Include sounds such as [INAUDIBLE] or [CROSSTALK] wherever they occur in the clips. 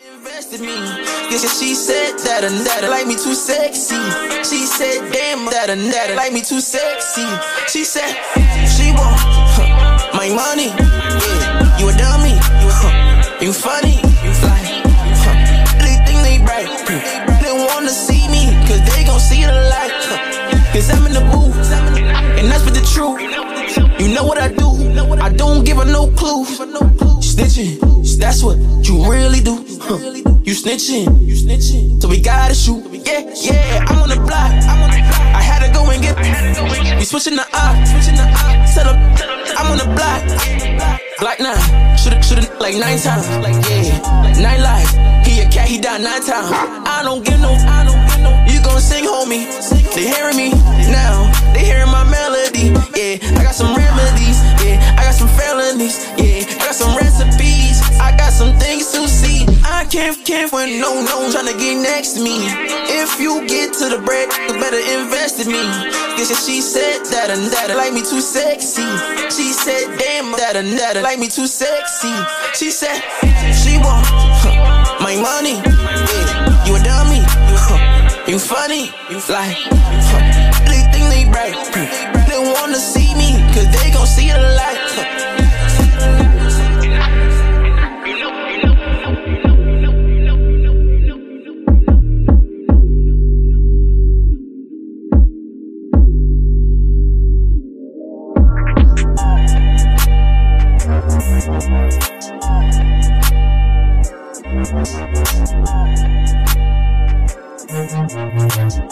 Invested me. Cause she said that and that like me too sexy. She said, damn, that and that like me too sexy. She said, she want huh, my money. Yeah, you a dummy. Huh, you funny. You fly. Huh, they think they bright. They wanna see me. Cause they gon' see the light. Huh, Cause I'm in the booth. And that's for the truth. You know what I do. I don't give her no clues. Snitching. That's what you really do. Huh. You snitching. You snitching. So we gotta shoot. Yeah, yeah. I'm on the block. I'm on the block. I had to go and get. We switching the op. Switching the op. Set up. I'm on the block. Block nine. Shoulda, shoulda, like nine times. Like yeah. Nine lives. He a cat. He died nine times. I don't give no. I don't get no. You gon' sing, homie. They hearing me now. They hearing my melody. Yeah. I got some remedies. Yeah. I got some felonies. Yeah. I got some recipes. I got some things to see. I can't, can't when no, no, tryna get next to me. If you get to the bread, you better invest in me. Guess she said that and that like me too sexy. She said, damn, that and that like me too sexy. She said, she want my money. Yeah, you a dummy. [LAUGHS] You funny. You fly. Huh, They wanna see me, cause they gon' see the light.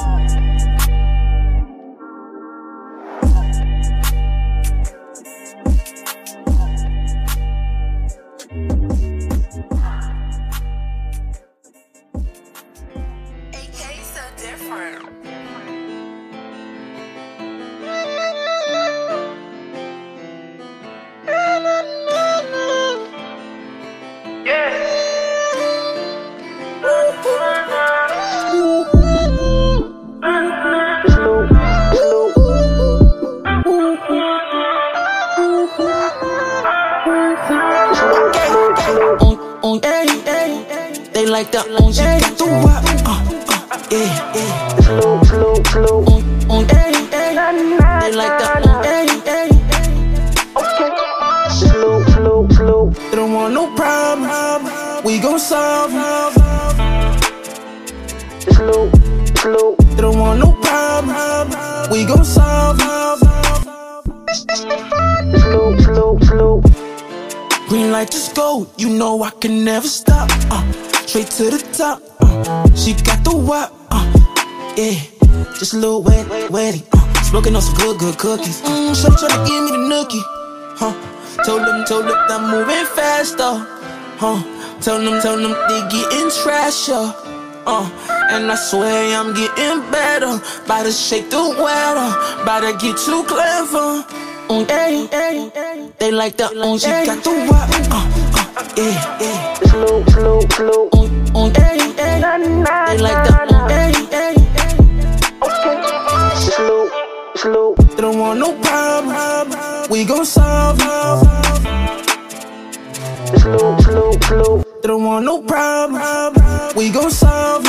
Huh. On some good, good cookies. Mm, so tryna give me the nookie, huh? Told them, told them I'm moving faster, huh? Tell them, tell them they getting trasher, uh. And I swear I'm getting better. About to shake the weather, about to get too clever. Mm, hey, hey, they like that. Mm, she got the wop, uh, uh, yeah, yeah. Slow, slow, slow on hey, hey. They like that on hey, hey. They don't want no problem. We gon' solve. Slow, slow. They don't want no problem. We gon' solve.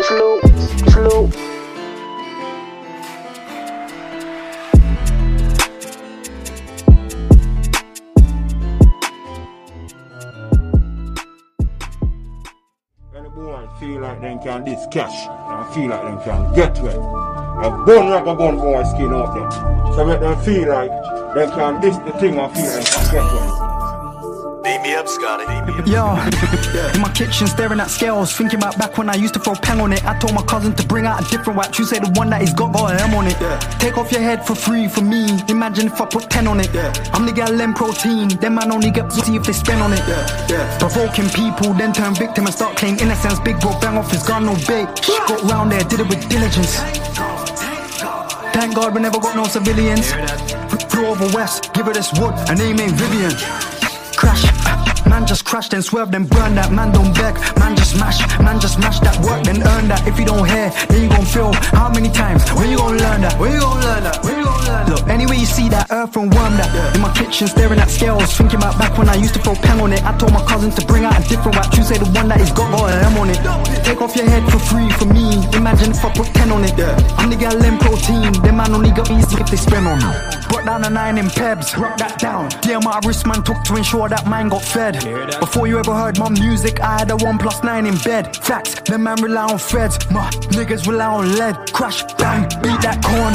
Slow, feel like them can this cash and feel like them can get well. And bone rock a gun boy skin out there. So make them feel like them can this the thing and feel like they can get well. Beat me up, Scotty. Yo, in my kitchen staring at scales, thinking about back when I used to throw pang on it. I told my cousin to bring out a different wax. You say the one that he's got got an M on it. Yeah. Take off your head for free for me. Imagine if I put 10 on it. Yeah. I'm the gal lem protein. Them man only get pussy if they spend on it. Yeah. Yeah. Provoking people, then turn victim and start claiming innocence. Big bro bang off his gun, no bait. Got round there, did it with diligence. Thank God we never got no civilians. Flew over west, give her this wood, her name ain't Vivian. Crash, Man just crashed and swerved and burned that. Man don't beg, man just smash. Man just smash that work, then earn that. If you don't hear, then you gon' feel. How many times? When you gon' learn that? When you gon' learn that? When you gon' learn that? Look, anyway you see that earth and worm that. In my kitchen, staring at scales, thinking about back when I used to throw pang on it. I told my cousin to bring out a different rap. You say the one that is got got an M on it. Take off your head for free for me. Imagine if I put 10 on it. I'm the gal in protein. Them man only got easy if they spend on me. Brought down a nine in Pebs, rock that down. Dear my wrist man took to ensure that man got fed. Before you ever heard my music, I had a 1 plus 9 in bed. Facts, the man rely on feds, my niggas rely on lead. Crash, bang, beat that corn.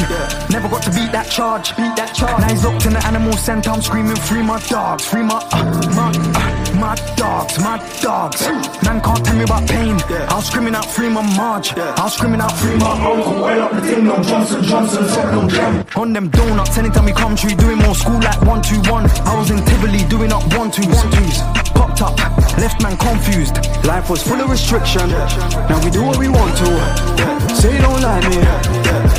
Never got to beat that charge, beat that charge. Now he's locked in the animal center, I'm screaming, free my dogs, free my, uh, my, uh, my dogs, my dogs. Man can't tell me about pain. I'm screaming out, free my Marge. I'm screaming out, free my uncle. Well up the ding dong, Johnson, Johnson, no jam. On them donuts, anytime we come true, doing more school like 121. I was in Tivoli doing up 1 2 fucked up, left man confused. Life was full of restriction. Now we do what we want to. Say you don't like me.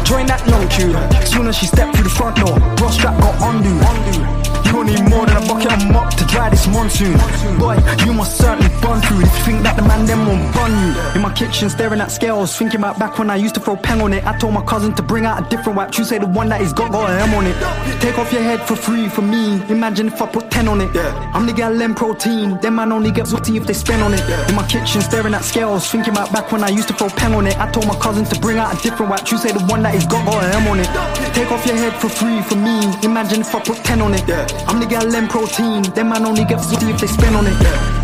Join that long queue. Soon as she stepped through the front door, bro strap got undo. undo. You don't need more than a bucket of mop to dry this monsoon. Boy, you must certainly burn through if you think that the man them won't bun you. In my kitchen, staring at scales, thinking about back when I used to throw peng on it. I told my cousin to bring out a different wipe You say the one that he's got got an M on it. Take off your head for free for me. Imagine if I put 10 on it. yeah. I'm the gal in protein. Them man only get zooty if they spend on it. In my kitchen, staring at scales, thinking about back when I used to throw peng on it. I told my cousin to bring out a different wipe You say the one that he's got got an M on it. Take off your head for free for me. Imagine if I put 10 on it. I'm the gal in protein. Them man only get zooty if they spend on it.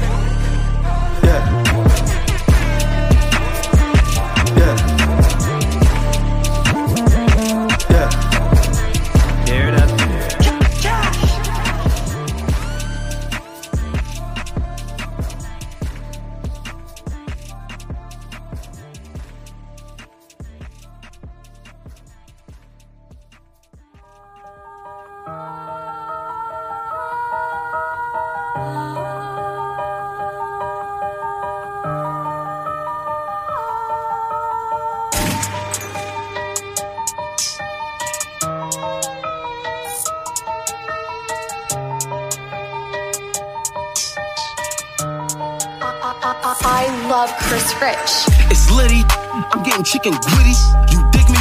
Chicken gritty. You dig me?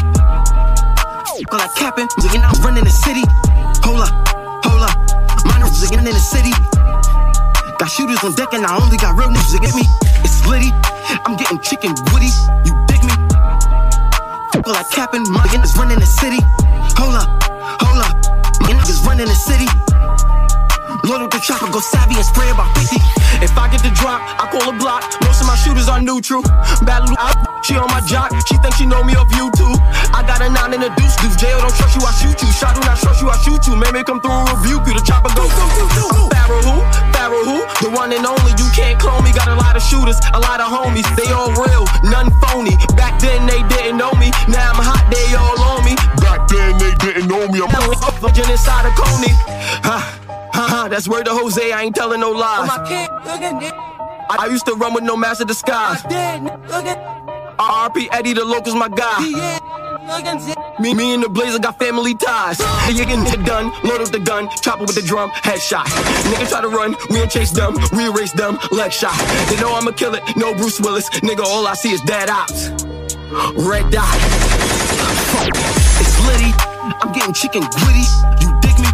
Call that capping. Looking out, running the city. Hold up, hold up. Mine are in the city. Got shooters on deck and I only got real niggas to get me. It's litty. I'm getting chicken woody. You dig me? Call that capping. My niggas running the city. Hold up, hold up. My niggas running the city. Load up the chopper, go savvy and spray about 50. If I get the drop, I call a block. Most of my shooters are neutral. Jail don't trust you, I shoot you. Shot do not trust you, I shoot you. Maybe come through and rebuke you. The chopper go. Pharaoh who? Pharaoh who? The one and only. You can't clone me. Got a lot of shooters, a lot of homies. They all real, none phony. Back then they didn't know me. Now I'm hot, they all on me. Back then they didn't know me. I'm up virgin inside of Coney. Ha, ha, ha, that's word to Jose, I ain't telling no lies. I, I used to run with no master disguise. RP Eddie, the locals, my guy. Me, me and the Blazer got family ties. You getting it done, load up the gun, chopper with the drum, headshot. Nigga try to run, we ain't chase them, we erase them, leg shot. They know I'ma kill it, no Bruce Willis. Nigga, all I see is dead ops. Red dot. It's litty. I'm getting chicken gritty. You dig me?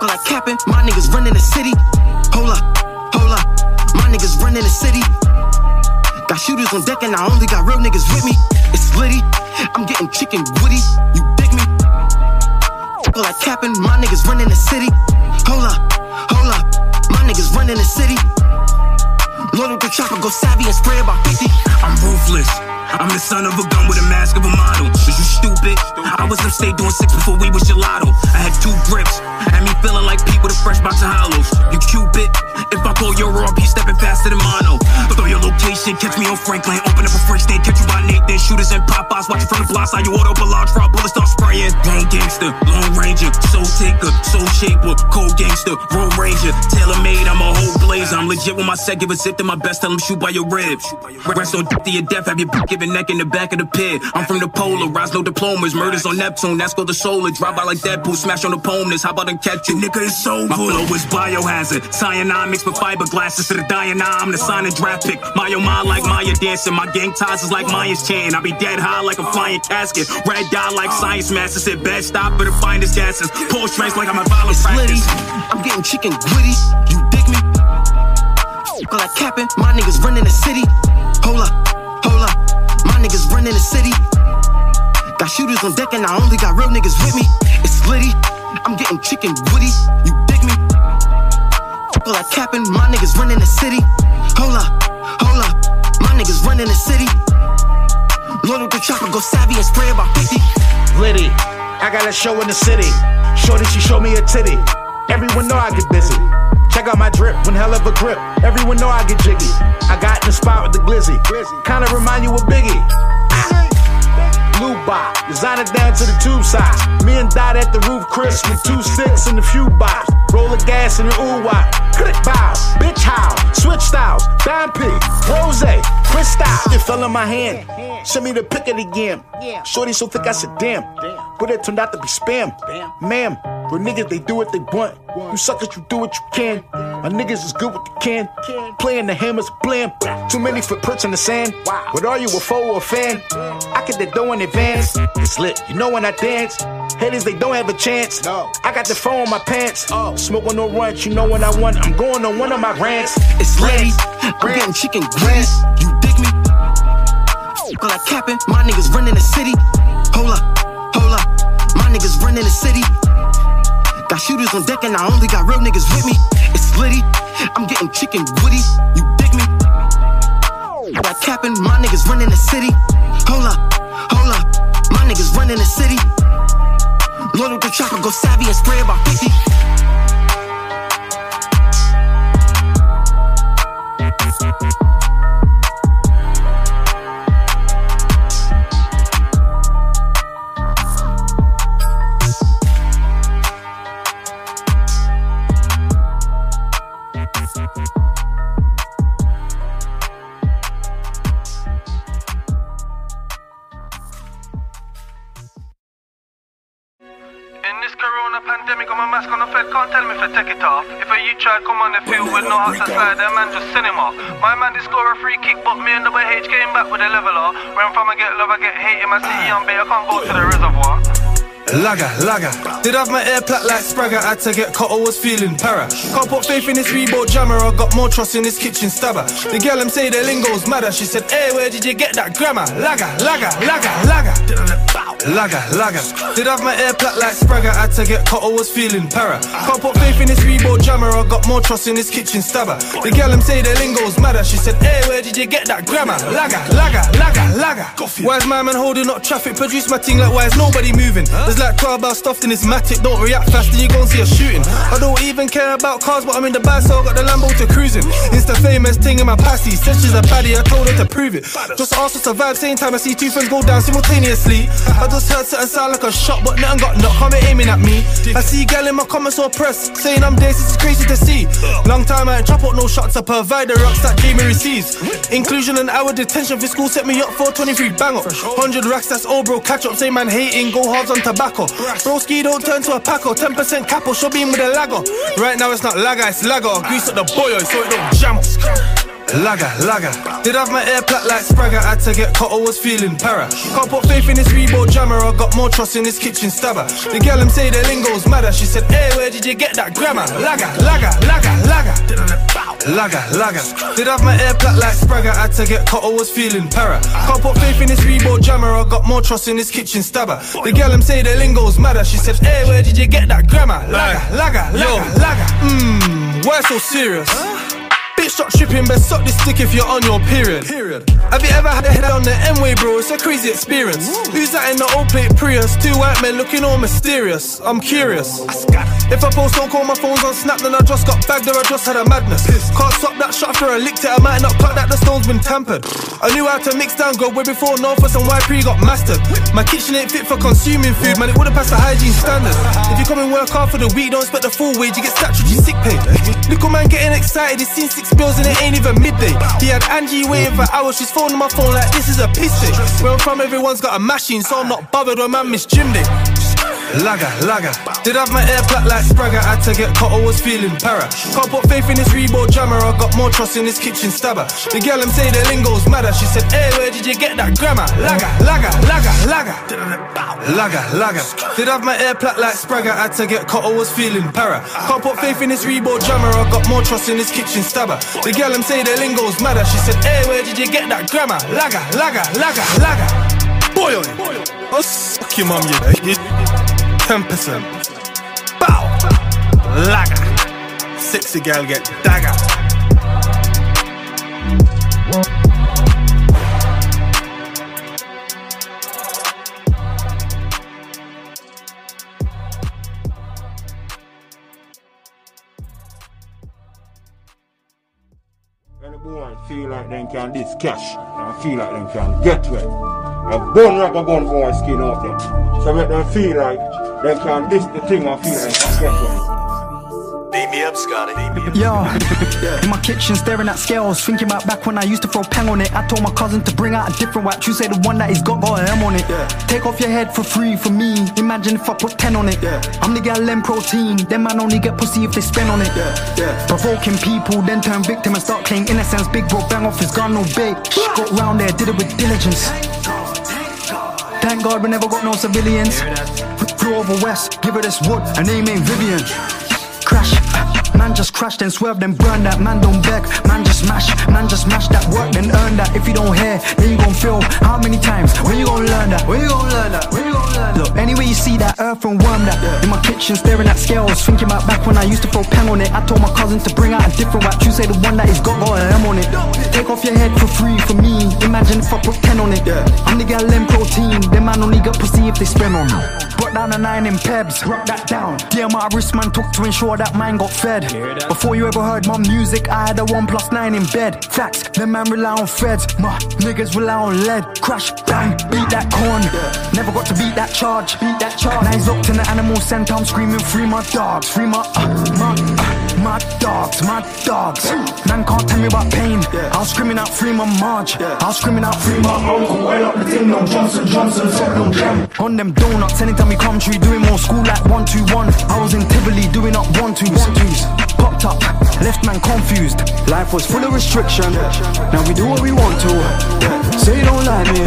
Call that capping, my niggas running the city. Hold up, hold up. My niggas running the city. Got shooters on deck and I only got real niggas with me. It's litty. I'm getting chicken woody. You dig me? Call like capping, my niggas running the city. Hold up, hold up. My niggas running the city. Load up the chopper, go savvy and spray about 50. I'm ruthless. I'm the son of a gun with a mask of a model. Is you stupid? I was upstate doing six before we was gelato. I had two grips, had me feeling like Pete with a fresh box of hollows. You cupid? If I call your RP, stepping faster than mono. Throw your location, catch me on Franklin. Open up a fresh day, catch you by Nathan. Shooters and Popeyes, watching from the block side. You auto large frog bullets start spraying. Lone gangster, Lone Ranger, soul taker, soul shaper, cold gangster, road ranger, tailor made. I'm a whole blazer. I'm legit with my set, give a zip to my best. Tell them shoot by your ribs. Rest on death to your death, have your giving neck in the back of the pit. I'm from the polar, rise no diplomas, murders on Neptune, that's called the solar. Drop by like Deadpool, smash on the opponents, how about them catch you? Nigga, it's so My flow is biohazard, cyanide mixed with fiberglasses to the dying I'm the sign and draft pick. My oh my like Maya dancing, my gang ties is like Maya's chain. I be dead high like a flying casket, red dot like science masters, said bad stop for the finest gases. Pull strength like I'm a violent practice. I'm getting chicken gritty, you dig me? Call like capping, my niggas running the city. Hold up, hold up, my niggas running the city. Got shooters on deck and I only got real niggas with me. It's slitty, I'm getting chicken woody, you dig me? Call like capping, my niggas running the city. Hold up, hold up, my niggas running the city. Load up the chopper, go savvy and spray about 50. Liddy, I got a show in the city. Shorty, she show me a titty. Everyone know I get busy. Check out my drip, one hell of a grip. Everyone know I get jiggy. I got in the spot with the glizzy. Kinda remind you of Biggie. Blue bop, design it down to the tube size. Me and Dot at the roof, Chris with two sticks and a few bops. Roll the gas in the ooh wop. Click bow, bitch how, switch styles, Don P, Rose, Cristal. It fell in my hand. Send me the pick of the yam. Shorty so thick I said damn. But it turned out to be spam. Ma'am, for niggas they do what they want. You suckers, you do what you can. My niggas is good with the can. Playing the hammers blam. Too many footprints in the sand. What are you, a foe or a fan? I get the dough in advance. It's lit, you know when I dance. Haters, they don't have a chance. No. I got the phone on my pants. Smoke on no ranch, you know when I want. I'm going on one of my rants. It's lady, I'm getting chicken grease. You dig me? Call like capping, my niggas running the city. Hold up, hold up, my niggas running the city. Got shooters on deck and I only got real niggas with me. It's slitty, I'm getting chicken woody. You dig me? I like capping, my niggas running the city. Hold up, hold up, my niggas running the city. Load up the chopper, go savvy and spray about 50. Try come on the field with no to slide, that man just cinema. My man did score a free kick, but me and the H came back with a leveler. I'm from, I get love, I get hate. In my city, I'm big, I can't go to the reservoir. Lager, lager. Did have my air plat like Spragger, had to get caught, I was feeling para. Can't put faith in this Reebok jammer, I got more trust in this kitchen stabber. The girl them say the lingo's madder, she said, hey, where did you get that grammar? Lager, lager, lager, lager. Lager, lager. Did have my air plat like Spragger, had to get caught, I was feeling para. Can't put faith in this Reebok jammer, I got more trust in this kitchen stabber. The girl them say the lingo's madder, she said, hey, where did you get that grammar? Lager, lager, lager, lager. is my man holding up traffic? Produce my thing like why is nobody moving? There's like 12 about stuffed in his matic, don't react fast and you gon' see a shooting. I don't even care about cars, but I'm in the bag, so I got the Lambo to cruising. Insta famous thing in my passy, said she's a baddie, I told her to prove it. Just ask to survive, same time I see two friends go down simultaneously. I just heard something sound like a shot, but nothing got knocked, come aiming at me. I see gal in my comments or press, saying I'm this, this is crazy to see. Long time I ain't chop out no shots, I provide the rocks that Jamie receives. Inclusion and hour detention for school set me up for 23 bang up. 100 racks, that's all bro, catch up, say man hating, go hard on tobacco. Broski don't turn to a paco, 10% capo, show beam with a lago. Right now it's not lager, it's lager. Grease up the boyo oh, so it don't jam us. Lager, lager. Did have my air plat like Spragger, had to get caught, I was feeling para. Can't put faith in this Reebok jammer, I got more trust in this kitchen stabber. The girl them say the lingo's madder, she said, hey, where did you get that grammar? Lager, lager, lager, lager. Lager, lager. Did have my air plat like Spragger, had to get caught, I was feeling para. Can't put faith in this Reebok jammer, I got more trust in this kitchen stabber. The girl them say the lingo's madder, she said, hey, where did you get that grammar? Lager, lager, lager, lager. Mmm, why so serious? Bitch, stop tripping, best suck this stick if you're on your period. period. Have you ever had a head on the M-way, bro? It's a crazy experience. Who's that in the old plate Prius? Two white men looking all mysterious. I'm curious. If I post don't call my phone's on snap, then I just got bagged or I just had a madness. Can't stop that shot after I licked it, I might not cut that the stone's been tampered. I knew how to mix down grub way before Northwest and YP got mastered. My kitchen ain't fit for consuming food, man, it wouldn't pass the hygiene standards. If you come and work hard for the week, don't expect the full wage, you get statutory sick pay. [LAUGHS] Little man getting excited, he's seen six Spills and it ain't even midday. He had Angie waiting for hours. She's phoning my phone like this is a piss day. Where I'm from, everyone's got a machine, so I'm not bothered when man miss gym day. Lager, lager. Did have my air plat like Spragger. Had to get caught, I was feeling para. Can't put faith in this Reebok jammer. I got more trust in this kitchen stabber. The girl them say the lingo's madder. She said, Hey, where did you get that grammar? Lager, lager, lager, lager. Lager, lager. Did have my air plat like Spragger. Had to get caught, I was feeling para. Can't put faith in this Reebok jammer. I got more trust in this kitchen stabber. The girl them say the lingo's madder. She said, Hey, where did you get that grammar? Lager, lager, lager, lager. Boy it. Oh, suck your mum, you. 10%. Bow! Lager. Sexy girl get dagger. Boy feel like them can this cash, and feel like them can get wet. A bone a gun boy skin out there. So make them feel like them can this the thing and feel like they can get wet. Beat me up, Scotty. Beat me up. Yeah, [LAUGHS] in my kitchen staring at scales, thinking about back when I used to throw pang on it. I told my cousin to bring out a different wax. You say the one that he's got got an M on it. Yeah. Take off your head for free for me. Imagine if I put 10 on it. Yeah. I'm the gal them protein. Them man only get pussy if they spend on it. Yeah. Yeah. Provoking people, then turn victim and start claiming innocence. Big bro bang off his gun, no bait. Shh, got round there, did it with diligence. Thank God we never got no civilians. Flew over west, give her this wood, her name ain't Vivian. Crash, uh, man just crashed and swerved and burned that. Man don't beg, man just smash, man just smash that work then earn that. If you don't hear, then you gon' feel how many times? When you gon' learn that? When you gon' learn that? When you gon' learn that? Look, anyway you see that earth and worm that. In my kitchen staring at scales, thinking about back when I used to throw pang on it. I told my cousin to bring out a different wax. You say the one that he's got got an M on it. Take off your head for free for me. Imagine if I put 10 on it. I'm the gal them protein. Them man only got pussy if they spend on me. Brought down a nine in Pebs, rock that down. Yeah, my wrist man took to ensure that mine got fed. Before you ever heard my music, I had a one plus nine in bed. Facts, them man rely on feds. My niggas rely on lead. Crash, bang, beat that corn. Never got to beat that charge. Beat that charge. Now he's locked in the animal center. I'm screaming, free my dogs, free my, uh, my, uh, my dogs, my dogs. Man can't tell me about pain. I was screaming out, free my Marge. I was screaming out, free my uncle. Well up the thing, no Johnson, Johnson, fuck no jam. On them donuts, anytime we come tree, doing more school like one, two, one. I was in Tivoli doing up one, twos, one, twos. Popped up, left man confused. Life was full of restriction. Now we do what we want to. Say you don't like me.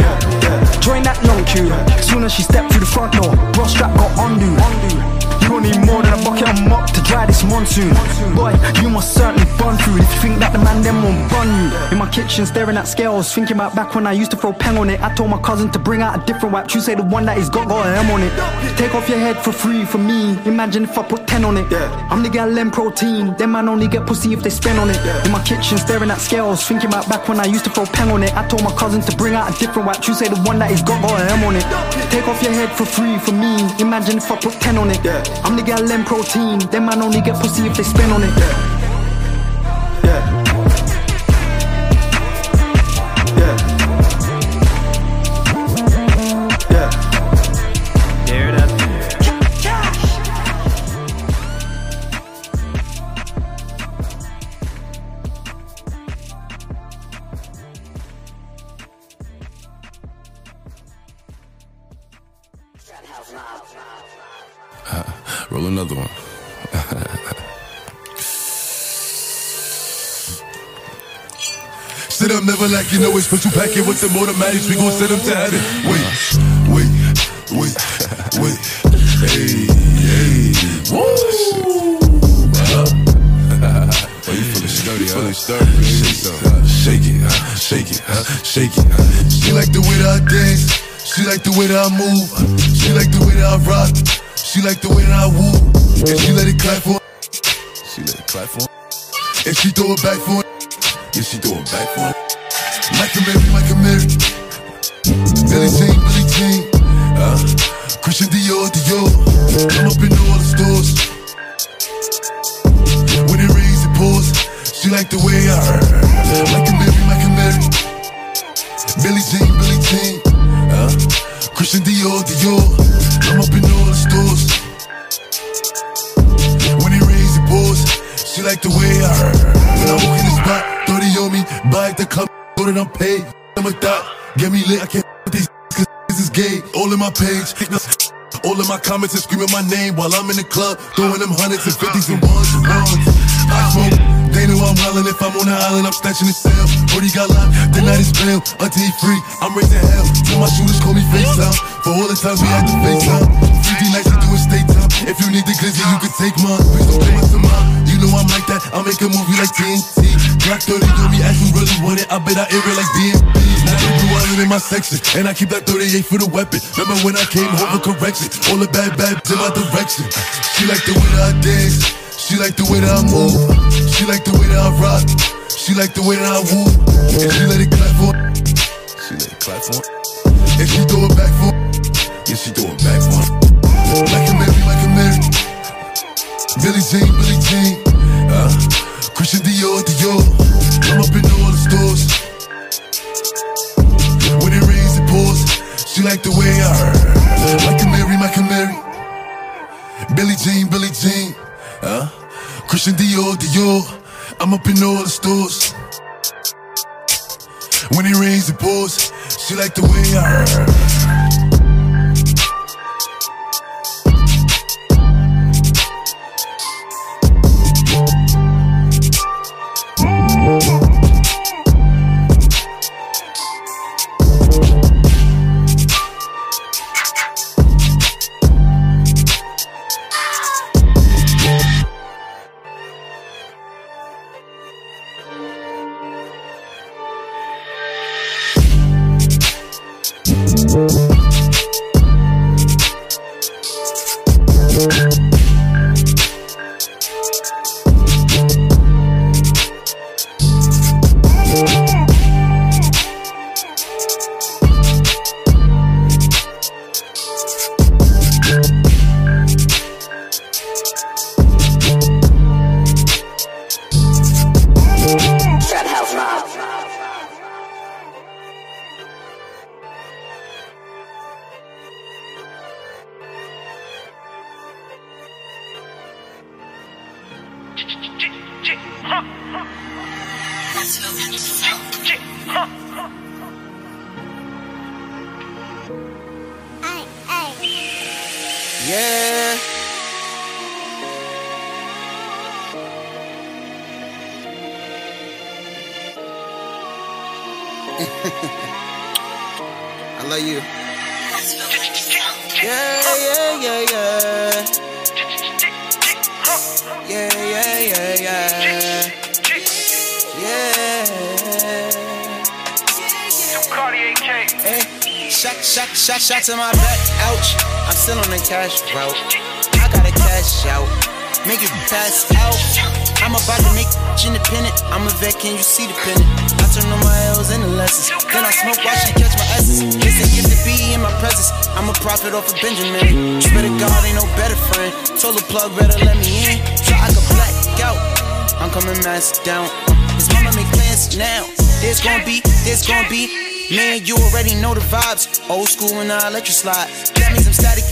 Join that long queue. Soon as she stepped through the front door, bro strap got undo. You don't need more than a bucket of mop to dry this monsoon. Boy, you must certainly burn through if you think that the man them won't burn you. In my kitchen, staring at scales, thinking about back when I used to throw pang on it. I told my cousin to bring out a different wax. You say the one that he's got got an M on it. Take off your head for free for me. Imagine if I put 10 on it. I'm the gal them protein. Them man only get pussy if they spend on it. In my kitchen, staring at scales, thinking about back when I used to throw pang on it. I told my cousin to bring out a different wax. You say the one that he's got got an M on it. Take off your head for free for me. Imagine if I put 10 on it. I'm the gal them protein. Them man only get pussy if they spend on it. Like you know it's special packet with the automatics. We gon' send them to heaven. Wait, wait, wait, wait. Hey, hey. Woo! Oh, you feeling sturdy, huh? Feeling sturdy, Shake it, uh, shake it, uh, shake it, uh. She like the way that I dance. She like the way that I move. She like the way that I rock. She like the way that I woo. And she let it clap for. She let it clap for. And she throw it back for. Yeah, she throw it back for. Like a Mary, like a Mary. Billie Jean, Billie Jean. Uh, Christian Dior, Dior. I'm up in all the stores. When it rains, it pours. She like the way I Like a Mary, like a Mary. Billie Jean, Billie Jean. Uh, Christian Dior, Dior. I'm up in all the stores. When it rains, it pours. She like the way I When I walk in the spot, know that I'm paid. I'm a thought. Get me lit, I can't with these cause this is gay. All in my page. All in my comments are screaming my name while I'm in the club, throwing them hundreds and fifties and ones and ones. I smoke, they know I'm wildin'. If I'm on the island, I'm snatching the cell. Brody got locked, the night is bail. Until he free, I'm raising hell. Till my shooters call me FaceTime. For all the times we had to FaceTime. 50 nights to do a state time. If you need the glizzy, you can take mine. Please don't my. You know I'm like that. I'll make a movie like TNT. Black 30 on me, ask who really want it. I bet I air it like DMB. Now they island in my section. And I keep that 38 for the weapon. Remember when I came home for correction? All the bad bad in my direction. She like the way that I dance. She like the way that I move. She like the way that I rock. She like the way that I woo. And she let it clap for. She let it clap for. And she throw it back for. Yeah, she throw it back for. Like a Mary, like a Mary. Billie Jean, Billie Jean. Uh, Christian Dior, Dior. I'm up in all the stores. When it rains, it pours. She like the way I heard. Like a Mary, like Mary. Billie Jean, Billie Jean. Huh? Christian Dior, Dior. I'm up in all the stores. When it rains, it pours. She like the way I heard. Shot, shot, shot, to my back. Ouch. I'm still on the cash route. I gotta cash out. Make it pass out. I'm about to make independent. I'm a vet, can you see the pennant? I turn on my L's and the lessons. Then I smoke while she catch my essence. A gift to be in my presence. I'm a prophet off of Benjamin. Swear to God, ain't no better friend. Told the plug better let me in. So I can black out. I'm coming mask down. His mama make plans now. There's gonna be, there's gonna be. Man, you already know the vibes. Old school and I let you slide. That means I'm static.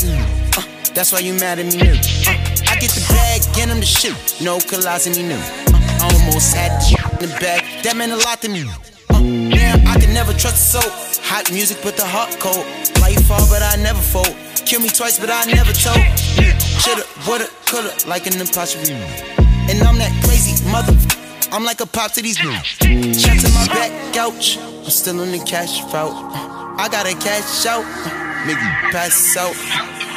Uh, that's why you mad at me new. Uh, I get the bag, get him the shoot. No collizing me new. Uh, almost had the in the bag. That meant a lot to me. Uh, man, I can never trust a soul. Hot music, but the heart cold. Life fall, but I never fold. Kill me twice, but I never told. Shoulda, woulda, coulda, like an apostrophe. And I'm that crazy mother. I'm like a pop to these dudes. Shot to my back couch. I'm still on the cash route. I gotta cash out. Make you pass out.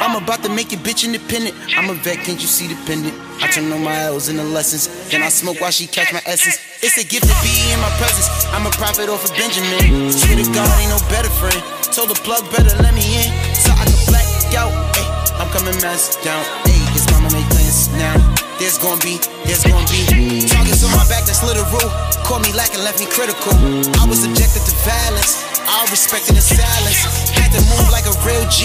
I'm about to make your bitch independent. I'm a vet, can't you see the pendant? I turn on my L's the lessons. Then I smoke while she catch my essence. It's a gift to be in my presence. I'm a prophet off of Benjamin. Swear to God, ain't no better friend. Told the plug better let me in. So I can black out. Ay, I'm coming mask down. Hey, his mama make plans now. There's gonna be, there's gonna be targets on my back that's literal. Caught me lacking, left me critical. I was subjected to violence. I respected the silence. Had to move like a real G.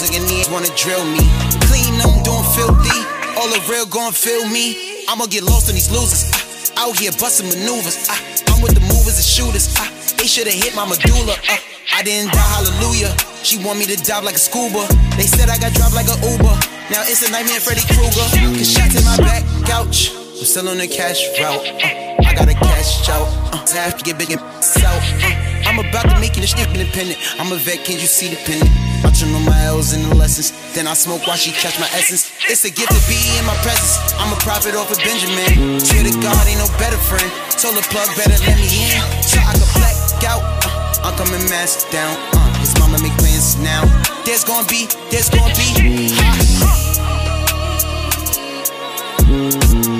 Nigga need wanna drill me. Clean, I'm doing filthy. All the real gon' feel me. I'ma get lost in these losers. Out here busting maneuvers. Ah, I'm with the movers and shooters. Ah, they should've hit my medulla. Ah, I didn't die, hallelujah. She want me to dive like a scuba. They said I got dropped like a Uber. Now it's a nightmare, Freddy Krueger. Cause shots in my back couch. I'm still on the cash route. Uh, I gotta cash out. Uh, have to get big and out. Uh, I'm about to make it a independent. I'm a vet, can't you see the pendant? Watching on my L's and the lessons. Then I smoke while she catch my essence. It's a gift to be in my presence. I'm a prophet off of Benjamin. Swear to God, ain't no better friend. Told the plug better let me in. So I can black out. Uh, I'm coming mask down. Uh, his mama make plans now. There's gonna be, there's gonna be. Bordeaux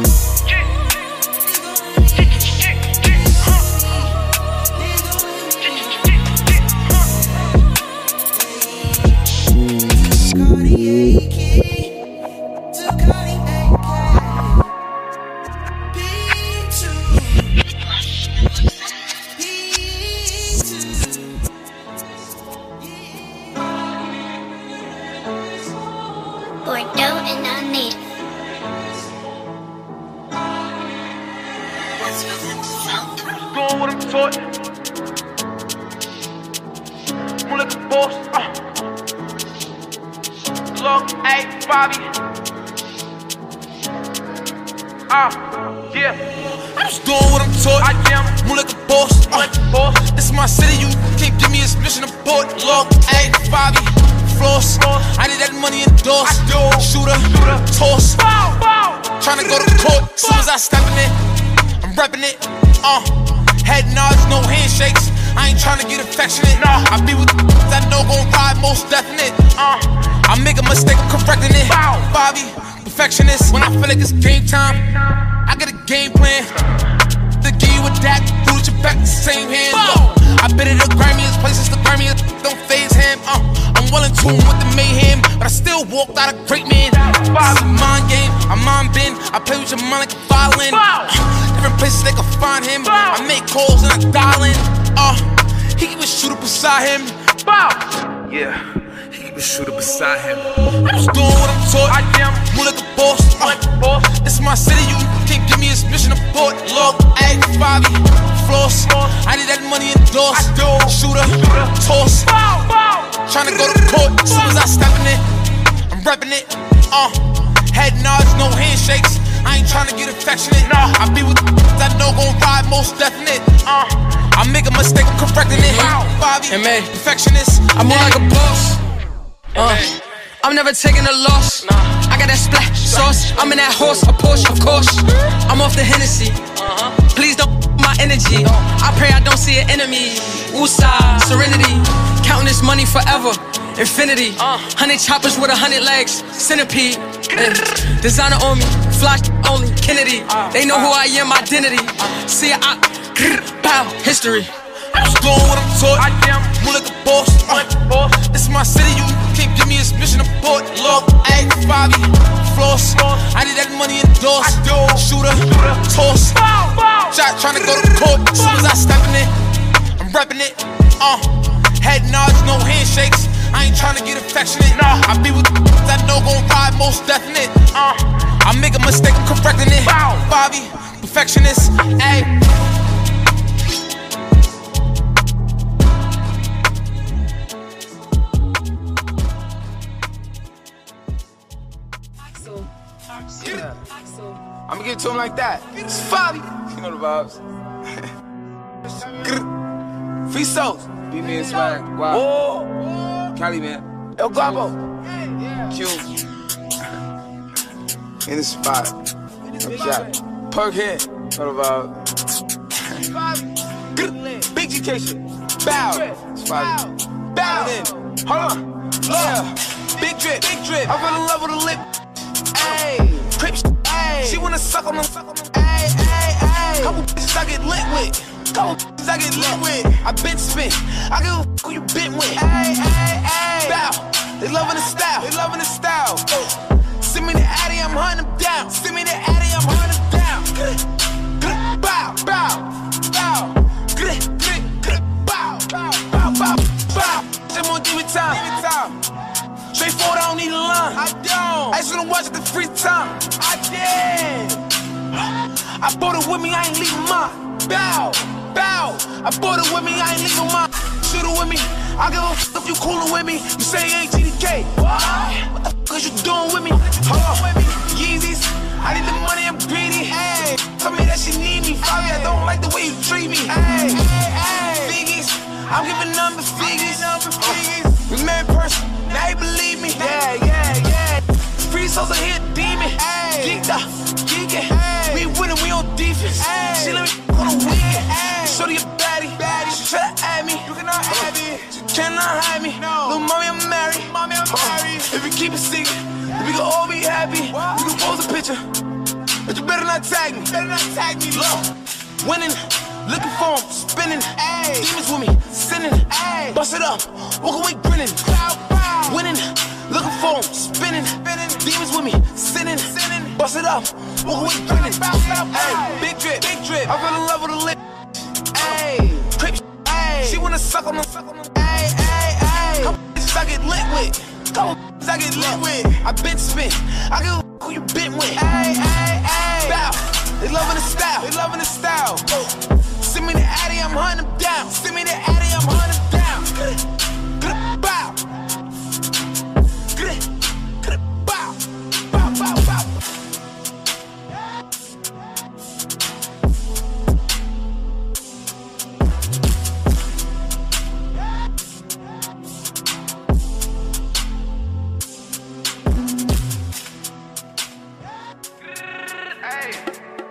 Yeah. He a shooter beside him. I'm just doing what I'm taught. I am more like a boss. Uh, boss. This is my city. You can't give me a mission of port. Look, hey, Bobby, floss. I need that money endorsed. Shooter, toss. Tryna go to court. As soon as I step in it, I'm repping it. Uh, head nods, no handshakes. I ain't tryna get affectionate. Nah, I be with that know gon' ride most definite. Uh, I make a mistake, I'm correcting it. Bobby, perfectionist. I'm more like a boss. Uh, I'm never taking a loss. I got that splash sauce. I'm in that horse, a Porsche, of course. I'm off the Hennessy. Please don't my energy. I pray I don't see an enemy. Woosah, serenity. Counting this money forever. Infinity. Hundred choppers with a hundred legs. Centipede. Designer on me. Flash only. Kennedy. They know who I am, identity. See, I. Bow. History. I'm just doing what I'm taught. I am more like a boss. Uh, this is my city. You can't give me a mission of port. Look, hey, Bobby, floss. I need that money endorsed. Yo, shooter, toss. Shot trying to go to court. As soon as I step in it, I'm repping it. Uh, head nods, no handshakes. I ain't trying to get affectionate. Nah, I be with that know gon' ride most definite. Uh, I make a mistake, I'm correcting it. Bobby, perfectionist. Hey. I'ma give it to him like that. It's Fabi. You know the vibes. Free souls. Beat me and swag. Wow. Oh. Cali, man. El Guapo. Q. In the spot. No cap. Perk head. You Know the vibes. Big education. Bow. It's Fabi. Bow. Hold on. Yeah. Big drip. Big drip. I fell in love with a lip. Ayy. Crip. She wanna suck on them. Ay, ay, ay. Couple bitches I get lit with. Couple bitches I get lit with. I been spit. I give a f who you been with. Ay, ay, ay. Bow. They loving the style. They loving the style. Send me the Addy, I'm hunting them down. Send me the Addy, I'm hunting them down. Bow, bow, bow. Bow, bow, bow, bow, bow. Them on give me time. Give me time. Straight forward, I don't need a line. I don't. I just wanna watch it the free time. I did. I bought it with me, I ain't leaving my Bow, bow. I bought it with me, I ain't leaving mine. Shoot it with me. I give a f if you coolin' with me. You say ain't TDK. Why? What the f is you doing with me? Hold on. Yeezys. I need the money, I'm greedy. Hey. Tell me that she need me. Probably I don't like the way you treat me. Hey. Hey, hey. Figgies. I'm giving number figures. I'm giving number figures. We met in person, they believe me. Yeah, yeah, yeah. Free souls are here, demon. Geeked up, geeking. We winning, we on defense. She let me on the weekend. Shorty a baddie, baddie. She try to add me. You cannot have it. You cannot hide me. No. Little mommy, I'm married. Mommy, I'm married. If you keep it secret, we can all be happy. We can pose a picture. But you better not tag me. Better not tag me. Look, winning. Looking for him, spinning. Demons with me, sinning. Bust it up, walk away grinning. Bow. Winning, looking for him, spinning. spinning. Demons with me, sinning. sinning. Bust it up, walk away grinning. Bow, bow, bow. Big drip, big drip. I fell in love with a lip. Ay. Crip, ay. She wanna suck on them. Ay, ay, ay. Couple bitches I get lit with. Couple bitches I get lit with. I been spin. I give a who you been with. Ay, ay, ay. Bow. They loving the style. They loving the style. Send me the Addy, I'm hunting them down. Send me the Addy, I'm hunting them down. Bow. Bow. Bow, bow, bow.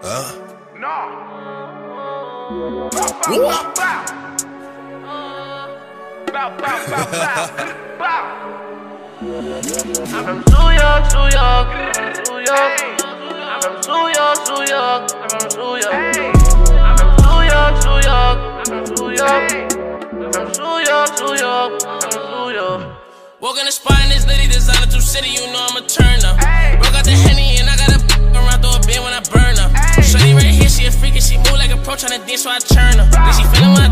Huh? Bow, bow, bow. Bow. I'm from New York, New York, New York. I'm from New York, New York. I'm from New York. I'm from New York, New York. I'm from New York. I'm from New York, New York. I'm from New York. Walk in the spot in this litty designer through city, you know I'm a turner. Broke out the henny and I got a [LAUGHS] around through a bin when I burn her. Pro tryna dance, so I churn her. Then she feelin' my.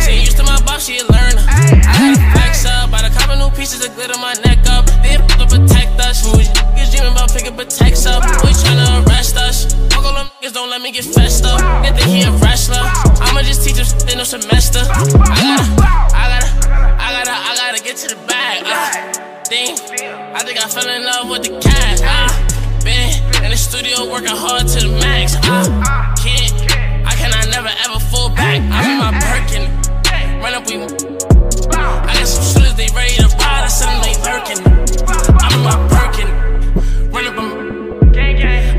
She used to my boss, she a learner. I got a flex up, by the couple new pieces of glitter my neck up. They f to protect us. Who niggas dreaming about picking protects up? We tryna arrest us. Fuck all them niggas, don't let me get fessed up. They think he a wrestler. I'ma just teach him shit in no semester. I gotta, I gotta, I gotta, I gotta get to the bag. Uh, thing. I think I fell in love with the cash. Uh, been in the studio working hard to the max. Uh, ever fall back. I'm in my Birkin. Run up, we. I got some shooters, they ready to ride. I said them they lurking. I'm in my Birkin. Run up, I'm.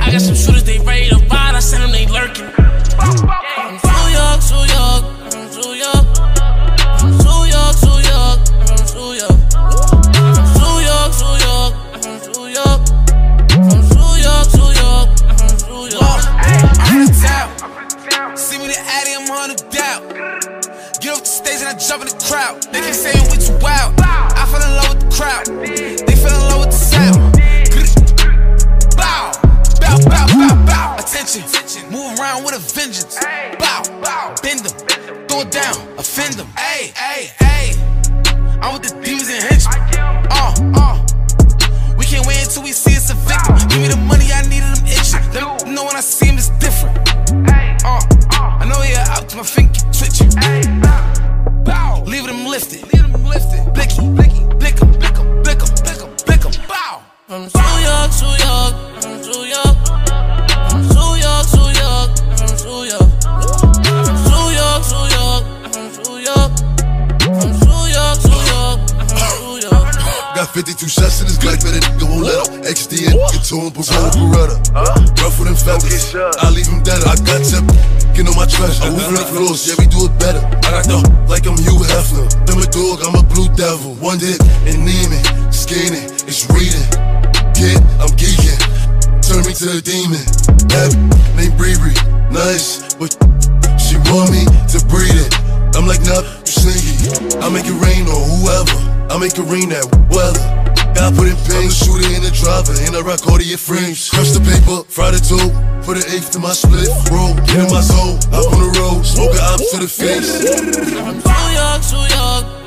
I got some shooters, they ready to ride. I said them they lurking. New York, New York. See me the Addy, I'm on the doubt. Get off the stage and I jump in the crowd. They keep saying we too wild. I fell in love with the crowd. They fell in love with the sound. Bow, bow, bow, bow, bow. Attention, move around with a vengeance. Bow, bend them, throw it down, offend them. Hey, hey, hey. I'm with the demons and henchmen. Uh, uh. We can't wait until we see it's a victim. Give me the money, I needed them itching. Let me know when I see him, it's different. Uh, I know you're out to my finger twitching. Bow, leave them lifted. Leave them lifted. Blicky, blicky, blick 'em, blick 'em, blick 'em, blick 'em, blick 'em. Bow. From New York, New York, from New York. From New York, York, I'm from New York. Got 52 shots in this Glock, better nigga won't let him. XD and get to him, Beretta, Beretta. Rough with them feathers, I leave him dead. I got tip, get on my trash. I move the floors, yeah, we do it better. I got the like I'm Hugh Hefner. I'm a dog, I'm a blue devil. One dick and Neiman, skinning, it's reading. Get, I'm geeking, turn me to a demon. That named Bree nice, but she want me to breed it. I'm like, nah, you sneaky. I make it rain on whoever. I make it rain that weather. I put in pain, shooter in the driver, and I rock all frames. Crush the paper, fry the toe, put an eighth to my split, roll, get in my zone, up on the road, smoke an op to the face. New York, New York,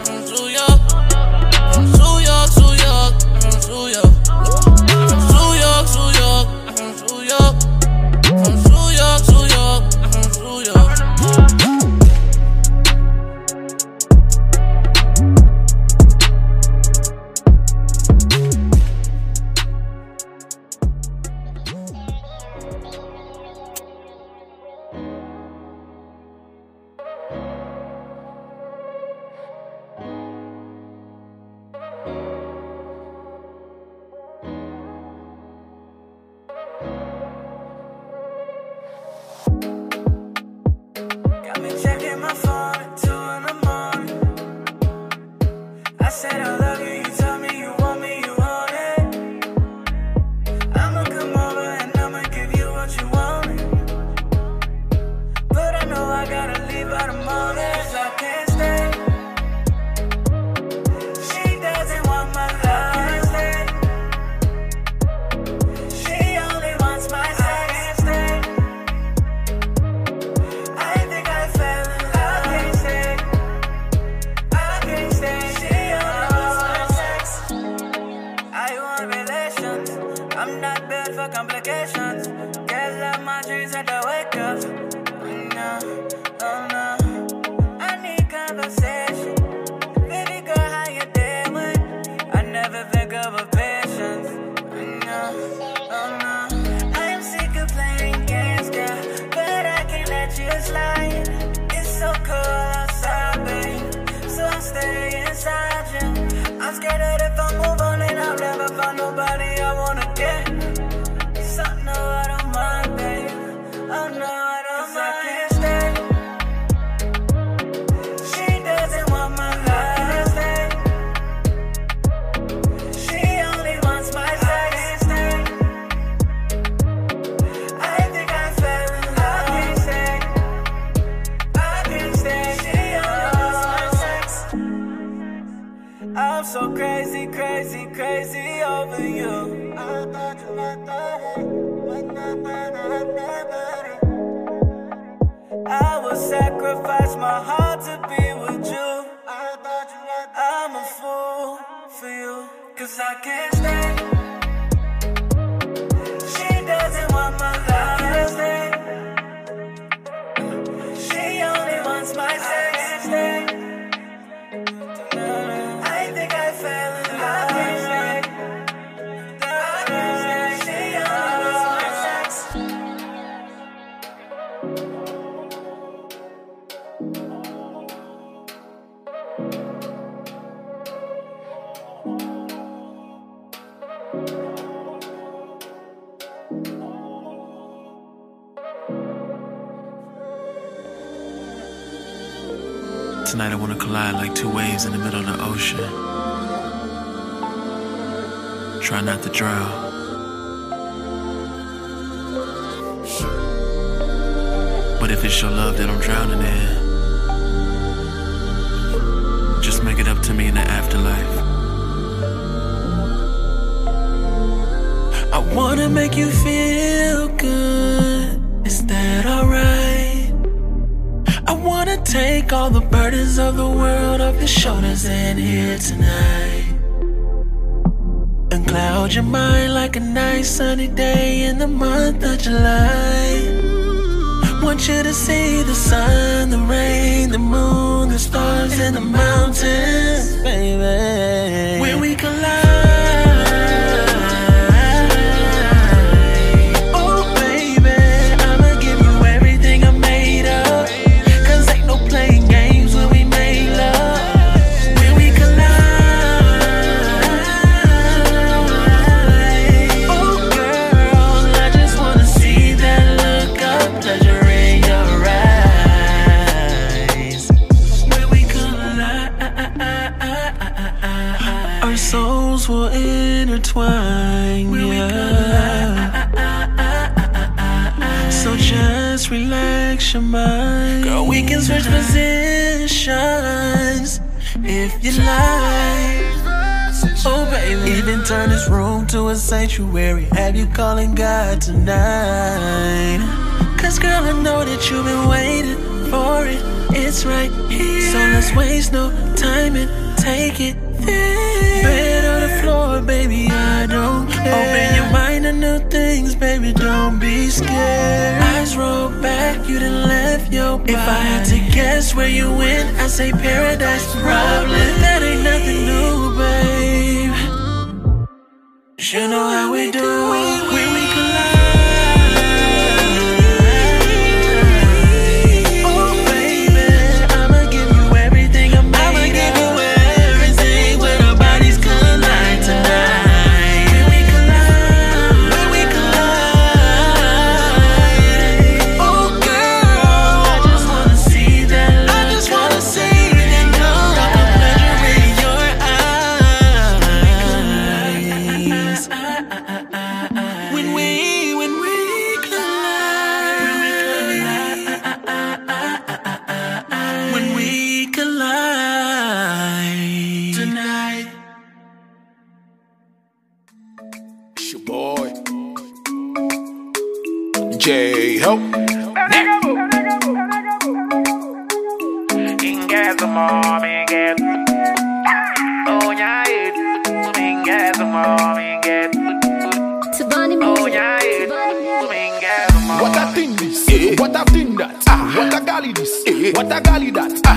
paradise problem. That ain't nothing new, babe. You know how we do it.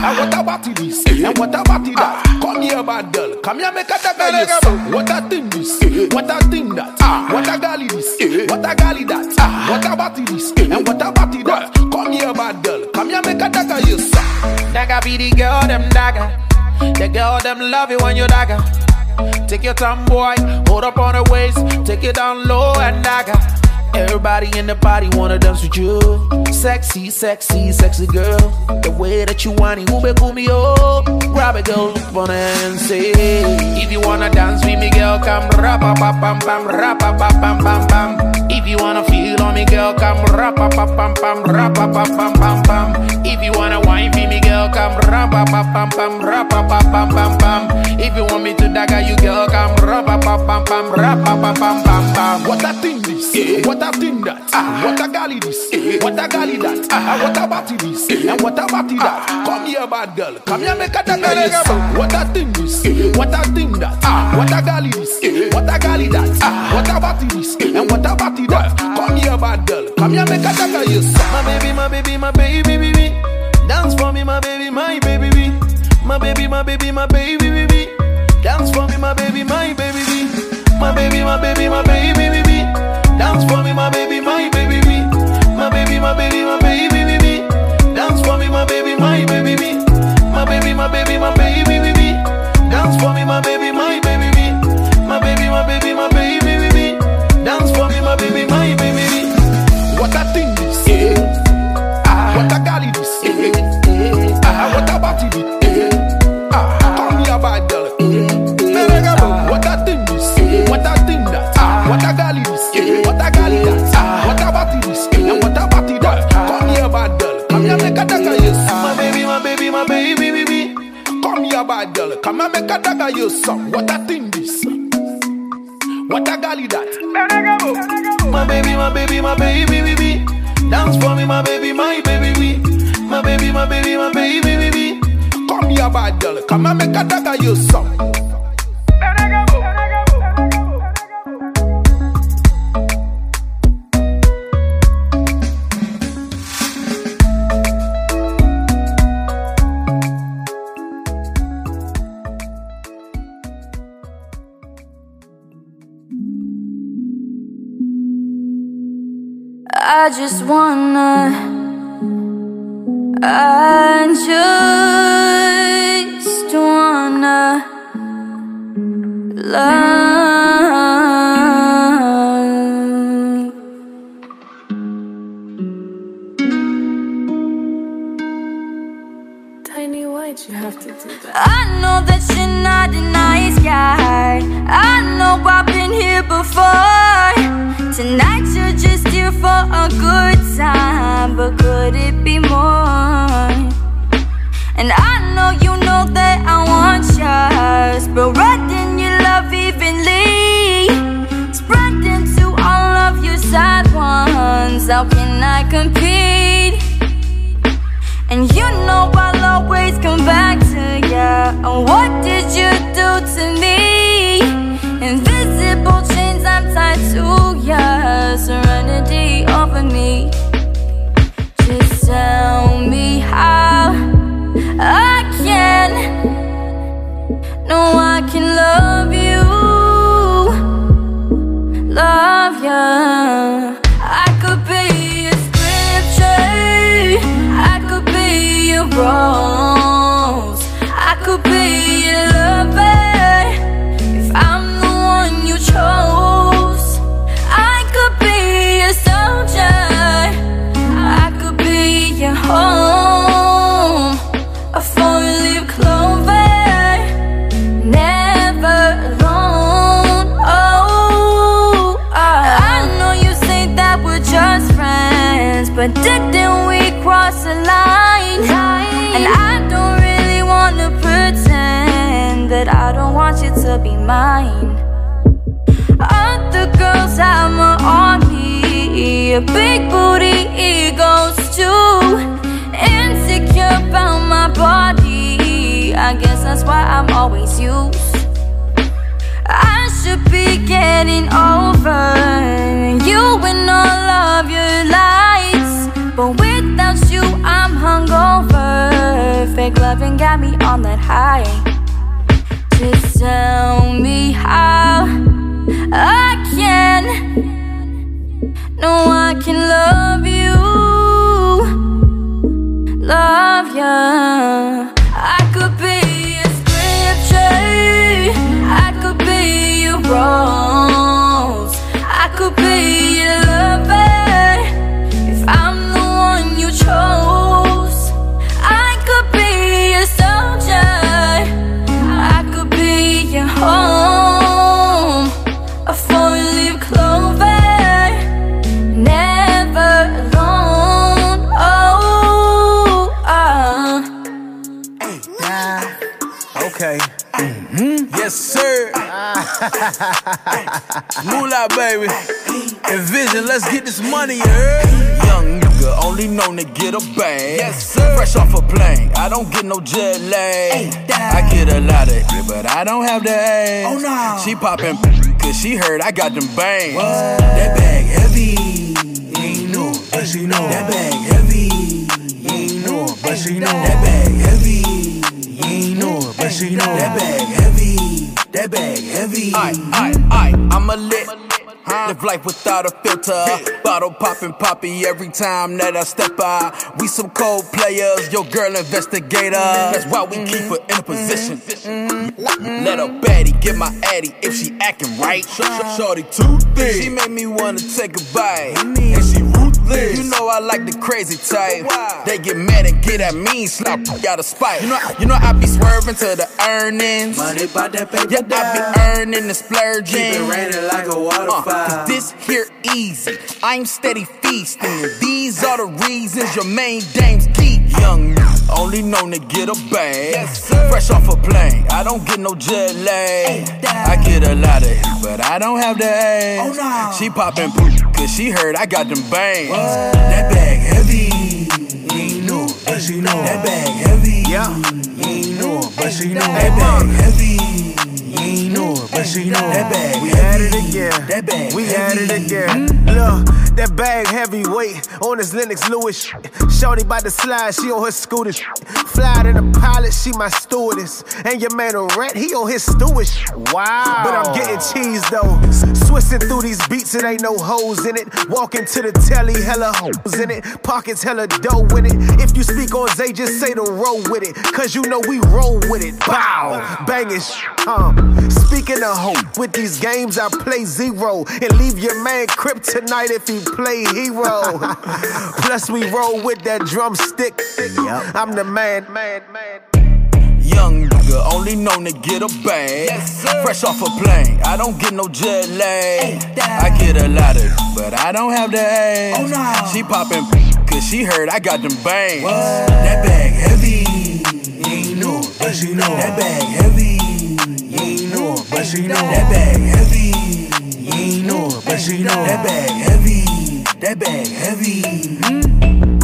That, ah, what a body this, eh? and what a body that. Come here, bad girl, come here, make a dagger yourself. What a thing this, eh? what a thing that, ah, what a galley this, eh? what a galley that, ah, what a body this, and what a body that. Come here, bad girl, come here, make a dagger yourself. Dagger be the girl, them dagger. The girl, them love you when you dagger. Take your time, boy, hold up on her waist, take it down low and dagger. Everybody in the party wanna dance with you. Sexy, sexy, sexy girl. The way that you want it, ube me oh. Grab a girl, her and say, If you wanna dance with me, girl, come rap a pam pam pam, rap a pam pam pam. If you wanna feel on me, girl, come rap a pam pam pam, rap a pam pam pam pam. If you wanna wine for me, girl, come rap a pam pam pam, rap a pam pam pam pam. If you want me to dagger you, girl, come rap a pam pam pam, rap a pam pam pam pam. What a thing this, what a thing that, ah. what a galley this, what a galley that, what a body this, and what a body that. Ah. Come here, bad girl, come here, make a dagger yourself. What a thing this, what a thing that, what a galley this, what a galley that, what a body this, and what a body that. Come here, bad girl, come here, make a dagger yourself. My baby, my baby, my baby, baby. Dance for me, my baby, my baby, baby. My baby, my baby, my baby, baby. Dance for me, my baby, my baby, baby. My baby, my baby, my baby, baby. Dance for me, my baby, make a dagger, yes. My baby, my baby, my baby, baby. Come here, bad girl. Come here, make a dagger, yes. What a thing this. What a galley that. My baby, my baby, my baby, baby. Dance for me, my baby, my baby, baby. My baby, my baby, my baby, baby. Come here, bad girl. Come and make a dagger you some. I just wanna, I just wanna love. Know that you're not a nice guy. I know I've been here before. Tonight you're just here for a good time, but could it be more? And I know you know that I want yours, but writing your love evenly, spreading to all of your sad ones. How can I compete? And you know I'll always come back to you. And what did you do to me? Invisible chains I'm tied to you. Serenity over me. Just tell me how I can. No, I can love you. Love you. I could be a scripture. I could be a rose. But didn't we cross a line? And I don't really wanna pretend that I don't want you to be mine. Other girls have my army, a big booty egos too. Insecure about my body, I guess that's why I'm always used. I should be getting over but without you, I'm hungover. Fake loving got me on that high. Just tell me how I can. No, I can love you. Love you. I could be a scripture. I could be a rose. I could be your lover. [LAUGHS] Moolah, baby. Envision, let's get this money, you heard? Young nigga, only known to get a bag. Yes, sir. Fresh off a plane, I don't get no jet lag. I get a lot of it, but I don't have the A. Oh, no. She poppin' cause she heard I got them bangs. That bag heavy. You ain't know, but she know. That bag heavy. You ain't know, but she know. That bag heavy. You ain't know, but she know. That bag heavy. That bag heavy. I, I, aight, I'm a lit. Live life without a filter. Bottle popping poppy every time that I step out. We some cold players, your girl investigator. That's why we keep her in a position. Let a baddie get my addy if she acting right. Shorty too thick. She made me wanna take a bite. And she You know I like the crazy type. They get mad and get at me, slap out of spite. You know, you know I be swerving to the earnings. Money by that paper. Yeah, I be earning and splurging. Keep it raining like a uh, waterfall. Cause this here easy. I'm steady feasting. These are the reasons your main dames keep young. Only known to get a bag. Fresh off a plane. I don't get no jet lag. I get a lot of it, but I don't have the A. Oh, she poppin' poop, cause she heard I got them bangs. That bag heavy. You ain't know, but she know. That bag heavy. Yeah. You ain't know, but she know. That bag heavy. You ain't know, but she know. That bag We at it again. That bag We at it again. Look, that bag heavyweight on this Lennox Lewis. shit. Shorty by the slide, she on her scooter. Fly to the pilot, she my stewardess. And your man a rat, he on his steward. shit. Wow. But I'm getting cheese though. Swissing through these beats, it ain't no hoes in it. Walking to the telly, hella hoes in it. Pockets hella dough in it. If you speak on Zay, just say the roll with it. Cause you know we roll with it. Bow. Banging. Um, speaking of hoe, with these games I play zero. And leave your man kryptonite if he play hero. [LAUGHS] Plus we roll with that drumstick. I'm the man, man, man. Young nigga, only known to get a bag. Fresh off a plane, I don't get no jet lag. I get a lot of but I don't have the A. She poppin' cause she heard I got them bangs. That bag heavy. You ain't know, but she know. That bag heavy. But she know. That bag heavy. You ain't know, but she know. That bag heavy. That bag heavy. It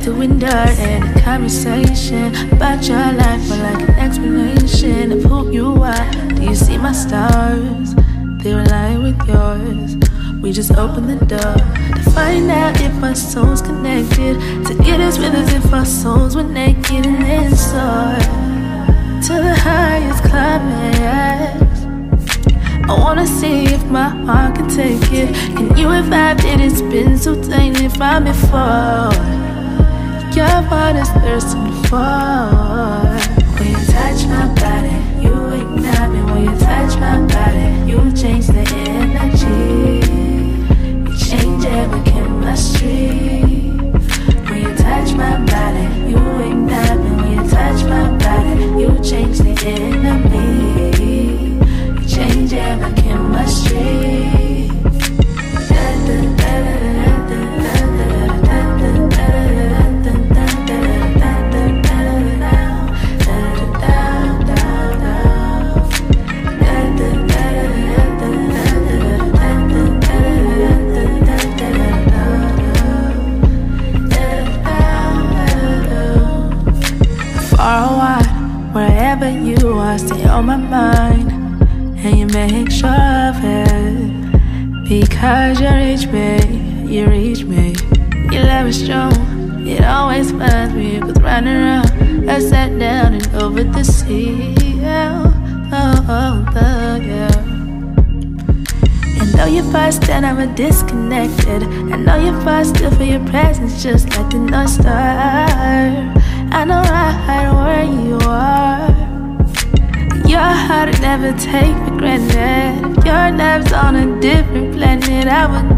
like to endure any conversation about your life, or like an explanation of who you are. Do you see my stars? They're aligned with yours. We just open the door to find out if our souls connected. To get as real as if our souls were naked and then soar to the highest climax. I wanna see if my heart can take it. Can you revive it? It's been so tainted from before. Your is thirsting for. When you touch my body, you ignite me. When you touch my body, you change the energy.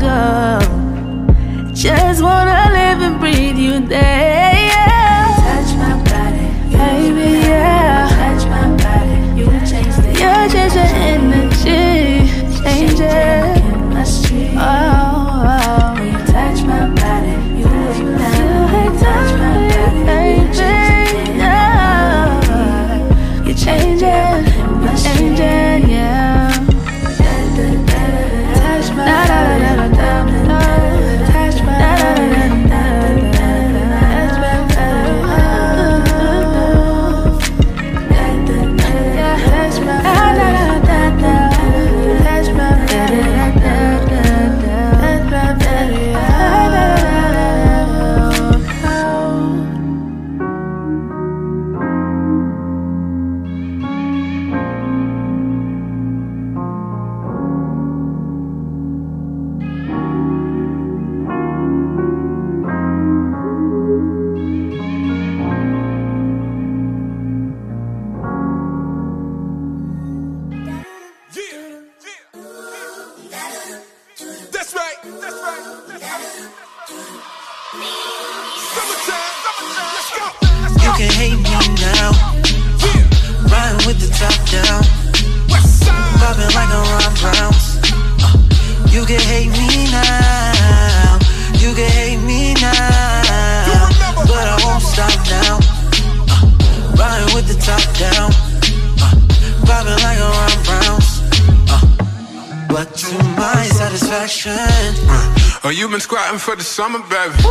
Go. Summer, baby.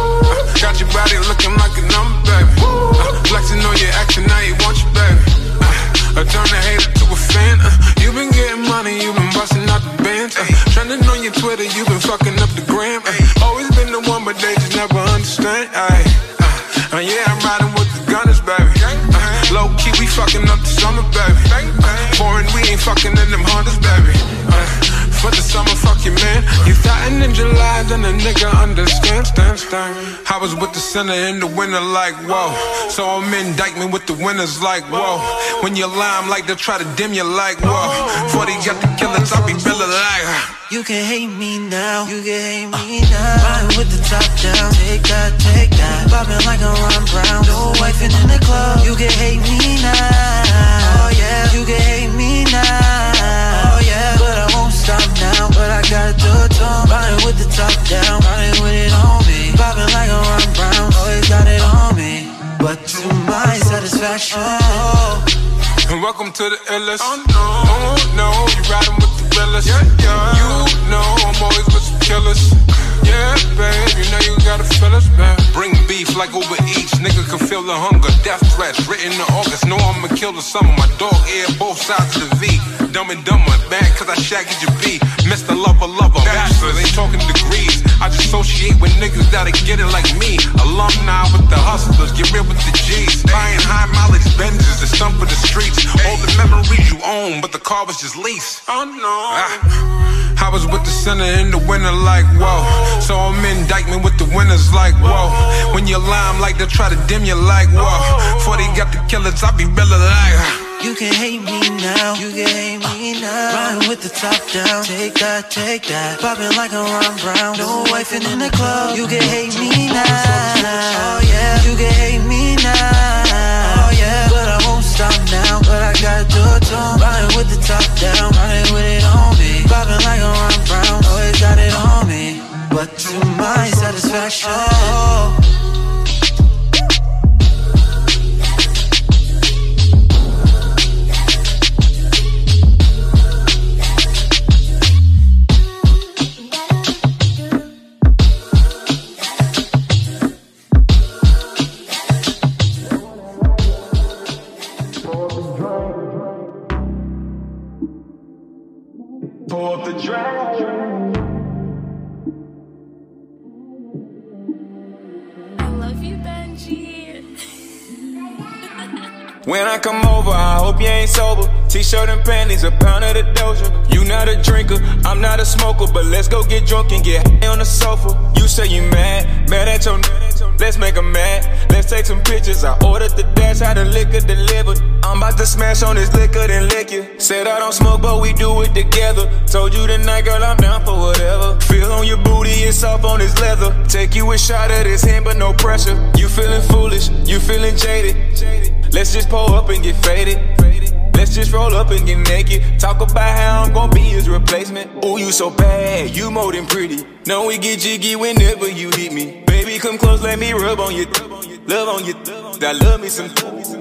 Center in the winter, like, whoa. So I'm in Dyckman with the winners, like, whoa. When you lie, I'm like, they'll try to dim you, like, whoa. 40 got the killers, I be feeling like, You can hate me now. You can hate me now. Riding with the top down. Take that, take that. Popping like a Ron Brown. No wife in the club. You can hate me now. Oh yeah. You can hate me now. Oh yeah. But I won't stop now. But I gotta do it. Riding with the top down. Riding with it on me. Popping like a Ron Brown. Got it on me. But to my satisfaction. And welcome to the illest. Oh no, oh, no, you riding with the realest. Yeah, yeah. You know I'm always with some killers. Yeah, babe, you know you gotta feel us, man. Bring beef like Uber Eats, nigga can feel the hunger. Death threats written in August. Know I'ma kill the summer. My dog ear both sides of the V. Dumb and dumber, bad cause I shaggy your B. Mr. Lover Lover, bachelors ain't talking degrees. I just associate with niggas that'll get it like me. Alumni with the hustlers, get real with the G's. Buying high mileage Benzes to stump for the streets. All the memories you own, but the car was just leased. Oh no. Ah. I was with the center in the winter, like whoa. So I'm in Dyckman with the winners, like whoa. When you lie, I'm like they'll try to dim you, like whoa. 40 got the killers, I be really like. You can hate me now, you can hate me uh, now. Riding with the top down, take that, take that. Popping like a Ron Brown, no wife in the club. You can hate me now, oh yeah. You can hate me now, oh yeah. But I won't stop now, but I gotta do it to 'em. Riding with the top down, riding with it on me. Popping like a Ron Brown, always got it on me. But to my satisfaction. When I come over, I hope you ain't sober. T-shirt and panties, a pound of the doja. You not a drinker, I'm not a smoker, but let's go get drunk and get high on the sofa. You say you mad, mad at your Let's make a mad. Let's take some pictures. I ordered the dash, had the liquor delivered. I'm about to smash on this liquor, then lick you. Said I don't smoke, but we do it together. Told you tonight, girl, I'm down for whatever. Feel on your booty, it's off on this leather. Take you a shot of this hand, but no pressure. You feeling foolish, you feeling jaded. jaded. Let's just pull up and get faded. Let's just roll up and get naked. Talk about how I'm gonna be his replacement. Ooh, you so bad, you more than pretty. Know we get jiggy whenever you hit me. Baby, come close, let me rub on your love on your. I love me some.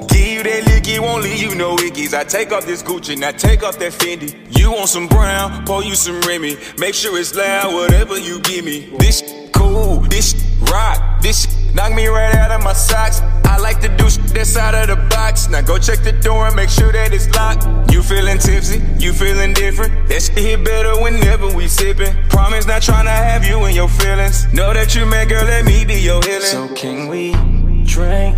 Give you that licky, won't leave you no wickies. I take off this Gucci, now take off that Fendi. You want some brown, pour you some Remy. Make sure it's loud, whatever you give me. This cool, this rock, this knock me right out of my socks. I like to do shit that's out of the box. Now go check the door and make sure that it's locked. You feeling tipsy? You feeling different? That shit hit better whenever we sippin'. Promise not tryna have you in your feelings. Know that you mad, girl, let me be your healing. So can we drink?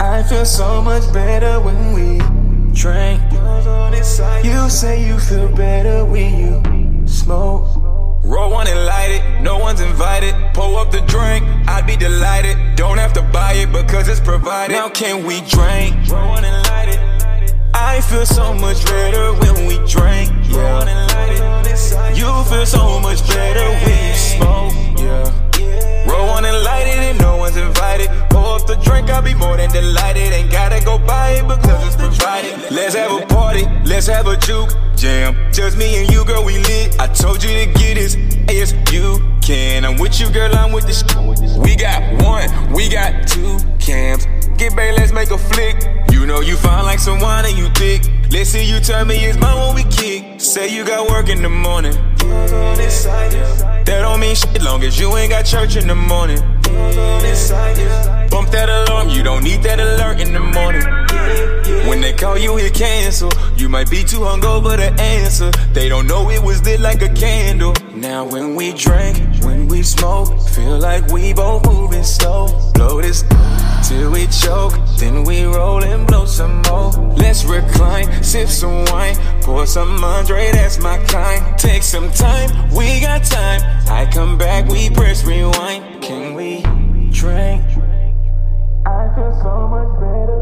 I feel so much better when we drink. You say you feel better when you smoke. Roll one and light it, no one's invited. Pull up the drink, I'd be delighted. Don't have to buy it because it's provided. Now can we drink? Roll one and light it. I feel so much better when we drink. Yeah. You feel so much better when you smoke. Yeah. Roll one and light it, and no one's invited. Pour up the drink, I'll be more than delighted. Ain't gotta go buy it because it's provided. Let's have a party, let's have a juke jam. Just me and you, girl, we lit. I told you to get this. Yes, you can. I'm with you, girl, I'm with this. We got one, we got two cams. Get back, let's make a flick. You know you fine like some wine and you thick. Let's see you tell me it's mine when we kick. Say you got work in the morning. That don't mean shit long as you ain't got church in the morning. Bump that alarm, you don't need that alert in the morning. When they call you, hit cancel. You might be too hungover to answer. They don't know it was lit like a candle. Now when we drink, when we smoke, feel like we both moving slow. Blow this till we choke, then we roll and blow some more. Let's recline, sip some wine, pour some Andre, that's my kind. Take some time, we got time. I come back, we press rewind. Can we drink? I feel so much better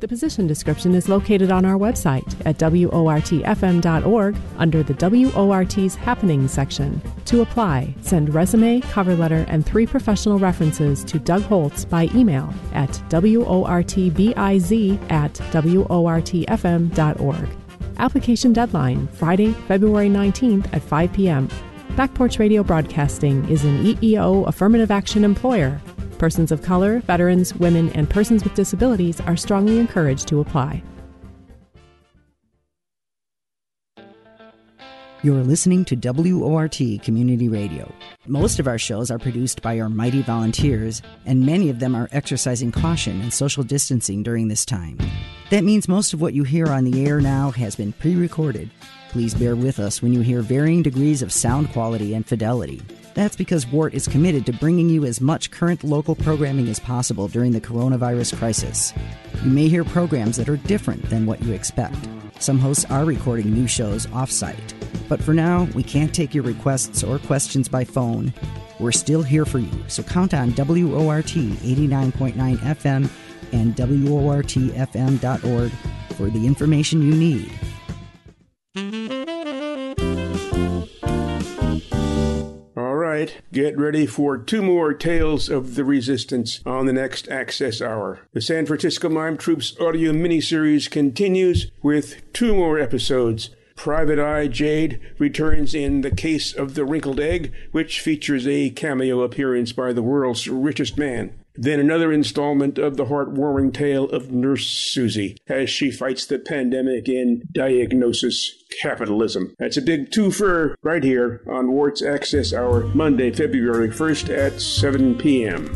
The position description is located on our website at WORTFM.org under the WORT's Happenings section. To apply, send resume, cover letter, and three professional references to Doug Holtz by email at WORTBIZ at WORTFM.org. Application deadline Friday, February 19th at 5 p.m. Back Porch Radio Broadcasting is an EEO affirmative action employer. Persons of color, veterans, women, and persons with disabilities are strongly encouraged to apply. You're listening to WORT Community Radio. Most of our shows are produced by our mighty volunteers, and many of them are exercising caution and social distancing during this time. That means most of what you hear on the air now has been pre recorded. Please bear with us when you hear varying degrees of sound quality and fidelity. That's because WORT is committed to bringing you as much current local programming as possible during the coronavirus crisis. You may hear programs that are different than what you expect. Some hosts are recording new shows offsite. But for now, we can't take your requests or questions by phone. We're still here for you, so count on WORT 89.9 FM and WORTFM.org for the information you need. Right, get ready for two more Tales of the Resistance on the next Access Hour. The San Francisco Mime Troupe's audio miniseries continues with two more episodes. Private Eye Jade returns in The Case of the Wrinkled Egg, which features a cameo appearance by the world's richest man. Then another installment of the heartwarming tale of Nurse Susie as she fights the pandemic in Diagnosis Capitalism. That's a big twofer right here on WORT's Access Hour, Monday, February 1st at 7 p.m.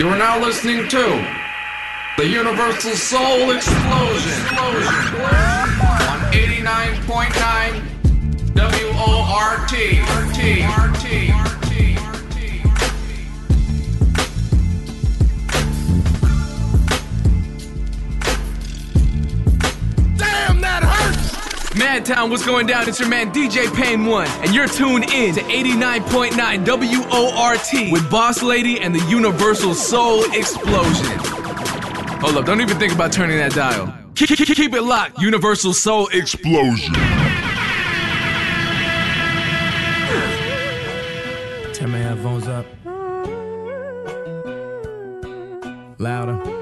You are now listening to the Universal Soul Explosion on 89.9 WORT. Madtown, what's going down? It's your man DJ Payne One, and you're tuned in to 89.9 WORT with Boss Lady and the Universal Soul Explosion. Hold up, don't even think about turning that dial. Keep, it locked, Universal Soul Explosion. Turn my headphones up. Louder.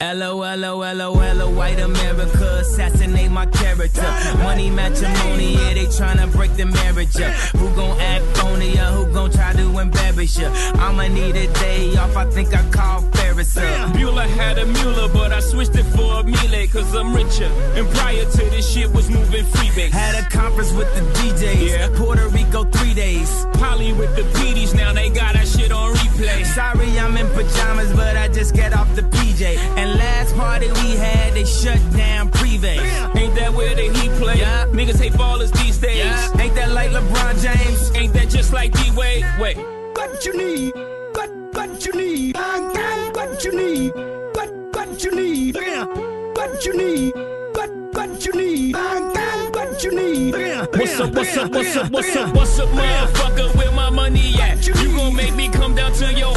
LOLOLOL, white America, assassinate my character. Money matrimony, yeah, they tryna break the marriage up. Who gon' act phony or who gon' try to embarrass you? I'ma need a day off, I think I call Ferris up. Bueller had a Mueller, but I switched it for a Miele, cause I'm richer. And prior to this shit was moving freebase. Had a conference with the DJs, Yeah. Puerto Rico three days. Polly with the PDs, now they got that shit on replay. Sorry, I'm in pajamas, but I just get off the PJ. And last party we had, they shut down Privé. Ain't that where the heat play? Niggas hate ballers these days. Ain't that like LeBron James? Ain't that just like D Wade? Wait. What you need? What what you need? I got what you need. What what you need? What you need? What what you need? I got what you need. What's up, what's up, what's up, what's up, what's up, motherfucker? Where my money at? You gon' make me come down to your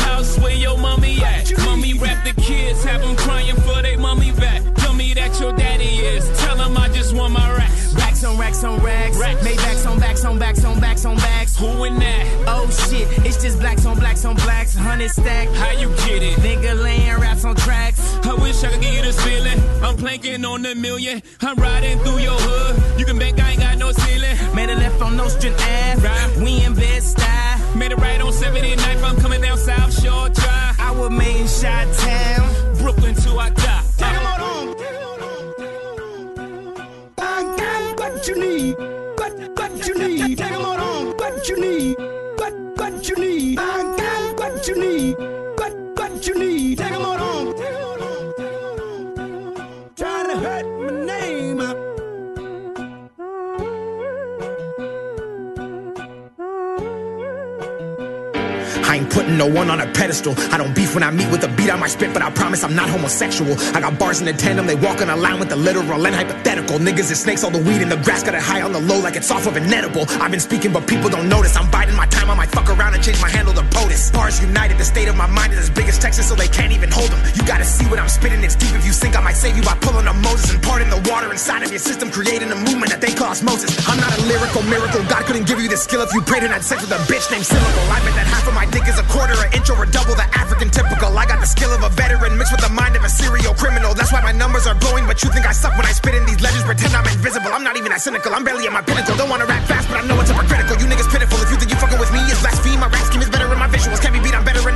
Racks on racks racks. Maybachs on backs on backs on backs on backs. Who in that? Oh shit, it's just blacks on blacks on blacks. Hundred stack. How you get it? Nigga laying raps on tracks. I wish I could give you this feeling. I'm planking on the million. I'm riding through your hood. You can bet I ain't got no ceiling. Made a left on Nostrand Ave. Right. We in Bed-Stuy. Made it right on 79th. I'm coming down South Shore Drive. I was made in Shot Town. Brooklyn till I die. Take 'em on. What you need. What what you need? Take 'em on. What you need? What what you need? I got what you need. I ain't putting no one on a pedestal. I don't beef when I meet with the beat on my spit, but I promise I'm not homosexual. I got bars in the tandem, they walk on a line with the literal and hypothetical. Niggas is snakes, all the weed in the grass, got it high on the low like it's off of an edible. I've been speaking, but people don't notice. I'm biding my time, I might fuck around and change my handle to POTUS. Bars united, the state of my mind is as big as Texas, so they can't even hold them. You gotta see what I'm spitting, it's deep. If you sink, I might save you by pulling a Moses and parting the water inside of your system, creating a movement that they call osmosis. I'm not a lyrical miracle. God couldn't give you this skill if you prayed and had sex with a bitch named Syllable. I bet that half of my dick is a quarter, an inch over double the African typical. I got the skill of a veteran mixed with the mind of a serial criminal. That's why my numbers are blowing, but you think I suck when I spit in these legends. Pretend I'm invisible. I'm not even that cynical. I'm barely at my pinnacle. Don't wanna rap fast, but I know it's hypocritical. You niggas pitiful. If you think you fucking with me, it's blaspheme. My rap scheme is better in my visuals. Can't be beat. I'm better and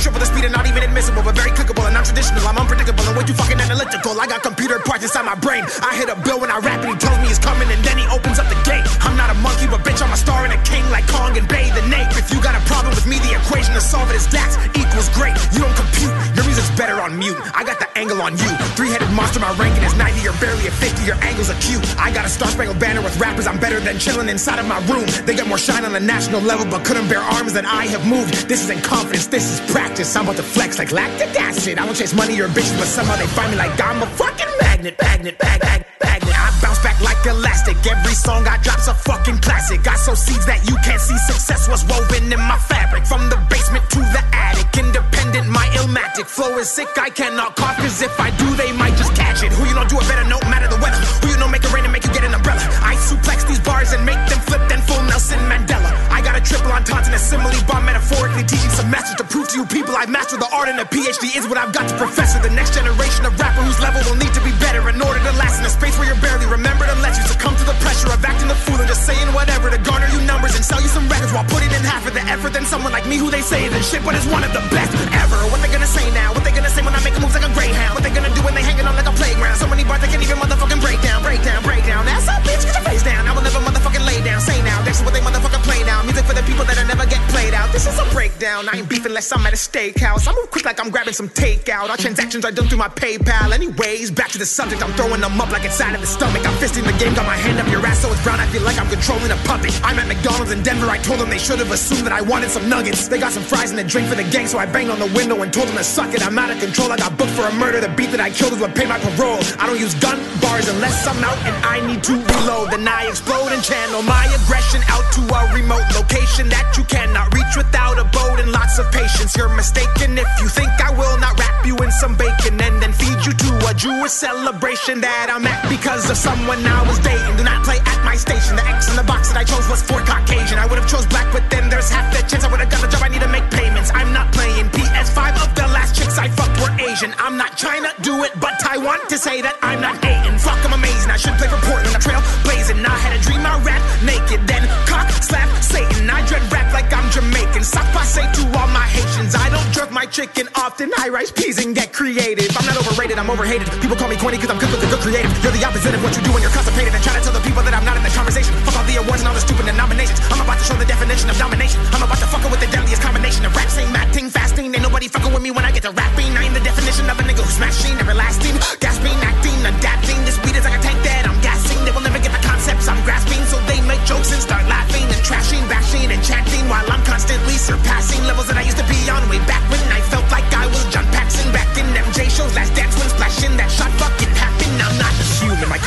Triple the speed and not even admissible, but very clickable and non-traditional. I'm unpredictable and way too fucking analytical. I got computer parts inside my brain. I hit a bill when I rap and he tells me he's coming and then he opens up the gate. I'm not a monkey, but bitch, I'm a star and a king like Kong and Bay the Nape. If you got a problem with me, the equation to solve it is DAX equals great. You don't compute. Your music's better on mute. I got the angle on you. Three-headed monster, my ranking is 90. You're barely at 50. Your angle's acute. I got a star spangled banner with rappers. I'm better than chilling inside of my room. They get more shine on the national level, but couldn't bear arms than I have moved. This isn't confidence. This is practice. I'm about to flex like lactic acid. I don't chase money or bitches, but somehow they find me like I'm a fucking magnet, magnet, mag, mag, magnet. I bounce back like elastic. Every song I drop's a fucking classic. I sow seeds that you can't see. Success was woven in my fabric. From the basement to the attic. Independent, my illmatic flow is sick. I cannot cough, cause if I do, they might just catch it. Who you know do it better, no matter the weather. Who you know make it rain and make you get an umbrella. I suplex these bars and make them flip, then full Nelson Mandela. I a triple entendre and a simile bar metaphorically teaching some message to prove to you people I've mastered the art and a PhD is what I've got to professor. The next generation of rapper whose level will need to be better in order to last in a space where you're barely remembered unless you succumb to the pressure of acting the fool and just saying whatever to garner you numbers and sell you some records while putting in half of the effort than someone like me who they say isn't shit but is one of the best ever. What they gonna say now? What they gonna say when I make moves like a greyhound? What they gonna do when they hanging on like a playground? So many bars they can't even motherfucking break down, break down, break down. That's all, bitch, get your face down. I will never motherfucking lay down. Say now, this is what they motherfucker play now. Music for the people that'll never get played out. This is a breakdown. I ain't beefing unless I'm at a steakhouse. I move quick like I'm grabbing some takeout. All transactions are done through my PayPal. Anyways, back to the subject. I'm throwing them up like out of the stomach. I'm fisting the game, got my hand up so it's brown. I feel like I'm controlling a puppet. I'm at McDonald's in Denver. I told them they should have assumed that I wanted some nuggets. They got some fries and a drink for the gang, so I banged on the window and told them to suck it. I'm out of control. I got booked for a murder. The beat that I killed is what paid my parole. I don't use gun bars unless I'm out and I need to reload. Then I explode and channel my aggression out to a remote location that you cannot reach without a boat and lots of patience. You're mistaken if you think I will not wrap you in some bacon and then feed you to a Jewish celebration that I'm at because of someone I was dating. Do not play at my station. The X in the box that I chose was for Caucasian. I would have chose black, but then there's half the chance I would have got a job. I need to make payments. I'm not playing PS5 of the last chicks I fucked were Asian. I'm not China, do it, but Taiwan to say that I'm not hating. Fuck, I'm amazing. I should play for Portland. The trail blazing. I had a dream. I rap naked, then cock slap Satan. I dread rap like I'm Jamaican. Sock passe to all my Haitians. I don't jerk my chicken often. I rice peas and get creative. I'm not overrated. I'm overhated. People call me corny because I'm good with the good creative. You're the opposite of what you do when you're constipated and try to tell the people that I'm not in the conversation. Fuck all the awards and all the stupid nominations. I'm about to show the definition of domination. I'm about to fuck with the deadliest combination of rap, sing, acting, fasting. Ain't nobody fucking with me when I get to rapping. I ain't the definition of a nigga who's smashing, everlasting, gasping, acting, adapting. This beat is like a tank that I'm gassing. They will never get the concepts I'm grasping, so they make jokes and start laughing and trashing, bashing and chanting while I'm constantly surpassing levels that I used to be on way back when I felt like I was John Paxson back in MJ shows. Last dance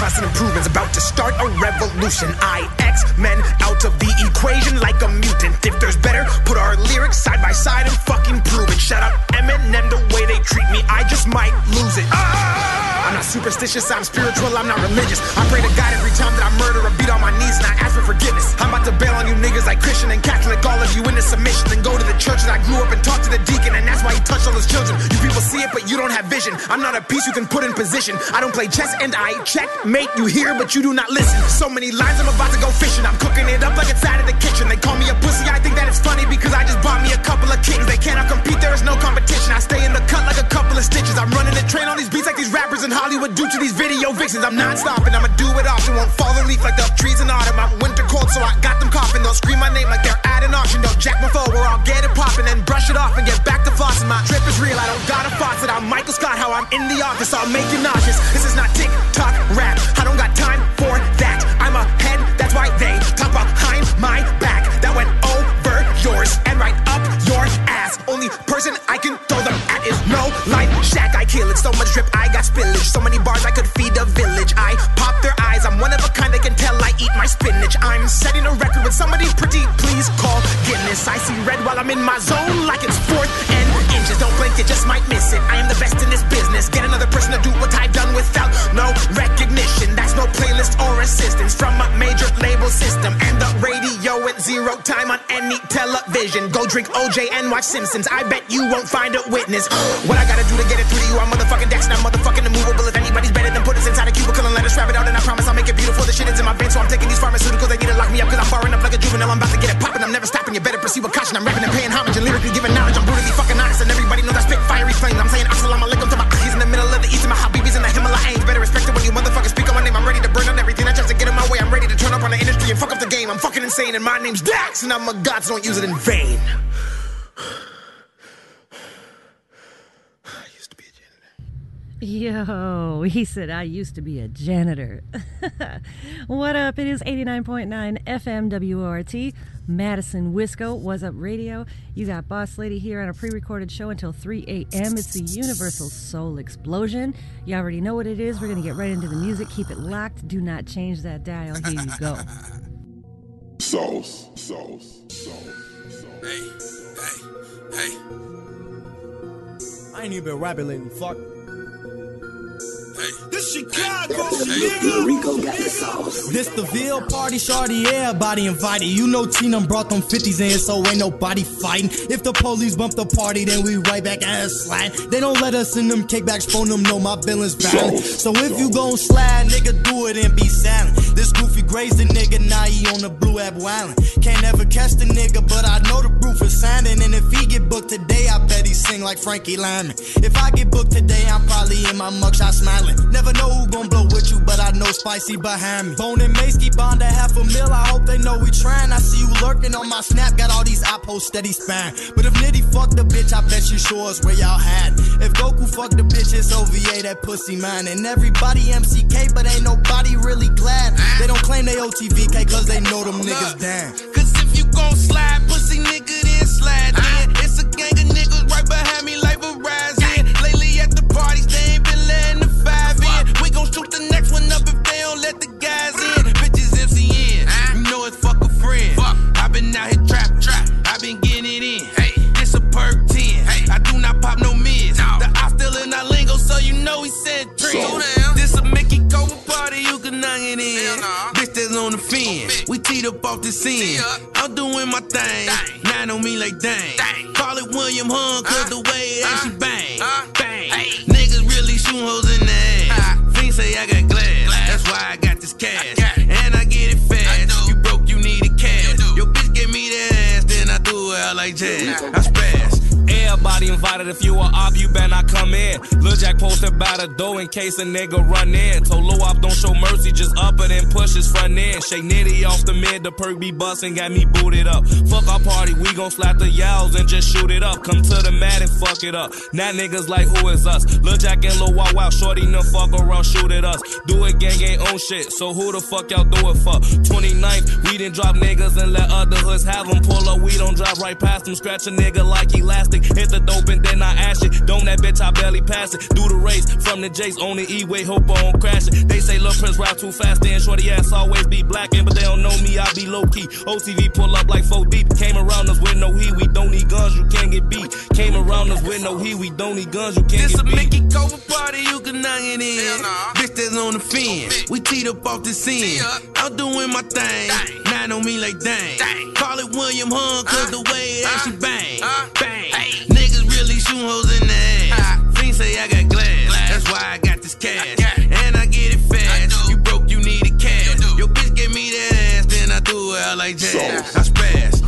constant improvement's about to start a revolution. I X men out of the equation like a mutant. If there's better, put our lyrics side by side and fucking prove it. Shut up, Eminem, the way they treat me, I just might lose it. Ah! I'm not superstitious, I'm spiritual, I'm not religious. I pray to God every time that I murder or beat on my knees and I ask for forgiveness. I'm about to bail on you niggas like Christian and Catholic, all of you into submission. Then go to the church that I grew up and talk to the deacon, and that's why he touched all his children. You people see it, but you don't have vision. I'm not a piece you can put in position. I don't play chess and I checkmate. Mate, you hear, but you do not listen. So many lines, I'm about to go fishing. I'm cooking it up like it's out of the kitchen. They call me a pussy, I think that it's funny because I just bought me a couple of kittens. They cannot compete, there is no competition. I stay in the cut like a couple of stitches. I'm running the train on these beats like these rappers in Hollywood do to these video vixens. I'm not stopping, I'ma do it often. Won't fall a leaf like the trees in autumn. I'm winter cold, so I got them coughing. They'll scream my name like they're at an auction. They'll jack my phone where I'll get it popping and brush it off and get back to flossing. My trip is real, I don't got a faucet. I'm Michael Scott, how I'm in the office. I'll make you nauseous. This is not tick rap. I don't got time for that. I'm ahead, that's why they talk behind my back. That went over yours and right up your ass. Only person I can throw them at is no life shack. I kill it, so much drip, I got spillage. So many bars I could feed a village. I pop their eyes, I'm one of a kind. They can tell I eat my spinach. I'm setting a record with somebody pretty. Please call Guinness. I see red while I'm in my zone, like it's fourth and. Don't blink, you just might miss it. I am the best in this business. Get another person to do what I've done without no recognition. That's no playlist or assistance from a major label system and the radio at zero time on any television. Go drink OJ and watch Simpsons. I bet you won't find a witness. [GASPS] What I gotta do to get it through to you? I'm motherfucking Dex, not motherfucking immovable. If anybody's better than put us inside a cubicle and let us wrap it out, and I promise I'll make it beautiful. The shit is in my veins, so I'm taking these pharmaceuticals. They need to lock me up because I'm firing up like a juvenile. I'm about to get it popping. I'm never stopping. You better proceed with caution. I'm rapping and paying homage and lyrically giving knowledge. I'm brutally fucking honest, and everybody knows I spit fiery flames. I'm saying assalamu alaikum to my eyes in the middle of the east, and my habibis in the Himalayas. Better respect it when you motherfuckers ready to turn up on the industry and fuck up the game. I'm fucking insane, and my name's Dax, and I'm a god, so don't use it in vain. Yo, he said, I used to be a janitor. [LAUGHS] what up? It is 89.9 FM WORT, Madison Wisco. What's up, radio? You got Boss Lady here on a pre recorded show until 3 a.m. It's the Universal Soul Explosion. You already know what it is. We're going to get right into the music. Keep it locked. Do not change that dial. Here you go. [LAUGHS] Sauce, sauce, sauce. Hey, hey, hey. I ain't even rapping lately. Fuck. This Chicago, nigga. Rico got the sauce. This the Ville party, shorty, everybody invited. You know Tina brought them 50s in, so ain't nobody fighting. If the police bump the party, then we right back at a slide. They don't let us in them kickbacks, phone them, know my feelings valid. So if you gon' slide, nigga, do it and be silent. This goofy graze the nigga, now he on the blue app wildin'. Can't ever catch the nigga, but I know the proof is sounding. And if he get booked today, I bet he sing like Frankie Lymon. If I get booked today, I'm probably in my mugshot smiling. Never know who gon' blow with you, but I know spicy behind me. Bone and Mace keep bond a half a mil. I hope they know we tryin'. I see you lurking on my snap, got all these I post steady spine. But if Nitty fuck the bitch, I bet you sure is where y'all had. If Goku fuck the bitch, it's OVA, that pussy mine. And everybody MCK, but ain't nobody really glad. They don't claim they OTVK cause they know them niggas down. Cause if you gon' slide, pussy nigga, then slide out here trapping, i been getting it in. Hey, this a perk 10. Hey. I do not pop no mids. The I still in our lingo, so you know we said three. trend. This a Mickey Cobra party, you can knock it in. Bitch that's on the fence. We teed up off the scene. I'm doing my thing. Nine on me like dang. Call it William Hung, cause the way it actually bang. Invited. If you a op, you better not come in. Posted by the door in case a nigga run in. Told Lil Op don't show mercy, just up it and push his front end. Shake nitty off the mid, the perk be bustin', got me booted up. Fuck our party, we gon' slap the yowls and just shoot it up. Come to the mat and fuck it up. Now niggas like who is us? Lil Jack and Lil Wow Wow, shorty no fuck around, shoot at us. Do it gang ain't own shit, so who the fuck y'all do it for? 29th, we didn't drop niggas and let other hoods have them. Pull up, we don't drive right past them. Scratch a nigga like elastic. Hit the dope and then I ash it. Don't that bitch, I barely pass it. Do the race from the Jays on the E-way, hope I don't crash it. They say Lil Prince ride too fast, and shorty ass always be blacking, but they don't know me, I be low key. OTV pull up like 4 deep. Came around us with no heat, we don't need guns, you can't get beat. Came around us with no heat, we don't need guns, you can't This a get beat. Mickey Cobra party, you can knock it in. Bitch that's on the fence. We teed up off the scene. I'm doing my thing. Nine on me like dang. Call it William Hung, cause the way it actually bang. Bang. Niggas really shoot hoes in the ass. Fiends say I got glass. That's why I got this cash. And I get it fast. You broke, you need a cash. Your bitch give me that ass, then I do it out like jazz. I spaz.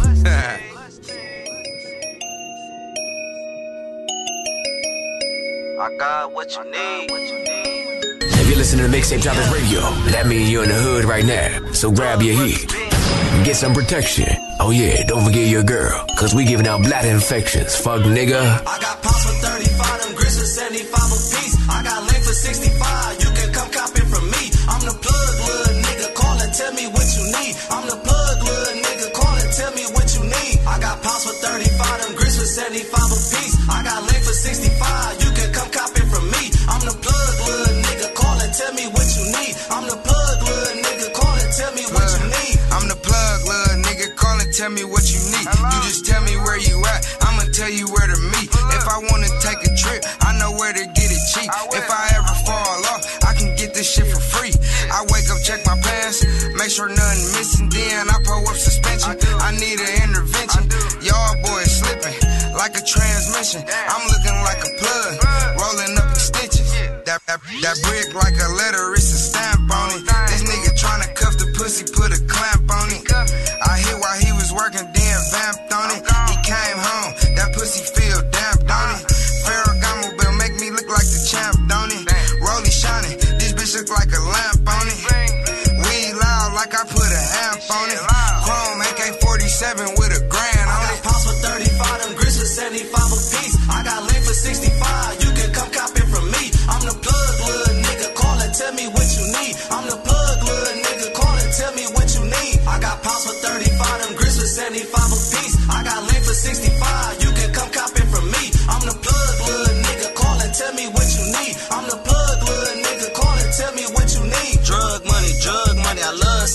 I got what you need. If you're listening to Mixtape Droppers Radio, that means you're in the hood right now. So grab your heat. Get some protection. Oh yeah, don't forget your girl. Cause we giving out bladder infections. Fuck nigga. I got pounds for 35, them grits for 75 a piece. I got length for 65, you can come cop it from me. I'm the plug, little nigga, call and tell me what you need. I'm the plug, little nigga, call and tell me what you need. I got pounds for 35, them grits for 75 a piece. I got length for 65, you tell me what you need. You just tell me where you at. I'ma tell you where to meet. If I wanna take a trip, I know where to get it cheap. If I ever fall off, I can get this shit for free. I wake up, check my pants, make sure nothing missing. Then I pull up suspension. I need an intervention. Y'all boys slipping like a transmission. I'm looking like a plug, rolling up extensions. That, that, that brick like a letter, it's a stamp on it. This nigga tryna cuff the pussy, put a clamp on it. I hit while he was working, then vamped on it. He came home, that pussy feel damp, don't it? Ferragamo but make me look like the champ, don't it? Rolly shining, this bitch look like a lamp on it. We loud like I put a amp on it. Chrome AK 47 grits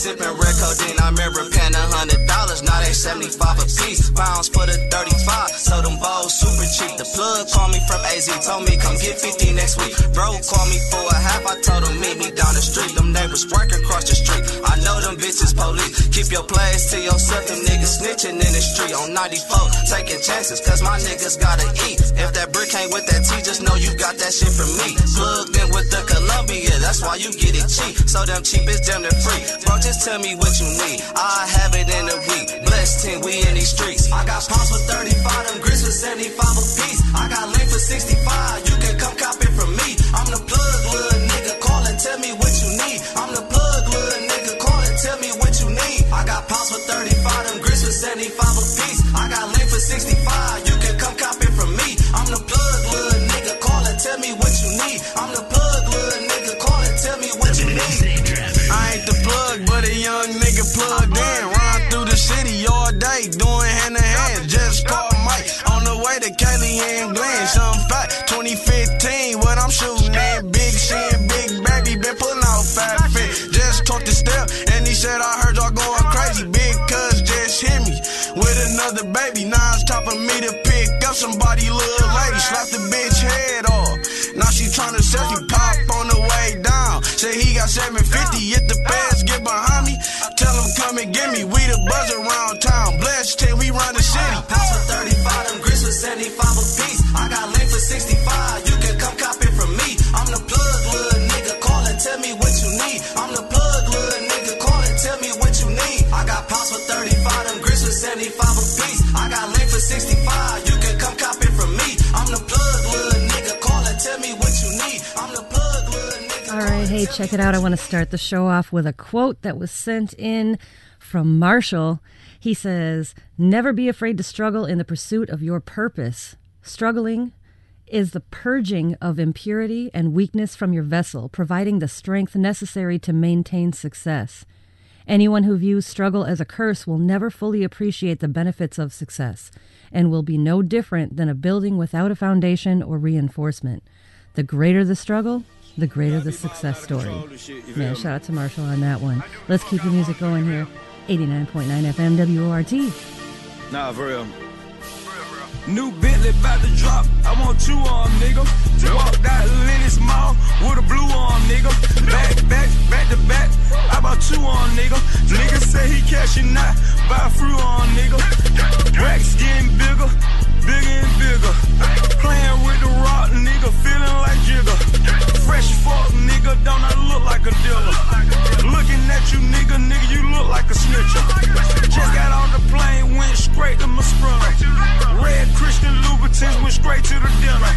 sipping red codeine. I remember paying a hundred dollars. Now they 75 a piece. Pounds for the 35. So them balls super cheap. The plug called me from AZ. Told me come get 50 next week. Bro called me for a half. I told him meet me down the street. Them neighbors working across the street. I know them bitches police. Keep your plays to yourself. Them niggas snitching in the street on 94. Taking chances. Cause my niggas gotta eat. If that brick ain't with that T, just know you got that shit from me. Plugged in with the Colombia. That's why you get it cheap. So them cheap is damn near free. Bro, just tell me what you need. I have it in a week. Blessed 10, we in these streets. I got pounds for 35, them grits for 75 a piece. I got link for 65, you can come cop it from me. I'm the plug, little nigga. Call and tell me what you need. I'm the plug, little nigga. Call and tell me what you need. I got pounds for 35, them grits for 75 a piece. I got link for 65, you can come cop it from me. I'm the plug, little nigga. Call and tell me what you need. I'm young nigga plugged in. Run through the city all day, doing hand to hand. Just called Mike on the way to Kelly and Glenn. Some fat 2015, what I'm shooting at. Big shit, big baby, been pulling out fat fit. Just talked the step, and he said, I heard y'all going crazy. Big cuz just hit me with another baby. Now it's time for me to pick up somebody, little lady. Slap the bitch head off. She tryna selfie pop on the way down. Say he got 750, if the feds get behind me, tell him come and get me. We the buzz around town. Blessed till we run the city. Pounds for 35, them grits for 75 a piece. I got link for 65, you can come cop it from me. I'm the plug, little nigga. Call and tell me what you need. I'm the plug, little nigga. Call and tell me what you need. I got pounds for 35, them grits for 75 a piece. I got link for 65, you All right, hey, check it out. I want to start the show off with a quote that was sent in from Marshall. He says, Never be afraid to struggle in the pursuit of your purpose. Struggling is the purging of impurity and weakness from your vessel, providing the strength necessary to maintain success. Anyone who views struggle as a curse will never fully appreciate the benefits of success and will be no different than a building without a foundation or reinforcement. The greater the struggle, the greater the success story. Man, shout out to Marshall on that one. Let's keep the music going here. 89.9 FM WORT. Nah, for real. New Bentley about to drop. I want two on, nigga. Walked out Lenox Mall with a blue on, nigga. Back, back, back to back. I bought two on, nigga. Nigga say he cashing out. Buy a fruit on, nigga. Racks getting bigger, bigger and bigger. Playing with the rock, nigga. Feeling like Jigger. Fresh fuck, nigga. Don't I look like a dealer? Looking at you, nigga. Nigga, you look like a snitcher. Just got on the plane, went straight to my sprung. Red Christian Louboutins went straight to the dinner.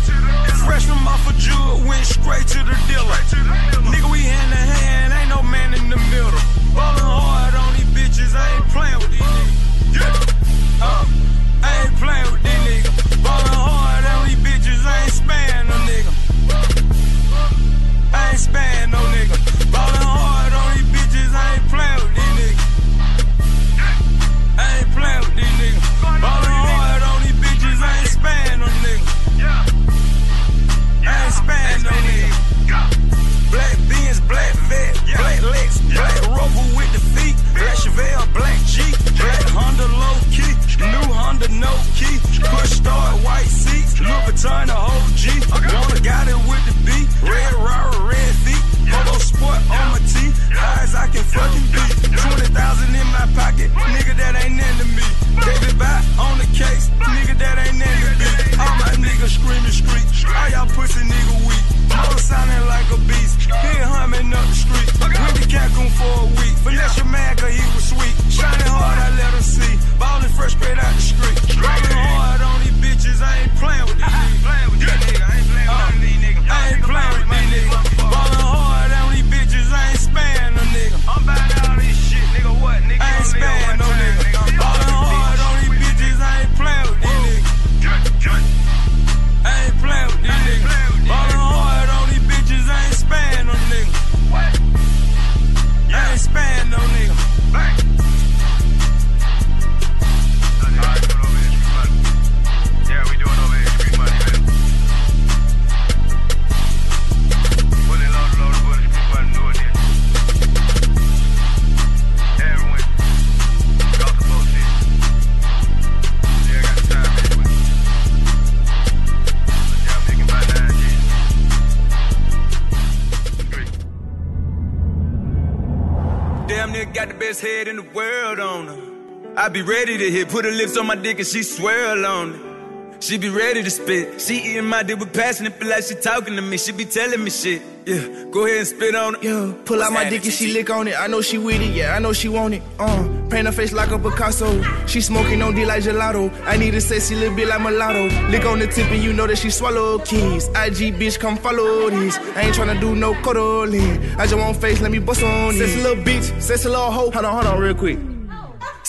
Fresh from off a jewel, went straight to the dealer. Nigga, we hand to hand, ain't no man in the middle. Ballin' hard on these bitches, I ain't playing with these niggas. Yeah. Uh, I ain't with these niggas. Ballin' hard on these bitches, I ain't no. I ain't no. Ballin' hard on these bitches, I ain't playin' with these niggas. I ain't playin' with these niggas. Ballin' hard on these bitches, I ain't no. I ain't no. Black beans, black black black with the feet, black Chevelle, black Jeep, black Honda low key, new under no key. Push start, white seats, Louis Vuitton, a whole G. Wanna got it with the B, red rara, red feet. Polo sport on my teeth, high as I can fucking be. 20,000 in my pocket, nigga that ain't into me. David by on the case, nigga that ain't into me. All my niggas screaming street, all y'all pussy nigga weak. Motor sounding like a beast, he humming up the street. With to Cancun for a week, finesse your man cause he was sweet. Shining hard, I let him see. Ballin' fresh straight out the street straight. Riding hard on these bitches, I ain't playing with these niggas. I ain't playing with these niggas. I ain't playing with these niggas. Ballin' hard on these bitches, I ain't sparing no nigga. I'm buying all this shit, nigga. What. I ain't sparing no nigga. Ballin' hard on these bitches, I ain't playing with these niggas. I ain't playing with these niggas. Ballin' hard on these bitches, I ain't sparing no nigga. I ain't sparing no nigga. Bang. Got the best head in the world on her. I be ready to hit, put her lips on my dick and she swirl on it. She be ready to spit. She eating my dick with passion, it feel like she talking to me. She be telling me shit. Yeah, go ahead and spit on it. Yeah, pull out my dick and she lick on it. I know she with it, yeah, I know she want it. Uh, paint her face like a Picasso. She smoking on D like gelato. I need a sexy little bit like mulatto. Lick on the tip and you know that she swallow keys. IG bitch, come follow these. I ain't tryna do no cuddling. I just want face, let me bust on it. Sexy little bitch, sexy little hoe. Hold on, hold on, real quick.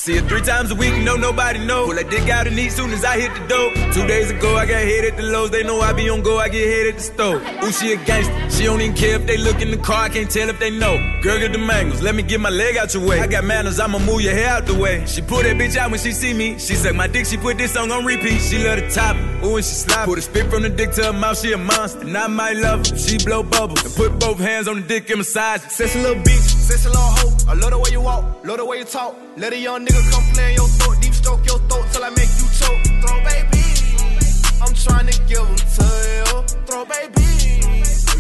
See her three times a week, no nobody know. Pull that dick out and eat soon as I hit the door. Two days ago, I got hit at the lows. They know I be on go, I get hit at the store. Ooh, she a gangster. She don't even care if they look in the car, I can't tell if they know. Girl, get the mangoes, let me get my leg out your way. I got manners, I'ma move your hair out the way. She pull that bitch out when she see me. She suck my dick, she put this song on repeat. She love the top, ooh, and she slide. Put a spit from the dick to her mouth, she a monster. And I might love her, she blow bubbles. And put both hands on the dick and massage. it. Sexy little bitch, sexy little hoe. I love the way you walk, love the way you talk. Let a young nigga come play in your throat, deep stroke your throat till I make you choke. Throw baby, I'm trying to give them to you. Throw baby,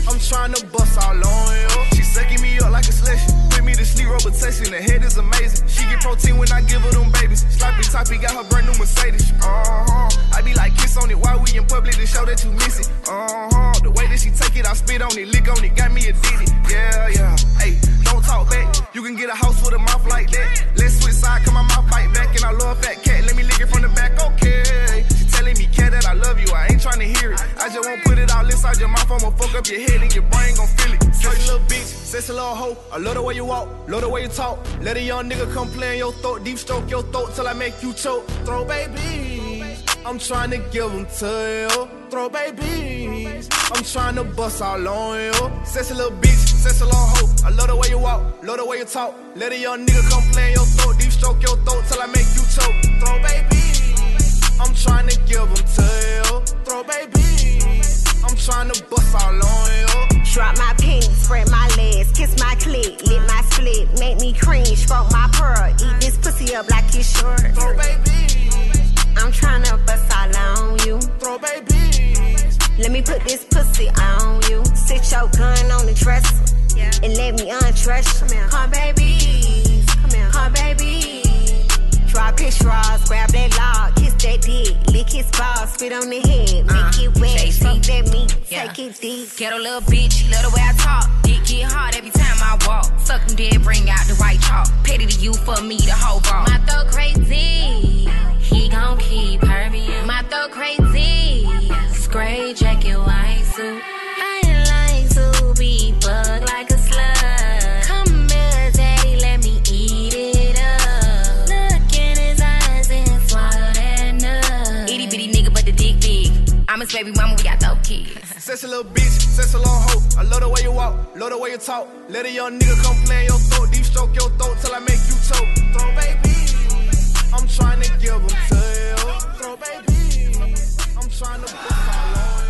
I'm trying to bust all on you. She sucking me up like a selection. Put me to sleep, rotation. The head is amazing. She get protein when I give her them babies. Sloppy toppy got her brand new Mercedes. Uh huh. I be like kiss on it while we in public to show that you miss it. Uh huh. The way that she take it, I spit on it, lick on it, got me addicted. Yeah, yeah. Hey, don't talk back. You can get a house with a mouth like that. Let's switch side, come on my mouth bite back, and I love fat cat. Let me lick it from the back, okay. Telling me, cat, that I love you. I ain't trying to hear it. I just won't put it all inside your mouth. I'ma fuck up your head and your brain gon' feel it. Sexy little bitch, sexy little hoe. I love the way you walk, love the way you talk. Let a young nigga come play in your throat, deep stroke your throat till I make you choke. Throw babies, I'm trying to give them to you. Throw babies, I'm trying to bust all on you. Sexy little bitch, sexy little hoe. I love the way you walk, love the way you talk. Let a young nigga come play in your throat, deep stroke your throat till I make you choke. Throw babies, I'm trying to give them to you. Throw babies, I'm trying to bust all on you. Drop my pennies, spread my legs, kiss my clit, lit my split, make me cringe, fuck my pearl, eat this pussy up like it's short. Throw babies, I'm tryna bust all on you. throw babies. Let me put this pussy on you. Sit your gun on the dresser and let me undress you. Come, baby, come here, come, baby. Drop his straws, grab that log, kiss that dick, lick his balls, spit on the head, make uh, it wet, suck that meat, Yeah. take it deep. Ghetto little bitch, love the way I talk. Dick get hard every time I walk. Fuck him dead, bring out the white chalk. Petty to you for me, the whole ball. My throat crazy, he gon' keep hurting. My throat crazy, gray jacket, white suit. I'm baby mama, we got dope kids. [LAUGHS] Sexy little bitch, sexy little hoe. I love the way you walk, love the way you talk. Let a young nigga come play in your throat, deep stroke your throat till I make you choke. Throw babies, I'm trying to give them to you. Throw babies, I'm trying to bust all on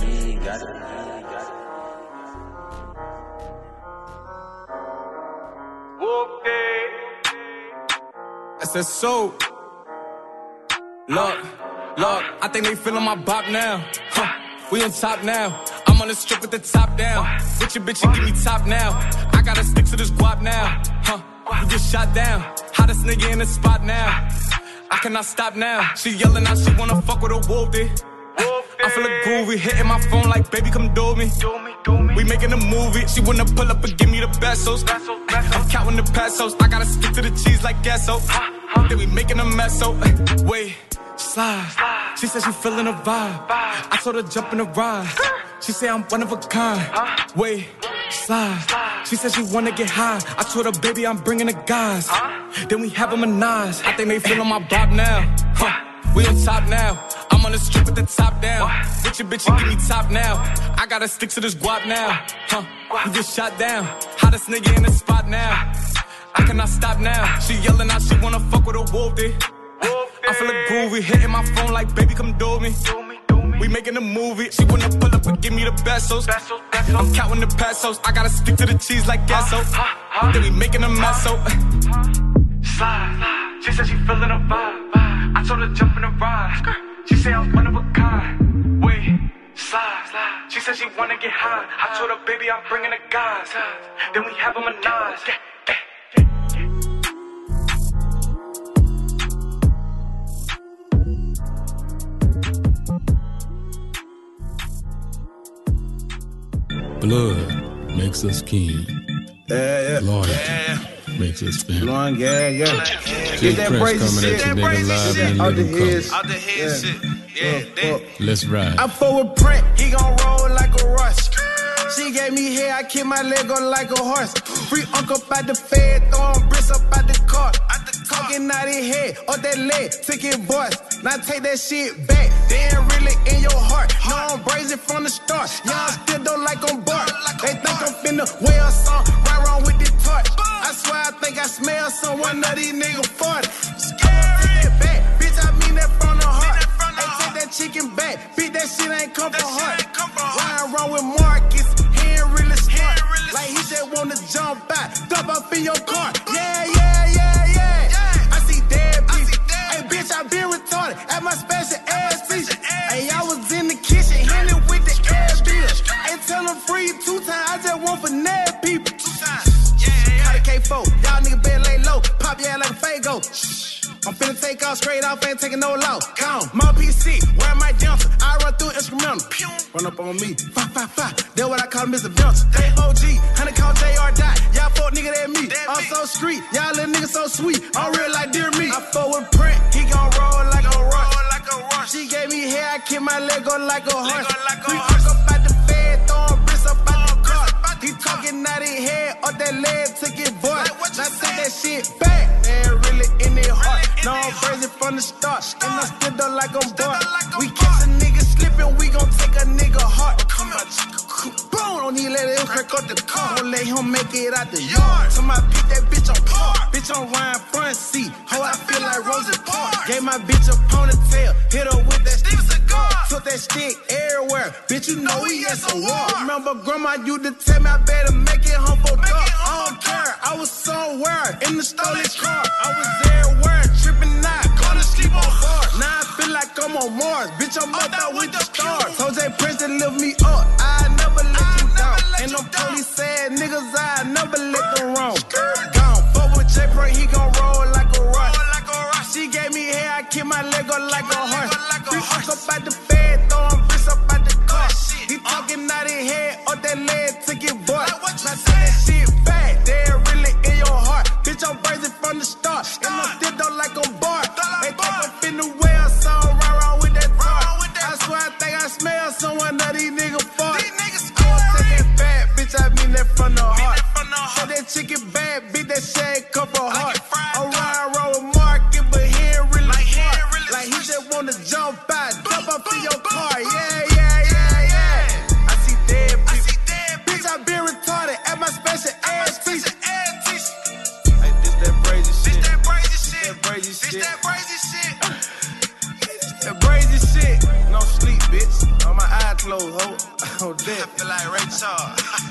you. I said so. Look, look, I think they feeling my bop now. Huh, we on top now. I'm on the strip with the top down. With your bitch, you give me top now. I gotta stick to this guap now. Huh, you get shot down. Hottest nigga in the spot now. I cannot stop now. She yelling out, she wanna fuck with a wolf, dude. I feel a groovy, hitting my phone like, baby, come do me. We making a movie. She wanna pull up and give me the pesos. I'm counting the pesos. I gotta stick to the cheese like queso. Then we making a mess, so wait, slide. She said she feeling a vibe. I told her jump in the ride. She say I'm one of a kind. Wait, slide. She said she wanna get high. I told her, baby, I'm bringing the guys. Then we have a menage. I think they feeling my vibe now. Huh. We on top now. I'm on the strip with the top down. Bitch, your bitch, you give me top now. I gotta stick to this guap now. Huh. You get shot down. Hottest nigga in the spot now. I cannot stop now. She yelling out, she wanna fuck with a wolf, dude. I feel a groovy, hitting my phone like, baby, come do me. We making a movie. She wanna pull up and give me the pesos. I'm counting the pesos. I gotta stick to the cheese like queso. Then we making a mess, so. Slide. She said she feeling a vibe. I told her jump in the ride. She said I'm one of a kind. Wait, slide. She said she wanna get high. I told her, baby, I'm bringing the guys. Then we have a menage. Blood makes us kin. Yeah, yeah. Loyalty makes us family. Long, yeah, yeah. Jay Get that Fresh coming shit. at you, nigga, live in Out the living color. heads. Out the head Yeah. shit. Yeah, that. Let's ride. I fuck with Brent, he gon' roll like a rush. She gave me hair, I keep my leg on like a horse. Free uncle by the fed, throwing bricks up out the car. Talking out his head, up that leg, took his voice. Now take that shit back, they ain't really in your heart. No, I'm brazen from the start. Y'all still don't like on board. They think I'm finna wear some, right wrong with the torch. I swear I think I smell someone of these niggas. Take it back, bitch, I mean that from the heart. Hey, take that chicken back, beat that shit ain't come from heart. Ryan wrong with Marcus, he ain't really smart. Like he just wanna jump out, dump up in your car. Yeah, yeah, yeah. Bitch, I been retarded at my special ass feature. Hey, I was in the kitchen, handling with the air bill. Ain't tell them free two times, I just want for nab people. Two times. Yeah, yeah. K4, y'all nigga better lay low, pop your ass like a Fago. I'm finna take off straight off, ain't taking no loss. Gone. My PC, where my Johnson? I run through instrumental. Pew. Run up on me. Five, five, five. That's what I call Mr. Johnson. They OG, honey call JR Dot. Y'all fuck nigga that me. I'm so street, y'all little niggas so sweet. I'm real like dear me. I fuck with Brent, he gon' roll like a rock. Like a rock. She gave me hair, I keep my leg on like a horse. we fuck up at the bed, throwing bricks up out the car. He talking out his head, up that leg, took his voice. Now take that shit back, No, I'm crazy from the start, and I still don't like I'm bored. We catch a nigga slipping, we gon' take a nigga heart. Come on, boom, don't need let him crack up the car. Don't let him make it out the yard. Somebody beat that bitch on park. Bitch on Ryan front seat. How I feel like Rosa Parks. Gave my bitch a ponytail, hit her with that Steven cigar. Took that stick everywhere. Bitch, you know we at some war. Remember, grandma used to tell me I better make it home for dark. I don't care. I was somewhere in the stolen car. I was everywhere, tripping out, gonna sleep on bars. Now I feel like I'm on Mars. Bitch, I'm up there with the stars. Jose Prince to lift me up. I never let you down. Ain't no police sad niggas. I never let them wrong. Gone. Fuck with J Prince, he gon' roll like a rock. She gave me hair, I keep my leg on like a horse. Fuck up at the fed, throwing bricks up at the car. He talking out his head, up that leg, took his voice. Now take that shit back, they really in your heart. Bitch, I'm brazen from the start, and I still don't like on bar. They think I'm finna wear some right around with that tar. I swear I think I smell someone of these niggas fart. I won't take that back, bitch, I mean that from the heart. Take that chicken bad, beat that shit, come from heart. I'm riding around with Market, but he ain't really smart. Like he just wanna jump out, up in your car. Yeah, yeah, yeah, yeah. I see dead people. Bitch, I been retarded at my special ass teacher. Hey, this that brazy shit. This that brazy shit. That brazy shit. [LAUGHS] This that brazy shit. That brazy shit. No sleep, bitch. On my eye closed, ho. [LAUGHS] Oh, dead. I feel like Ray Charles. [LAUGHS]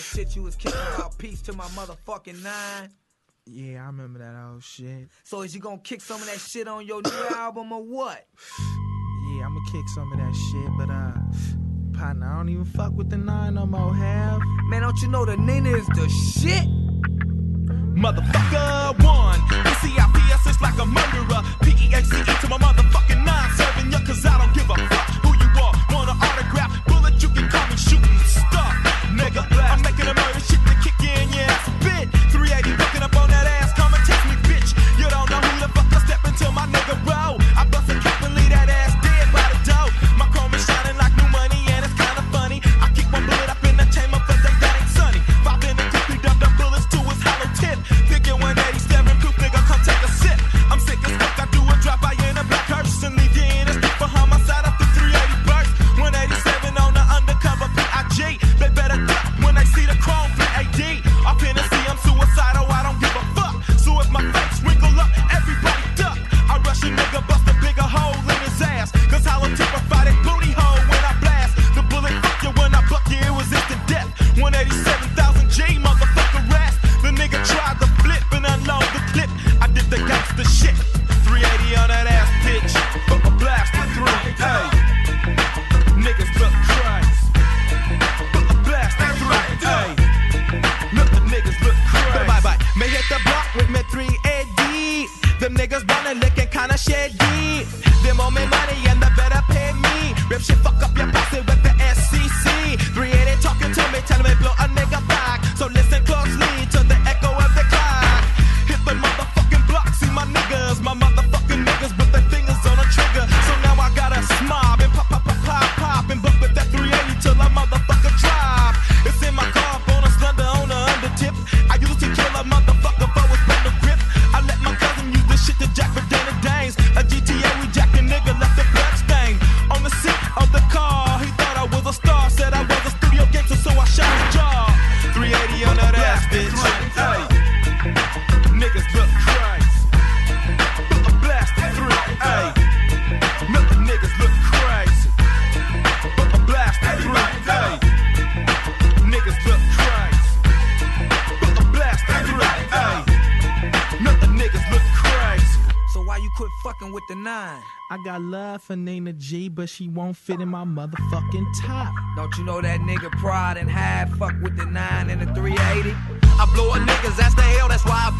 that shit you was kicking about peace to my motherfucking nine? Yeah, I remember that old shit. So is you gonna kick some of that shit on your new album or what? Yeah, I'ma kick some of that shit, but uh, partner, I don't even fuck with the nine no more. Have man, don't you know the Nina is the shit? Motherfucker one, PCIPS is like a murderer. P-E-A-C-E to my motherfucking nine, serving ya cause I don't give a fuck G, but she won't fit in my motherfucking top. Don't you know that nigga pride and hide fuck with the nine and the 380? I blow a niggas that's the hell, that's why I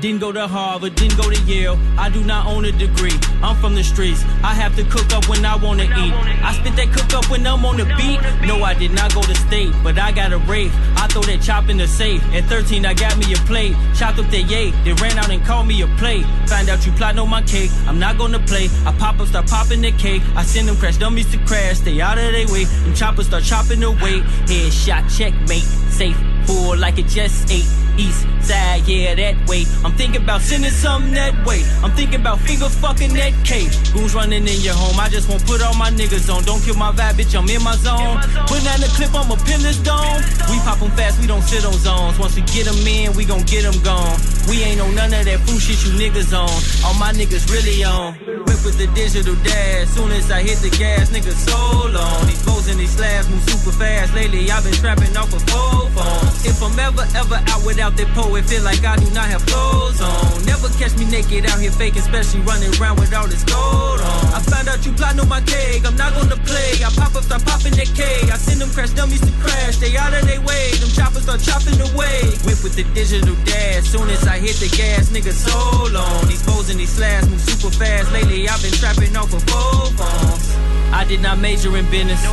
didn't go to Harvard, didn't go to Yale. I do not own a degree. I'm from the streets. I have to cook up when I wanna eat. I spit that cook up when I'm on the beat. No, I did not go to state, but I got a rave. I throw that chop in the safe. At 13, I got me a plate. Chopped up that yay. They ran out and called me a plate. Find out you plotting on my cake. I'm not gonna play. I pop up, start popping the cake. I send them crash dummies to crash. Stay out of their way. Them choppers start chopping away. Headshot, checkmate. Safe, full like it just ate. East side, yeah, that way. I'm thinking about sending something that way. I'm thinking about finger fucking that cake. Goons running in your home. I just won't put all my niggas on. Don't kill my vibe, bitch. I'm in my zone. Put down the clip, I'ma pin this dome. We pop 'em fast, we don't sit on zones. Once we get 'em in, we gon' get 'em gone. We ain't on none of that fool shit you niggas on. All my niggas really on. Whip with the digital dash. Soon as I hit the gas, niggas so long. And these slabs move super fast. Lately, I've been trapping off a full phone. If I'm ever, ever out without that pole, it feel like I do not have clothes on. Never catch me naked out here faking, especially running around with all this gold on. I found out you plotting on my cake. I'm not gonna play. I pop up, start popping that cake. I send them crash dummies to crash. they out of their way. Them choppers start chopping away. Whip with the digital dash. Soon as I hit the gas, nigga, so long. These foes and these slabs move super fast. Lately, I've been trapping off of full phones. I did not major in business.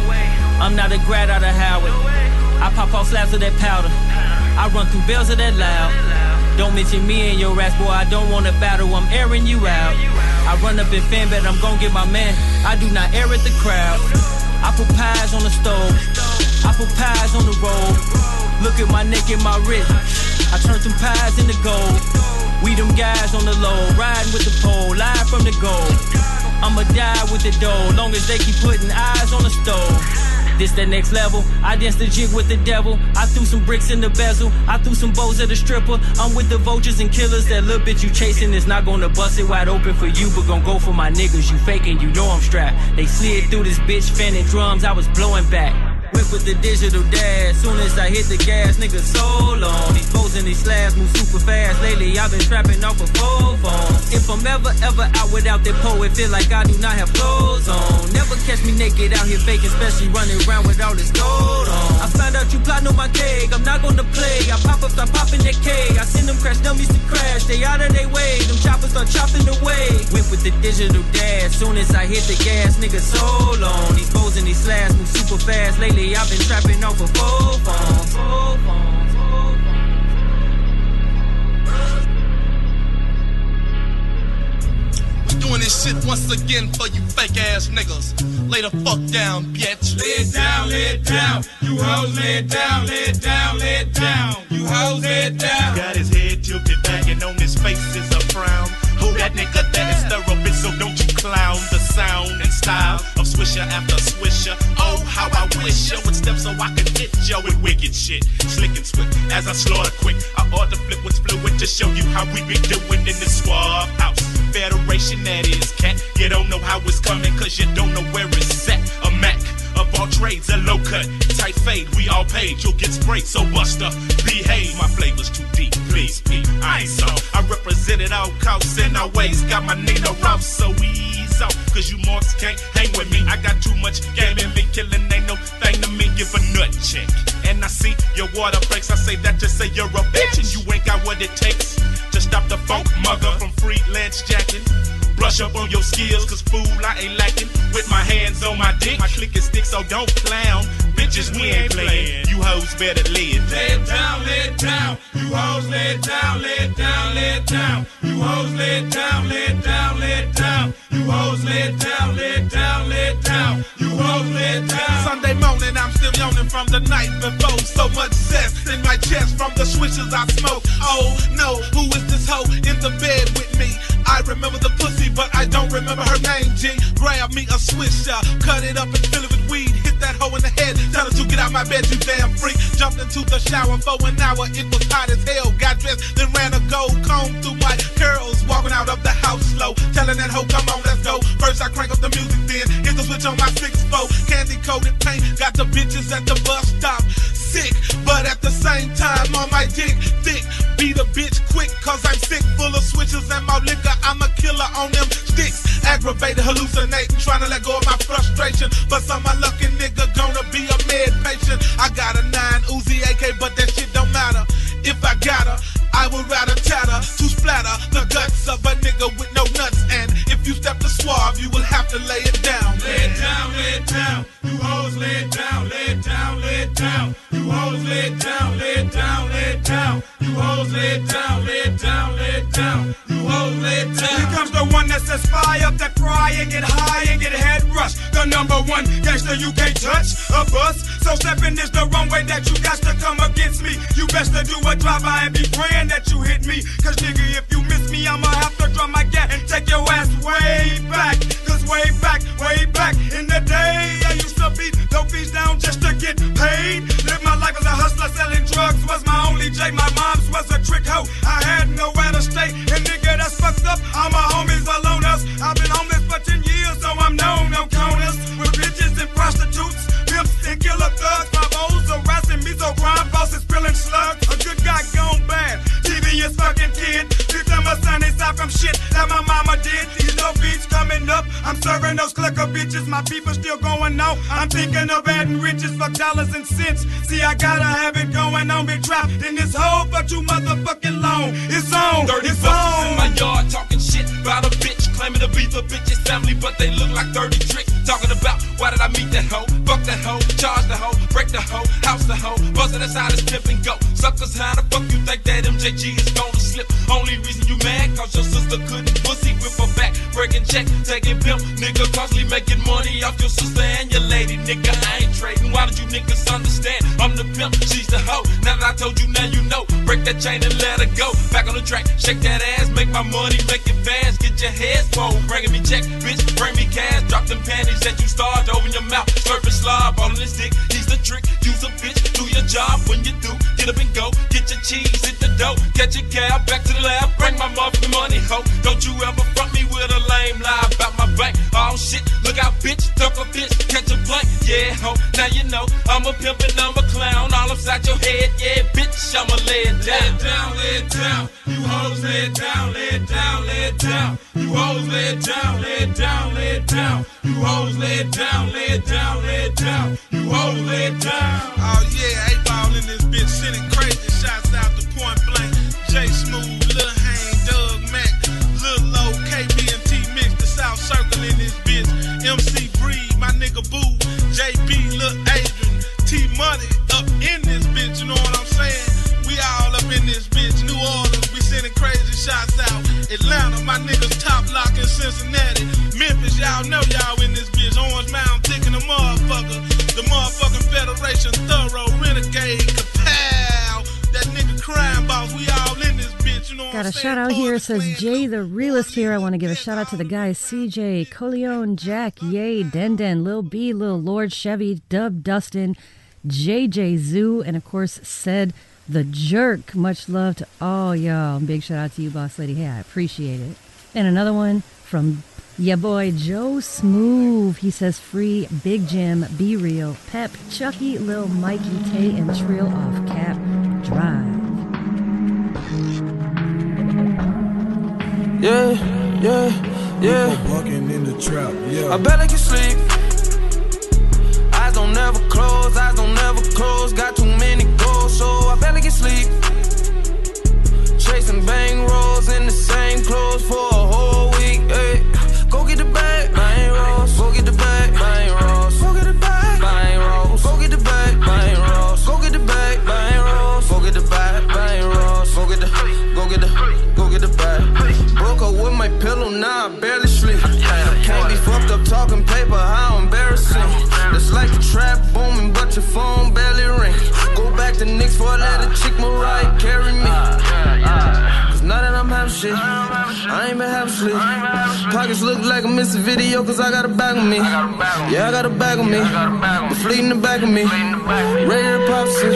I'm not a grad out of Howard. I pop off slabs of that powder. I run through bells of that loud. Don't mention me and your ass, boy. I don't wanna battle. I'm airing you out. I run up in fan bet I'm gon' get my man. I do not air at the crowd. I put pies on the stove. I put pies on the road. Look at my neck and my wrist. I turn some pies into gold. We them guys on the low, riding with the pole, live from the goal. I'ma die with the dough, long as they keep putting eyes on the stove. This the next level. I danced the jig with the devil. I threw some bricks in the bezel. I threw some bows at a stripper. I'm with the vultures and killers. That little bitch you chasing is not gonna bust it wide open for you, but gon' go for my niggas. You faking, you know I'm strapped. They slid through this bitch, fanning drums. I was blowing back. Whip with the digital dash. Soon as I hit the gas, nigga, so long. These foes and these slabs move super fast. Lately, I've been trapping off a phone. If I'm ever, ever out without that pole, it feel like I do not have clothes on. Never catch me naked out here faking, especially running around with all this gold on. I found out you plotting on my cake. I'm not gonna play. I pop up, start popping that cake. I send them crash dummies to crash. They out of their way. Them choppers start chopping away. Whip with the digital dash. Soon as I hit the gas, nigga, so long. These foes and these slabs move super fast. Lately, I've been trapping off a full phone. Full phone. We doing this shit once again for you fake ass niggas. Lay the fuck down, bitch. Lay it down, lay it down. You hoes lay it down, lay it down, lay it down. You hoes lay it down. Got his head tilted back and on his face is a frown. Who that nigga that is therapist, so don't you clown the sound and style of swisher after swisher. Oh, how I wish you would step so I could hit you with wicked shit. Slick and swift as I slaughter quick. I ought to flip what's fluid to show you how we be doing in the Suave House. Federation that is cat. You don't know how it's coming cause you don't know where it's at. A Mac of all trades, a low cut, tight fade, we all paid. You'll get sprayed, so buster, behave. My flavor's too deep, please be. I ain't. I represented all coasts and all ways. Got my Nina rough, so ease off. Cause you marks can't hang with me. I got too much game in me, killing ain't no thing to me. Give a nut check. And I see your water breaks. I say that to say you're a bitch and you ain't got what it takes to stop the funk mother from freelance jacking. Brush up on your skills, cause fool, I ain't lacking. With my hands on my dick, my click is thick, so don't clown. Bitches, we ain't playing. You hoes better lay it Lay it down, lay it down. You hoes lay it down, lay it down, lay it down. You hoes lay it down, lay it down, lay it down. You hoes lay it down, lay it down, lay it down. You hoes lay it down. Sunday morning, I'm still yawning from the night before. So much zest in my chest from the swishes I smoke. Oh no, who is this hoe in the bed with me? I remember the pussy, but I don't remember her name. G, grab me a swisher, cut it up and fill it with weed. Hit that hoe in the head, tell her to get out my bed, you damn freak. Jumped into the shower for an hour, it was hot as hell. Got dressed, then ran a gold comb through my curls. Walking out of the house slow, telling that hoe, come on, let's go. First I crank up the music, then hit the switch on my 6-4. Candy coated paint, got the bitches at the bus stop. Sick, but at the same time on my dick thick. Beat a bitch quick, cause I'm sick, full of switches and my liquor. I'm a killer on them sticks. Aggravated, hallucinating, trying to let go of my frustration. But some unlucky nigga gonna be a med patient. I got a 9 Uzi AK, but that shit don't matter. If I got her, I would rather tatter to splatter the guts of a nigga with no nuts. And if you step to suave, you will have to lay it down. Lay it down, lay it down. You hoes lay it down, lay it down, lay it down. You hoes lay it down, lay it down, lay it down. You hoes lay it down, lay it down, lay it down. You hoes lay it down. Here comes the one that says fire up that cry and get high and get head rush. The number one gangster you can't touch, a bus. So stepping is the wrong way that you got to come against me. You best to do a drive-by and be praying that you hit me. Cause nigga, if you me, I'ma have to drop my gat and take your ass way back. Cause way back, way back in the day, I used to beat dope beats down just to get paid. Live my life as a hustler selling drugs was my only J. My mom's was a trick hoe. I had nowhere to stay. And nigga, that's fucked up. All my homies alone loners. I've been homeless for 10 years, so I'm known, no counters. With bitches and prostitutes, pimps and killer thugs. My bows harassing me, so crime bosses spilling slugs. A good guy gone bad. Devious fucking kid. Up my sunny side from shit that my mama did. No beats coming up. I'm serving those clicker bitches. My people still going on. I'm thinking of adding riches for dollars and cents. See, I gotta have it going on. Been trapped in this hole for too motherfucking long. It's on. Dirty it's on. in my yard talking shit about a bitch, claiming to be the bitch's family, but they look like dirty tricks. Talking about why did I meet that hoe? Fuck that hoe, charge the hoe, break the hoe, house the hoe, bust it aside his pimp and go. Suckers, how the fuck you think that MJG is gonna slip? Only reason you mad, cause your sister couldn't pussy whip her back, breaking check, taking pimp, nigga, constantly making money off your sister and your lady, nigga. I ain't trading. Why don't you niggas understand? I'm the pimp, she's the hoe. Now that I told you, now you know. Break that chain and let her go. Back on the track, shake that ass, make my money, make it fast. Get your head swole, bringing me check, bitch, bring me cash. Drop them panties that you start, open your mouth, slurp and slob on this dick. He's the trick, use a bitch, do your job when you do. Get up and go, get your cheese, hit the dough, catch a cab, back to the lab, bring my motherfucking money, ho. Don't you ever front me with a lame lie about my bank. Oh shit, look out, bitch, duck a bitch, catch a blank, yeah. yeah, ho. Now you know I'm a pimp and I'm a clown. All upside your head, yeah, bitch, I'ma lay it down. Lay it down, lay it down. You hoes lay it down, lay it down, lay it down. You hoes lay it down, lay it down, lay it down. You hoes lay it down, lay it down, lay it down. You hoes lay it down. Oh yeah, eight ball in this bitch, sending crazy shots out to point blank. J Smooth, South Circle in this bitch. MC Breed, my nigga Boo, JB, Lil Adrian, T Money up in this bitch. You know what I'm saying? We all up in this bitch. New Orleans, we sending crazy shots out. Atlanta, my niggas top lock in Cincinnati. Memphis, y'all know y'all in this bitch. Orange Mound, thick in the motherfucker. The motherfucking Federation, thorough, renegade, kapow. That nigga crime boss, we all Got a shout out here. It says Jay the realist here. I want to give a shout out to the guys CJ, Coleon, Jack, Yay, Den Den, Lil B, Lil Lord, Chevy, Dub, Dustin, JJ Zoo, and of course, said the jerk. Much love to all y'all. Big shout out to you, Boss Lady. Hey, I appreciate it. And another one from yeah, boy Joe Smooth. He says free Big Jim, Be Real, Pep, Chucky, Lil Mikey, Tay, and Trill off Cap Drive. Yeah, yeah, yeah. Walking in the trap, yeah. I barely can sleep. Eyes don't never close, eyes don't never close. Got too many goals, so I barely can sleep. Chasing bang rolls in the same clothes for a whole week. Hey, go get the bag, bang rolls. Go get the bag, bang rolls. Barely sleep. Can't be fucked up talking paper, how embarrassing. It's like a trap booming, but your phone barely ring. Go back to Knicks for a letter, chick Mariah carry me. Shit, I ain't been half sleep. Pockets look like a missing video, cause I got a bag on me. Yeah, I got a bag on me. The fleet in the back of me. Ready to pop shit.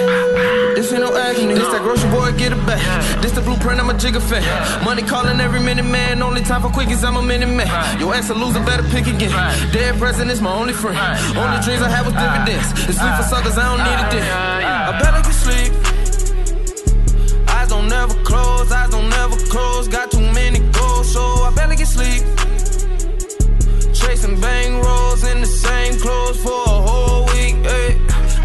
This ain't no agony. This that grocery boy, get it back. This the blueprint, I'm a Jigga fan. Money calling every minute, man. Only time for quickies, I'm a minute man. Your ex a loser, better pick again. Dead president's my only friend. Only dreams I have was dividends. It's sleep for suckers, I don't need a dick. I better get sleep. Don't never close, eyes don't never close. Got too many goals, so I barely get sleep. Chasing bang rolls in the same clothes for a whole week. Hey,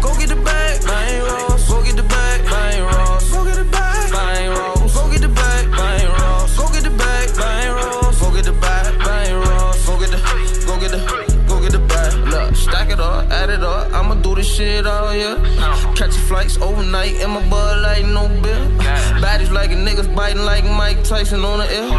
go get the bag, bang rolls. Go get the bag, bang rolls. Go get the bag, bang rolls. Go get the bag, bang rolls. Go get the bag, bang rolls. Go get the bag, bang rolls. Go get the, go get the, go get the bag. Look, stack it up, add it up. I'ma do this shit all year. Flights overnight in my bud like no bill. Bodies like a niggas biting like Mike Tyson on the air.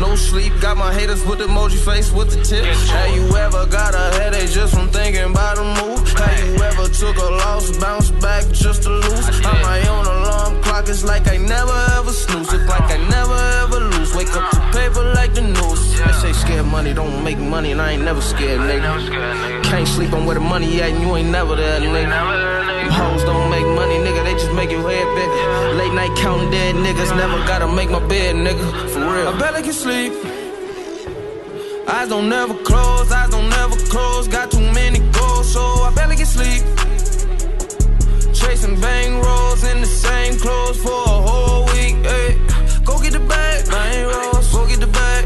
No sleep, got my haters with the emoji face with the tip. Have you ever got a headache just from thinking about a move? Have you ever took a loss, bounce back just to lose? I'm my own alarm clock, it's like I never ever snooze. It's like I never ever lose. Wake up money don't make money, and I ain't never scared, nigga. Can't sleep on where the money at, and you ain't never there, nigga. Hoes don't make money, nigga, they just make your head bigger. Late night counting dead niggas, never gotta make my bed, nigga. For real. I barely can sleep. Eyes don't never close, eyes don't never close. Got too many goals, so I barely can sleep. Chasing bang rolls in the same clothes for a whole week. Hey, go get the bag, bang rolls. Go get the bag,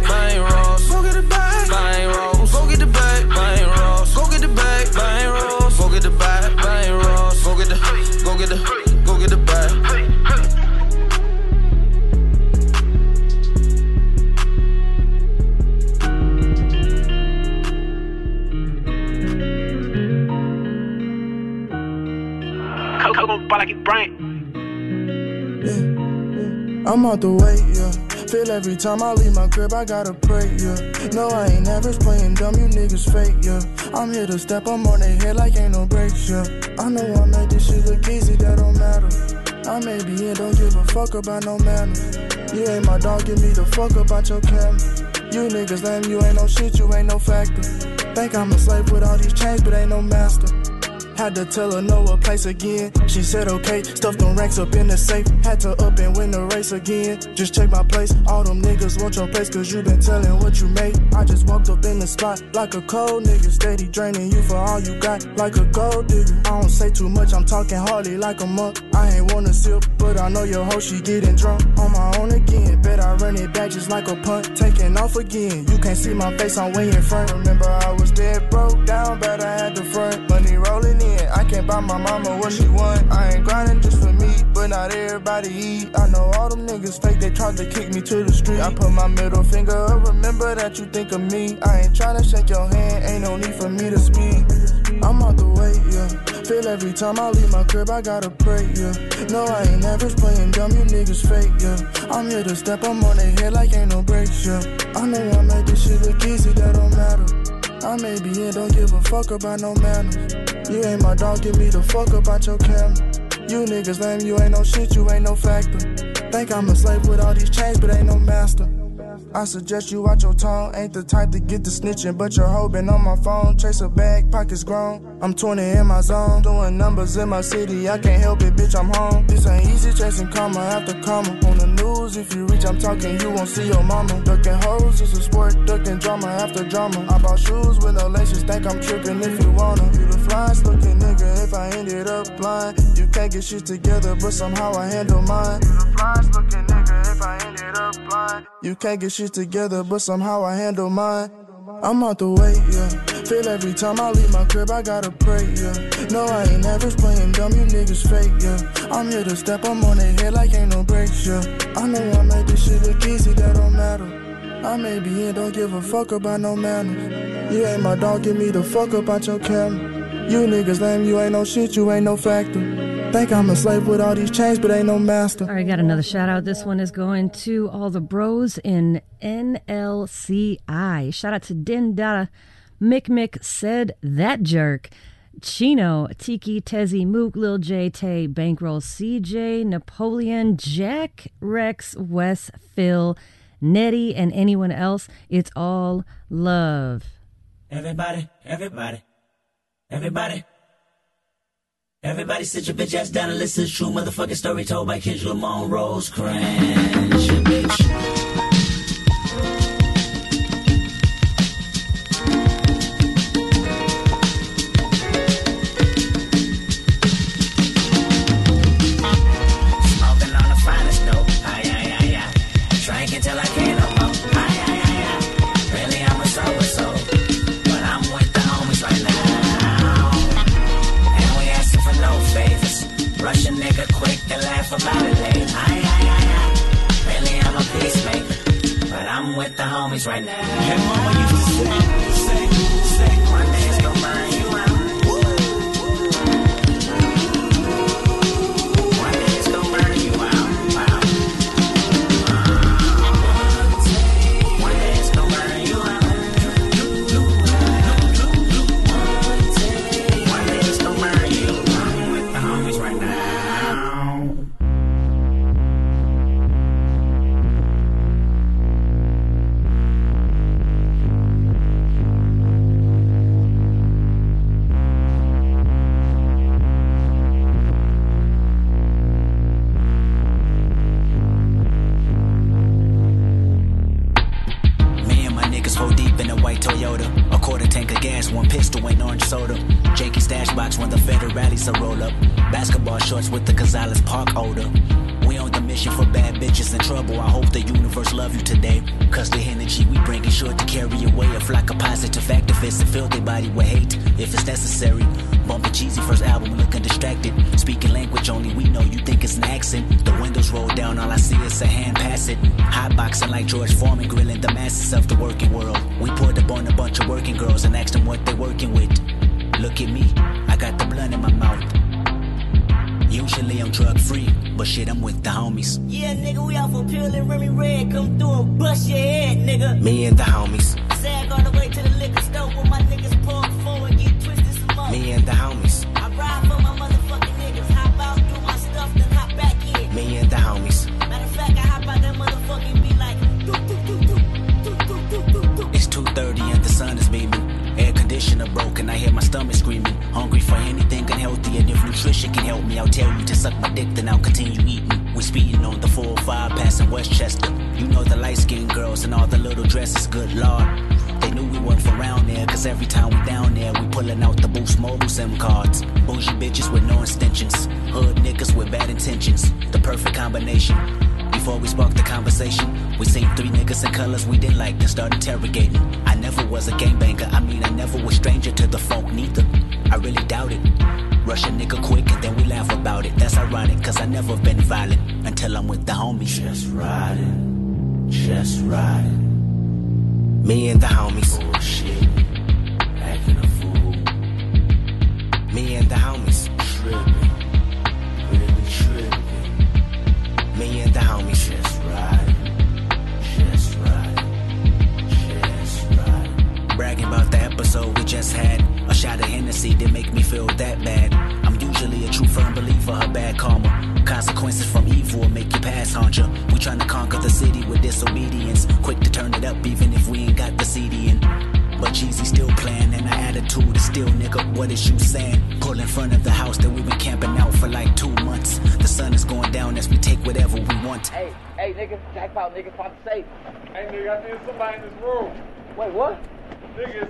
Bryant. I'm out the way, yeah. Feel every time I leave my crib, I gotta pray, yeah. No, I ain't average playing dumb, you niggas fake, yeah. I'm here to step, I'm on their head like ain't no breaks, yeah. I know I made this shit look easy, that don't matter. I may be in, don't give a fuck about no manners. You ain't my dog, give me the fuck about your camera. You niggas lame, you ain't no shit, you ain't no factor. Think I'm a slave with all these chains, but ain't no master. Had to tell her no a place again. She said okay, stuffed them racks up in the safe. Had to up and win the race again. Just check my place. All them niggas want your place cause you been telling what you made. I just walked up in the spot like a cold nigga. Steady draining you for all you got like a gold digger. I don't say too much, I'm talking hardly like a monk. I ain't wanna sip, but I know your hoe, she getting drunk. On my own again, bet I run it back just like a punt. Taking off again, you can't see my face, I'm way in front. Remember, I was dead broke down, but I had the front. Money rolling in, I can't buy my mama what she want. I ain't grinding just for me, but not everybody eat. I know all them niggas fake, they tried to kick me to the street. I put my middle finger up, remember that you think of me. I ain't tryna shake your hand, ain't no need for me to speak. I'm out the way, yeah. Feel every time I leave my crib, I gotta pray, yeah. No, I ain't never playing dumb, you niggas fake, yeah. I'm here to step, I'm on their head like ain't no breaks, yeah. I know I made this shit look easy, that don't matter. I may be in, don't give a fuck about no manners. You ain't my dog, give me the fuck about your camera. You niggas lame, you ain't no shit, you ain't no factor. Think I'm a slave with all these chains, but ain't no master. I suggest you watch your tongue. Ain't the type to get the snitching, but your hoe been on my phone. Chase a bag, pockets grown. I'm 20 in my zone, doing numbers in my city. I can't help it, bitch, I'm home. This ain't easy chasing karma after karma. On the news, if you reach, I'm talking, you won't see your mama. Ducking hoes is a sport, ducking drama after drama. I bought shoes with no laces, think I'm tripping if you wanna. Flyest looking nigga if I ended up blind. You can't get shit together, but somehow I handle mine. You looking nigga if I ended up blind. You can't get shit together, but somehow I handle mine. I'm out the way, yeah. Feel every time I leave my crib, I gotta pray, yeah. No, I ain't never playing dumb, you niggas fake, yeah. I'm here to step, I'm on their head like ain't no breaks, yeah. I know I made this shit look easy, that don't matter. I may be in, don't give a fuck about no manners. You ain't my dog, give me the fuck about your camera. You niggas lame, you ain't no shit, you ain't no factor. Think I'm a slave with all these chains, but ain't no master. All right, got another shout out. This one is going to all the bros in NLCI. Shout out to Din Dada. Mick Mick said that jerk. Chino, Tiki, Tezzy, Mook, Lil J, Tay, Bankroll, CJ, Napoleon, Jack, Rex, Wes, Phil, Nettie, and anyone else. It's all love. Everybody, everybody, everybody. Everybody sit your bitch ass down and listen to true motherfucking story told by Kendrick Lamar Rosecrans. Bitch. With the homies right now. Mama I think somebody in this room. Wait, what?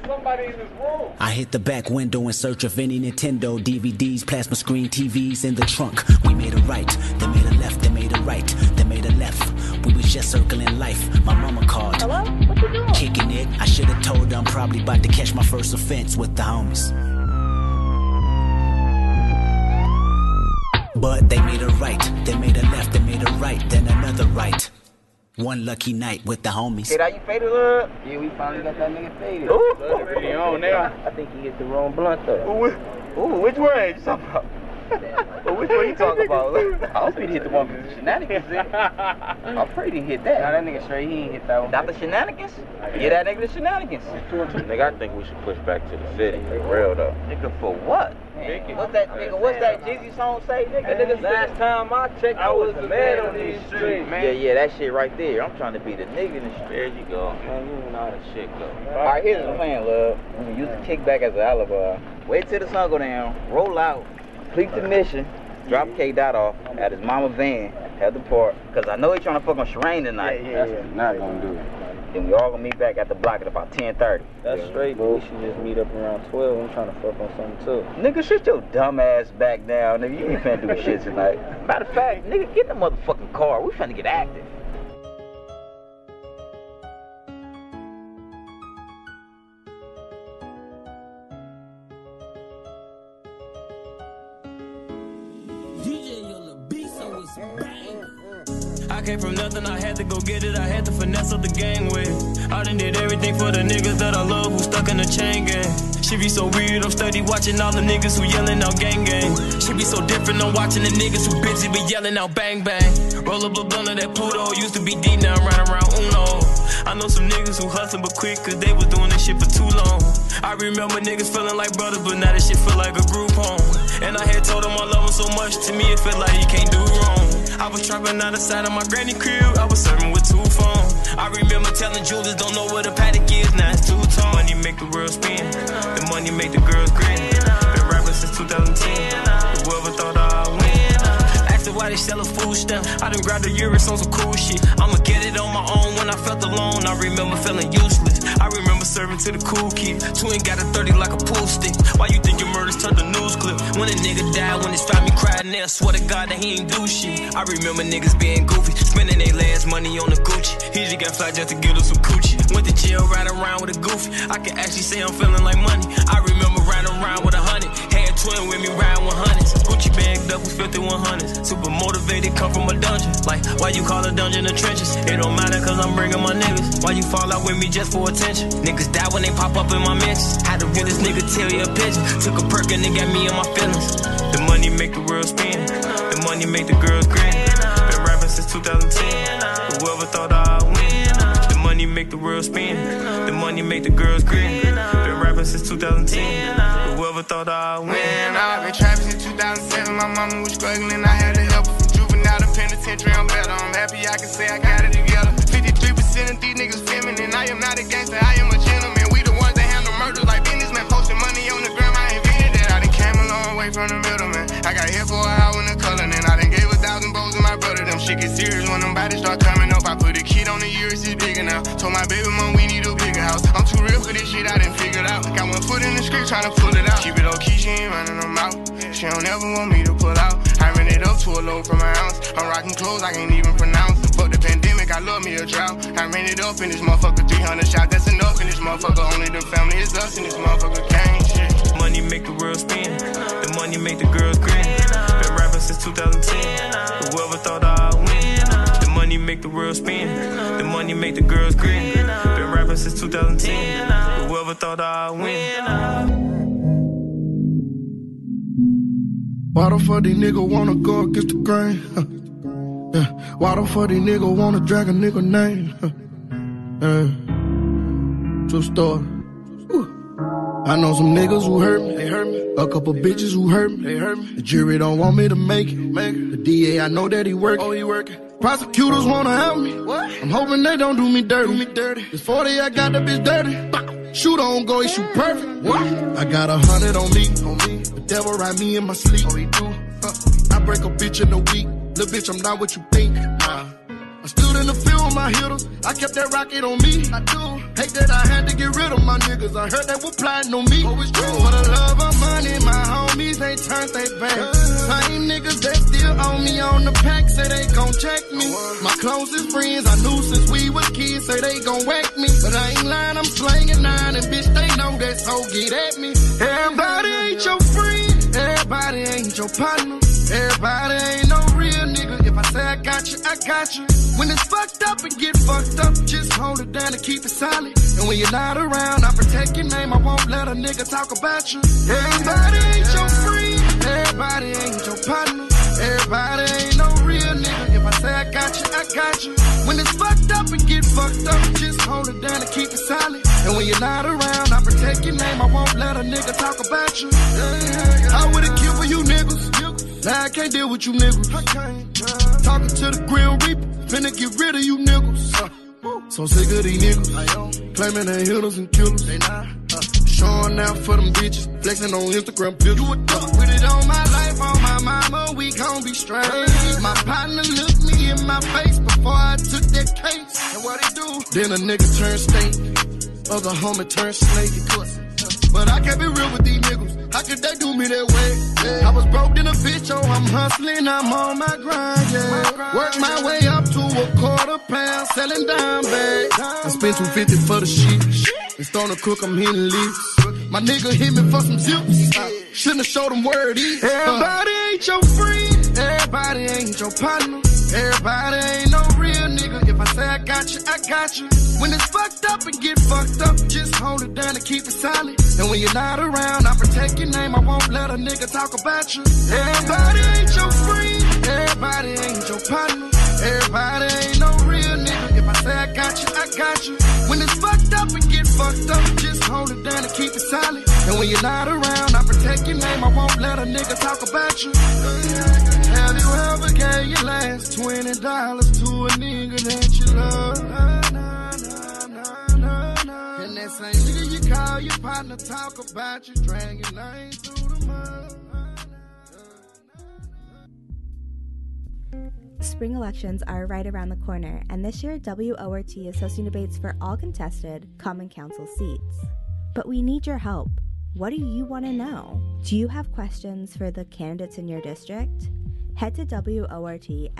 Somebody in this. I hit the back window in search of any Nintendo DVDs, plasma screen TVs in the trunk. We made a right, they made a left, they made a right, they made a left. We was just circling life. My mama called. Hello? What you doing? Kicking it. I should have told her I'm probably about to catch my first offense with the homies. But they made a right, they made a left, they made a right, then another right. One lucky night with the homies. Hey, that you faded up? Yeah, we finally got that nigga faded. Ooh, you on there? I think he hit the wrong blunt though. Ooh, ooh which way? you talking about? [LAUGHS] But which one you talking about? [LAUGHS] I hope he hit the one with the shenanigans in. [LAUGHS] I pray he hit that. Nah, that nigga straight, he ain't hit that one. Not the shenanigans? Yeah, that nigga the shenanigans. Nigga, I think we should push back to the city. For real though. Nigga, for what? What's that nigga? What's that Jeezy song say, nigga? nigga Last time I checked, I was the man on these streets, man. Yeah, yeah, that shit right there. I'm trying to be the nigga in the street. There you go. Man, you know how that shit go. Alright, here's the plan, love. We can use the kickback as an alibi. Wait till the sun go down, roll out, complete the mission, drop K Dot off at his mama van at the park. Cause I know he trying to fuck on Sherane tonight. Yeah, yeah, yeah. Not gonna do it. Then we all gonna meet back at the block at about 10:30. That's straight, bro. we should just meet up around 12. I'm trying to fuck on something too. Nigga, shut your dumb ass back down, nigga. You ain't finna do shit tonight. Matter of fact, nigga, get in the motherfucking car. We finna get active. I came from nothing, I had to go get it. I had to finesse up the gang with. I done did everything for the niggas that I love who stuck in the chain gang. She be so weird, I'm steady watching all the niggas who yelling out gang gang. She be so different, I'm watching the niggas who busy be yelling out bang bang. Roll up a blunt of that Pluto, used to be D now round around Uno. I know some niggas who hustling but quick cause they was doing this shit for too long. I remember niggas feeling like brothers, but now this shit feel like a group home. And I had told him I love him so much, to me it felt like he can't do wrong. I was trapping out the side of my granny crib, I was serving with two phones. I remember telling Julius, don't know what a Patek is, now it's two tone. Money make the world spin, the money make the girls grin. Been rapping since 2010, whoever thought I'd win. Her why they sell a food stamp, I done grabbed the Euros on some cool shit. I'ma get it on my own when I felt alone, I remember feeling useless. I remember serving to the cool kid, twin got a 30 like a pool stick. Why you think your murders turned the news clip? When a nigga died, when his family cried, and they swear to God that he ain't do shit. I remember niggas being goofy, spending their last money on the Gucci. He just got fly just to get us some coochie. Went to jail, right around with a goofy. I can actually say I'm feeling like money. I remember riding around with a hundred. Twin with me with hundreds. Gucci bagged up with 5100s. Super motivated, come from a dungeon. Like, why you call a dungeon the trenches? It don't matter cause I'm bringing my niggas. Why you fall out with me just for attention? Niggas die when they pop up in my mentions. Had to the realest nigga tell you a pigeon. Took a perk and it got me in my feelings. The money make the world spin. The money make the girls grin. Been rapping since 2010. Whoever thought. The money make the world spin. The money make the girls grin. Been rapping since 2010. Whoever thought I'd win. Man, I've been trapping since 2007. My mama was struggling, I had to help her from juvenile to penitentiary. I'm better. I'm happy I can say I got it together. 53% of these niggas feminine. I am not a gangster, I am a gentleman. We the ones that handle murders like businessmen. Posting money on the gram, I invented that. I done came a long way from the middleman. I got hit for a hour thousand bows to my brother. Them shit get serious when them bodies start coming over. shit on the years is bigger now. Told my baby mom we need a bigger house. I'm too real for this shit, I didn't figure it out. Got one foot in the script, tryna pull it out. Keep it low key, she ain't running them out. She don't ever want me to pull out. I ran it up to a load from my ounce. I'm rocking clothes I can't even pronounce. Fuck the pandemic, I love me a drought. I ran it up in this motherfucker, 300 shots. That's enough in this motherfucker. Only the family is us in this motherfucker. Gang shit. Money make the world spin. The money make the girls grin. Since 2010. Whoever thought I'd win. The money make the world spin. The money make the girls grin. Been rapping since 2010. Whoever thought I'd win. Why the fuck these niggas wanna go against the grain? Huh. Yeah. Why the fuck these niggas wanna drag a nigga name? Huh. Yeah. True story. I know some niggas who hurt me. They hurt me. A couple bitches who hurt me. They hurt me. The jury don't want me to make it. Make it. The DA, I know that he working. Oh, he working. Prosecutors wanna help me. What? I'm hoping they don't do me dirty. Do me dirty. This 40, I got the bitch dirty. Shoot on go, he shoot perfect. What? I got a hundred on me. On me. The devil ride me in my sleep. Oh, he do. Uh, I break a bitch in a week. Little bitch, I'm not what you think. Nah. I stood in the field with my hitters. I kept that rocket on me. I do. Hate that I had to get rid of my niggas. I heard they were plotting on me. Oh, it's true. For the love of money, my homies, they turned they back. Same niggas that still own me on the pack, say they gon' check me. Oh, my closest friends I knew since we was kids, say they gon' whack me. But I ain't lying, I'm slanging nine, and bitch, they know that, so get at me. Everybody ain't your friend, everybody ain't your partner. Everybody ain't got you, I got you. When it's fucked up and get fucked up, just hold it down and keep it solid. And when you're not around, I protect your name. I won't let a nigga talk about you. Everybody ain't your friend. Everybody ain't your partner. Everybody ain't no real nigga. If I say I got you, I got you. When it's fucked up and get fucked up, just hold it down and keep it solid. And when you're not around, I protect your name. I won't let a nigga talk about you. I would've killed for you niggas. Now I can't deal with you niggas. Talking to the Grim Reaper, finna get rid of you niggas. So sick of these niggas, claiming they hitters and killers. They not. Uh, showing out for them bitches, flexing on Instagram pictures. You a duck with it on my life, on my mama, we gon' be straight. My partner looked me in my face before I took that case. And what he do? Then a nigga turn stink, other homie turn snake. But I can't be real with these niggas. How could they do me that way? Yeah. I was broke in a bitch, oh, I'm hustling, I'm on my grind, yeah. Work my way up to a quarter pound, selling dime bags. I spent 250 for the shit. It's starting to cook, I'm hitting leaks. My nigga hit me for some tips. I uh, shouldn't have showed him where it is. Everybody uh, ain't your friend. Everybody ain't your partner. Everybody ain't no real nigga. If I say I got you, I got you. When it's fucked up and get fucked up, just hold it down and keep it solid. And when you're not around, I protect your name. I won't let a nigga talk about you. Everybody ain't your friend. Everybody ain't your partner. Everybody ain't no real nigga. If I say I got you, I got you. Fucked up and get fucked up, just hold it down and keep it solid. And when you're not around, I protect your name. I won't let a nigga talk about you. Have you ever gave your last twenty dollars to a nigga that you love? And that same nigga you call your partner talk about you, drag your name through Spring elections are right around the corner, and this year WORT is hosting debates for all contested Common Council seats. But we need your help. What do you want to know? Do you have questions for the candidates in your district? Head to WORTFM.org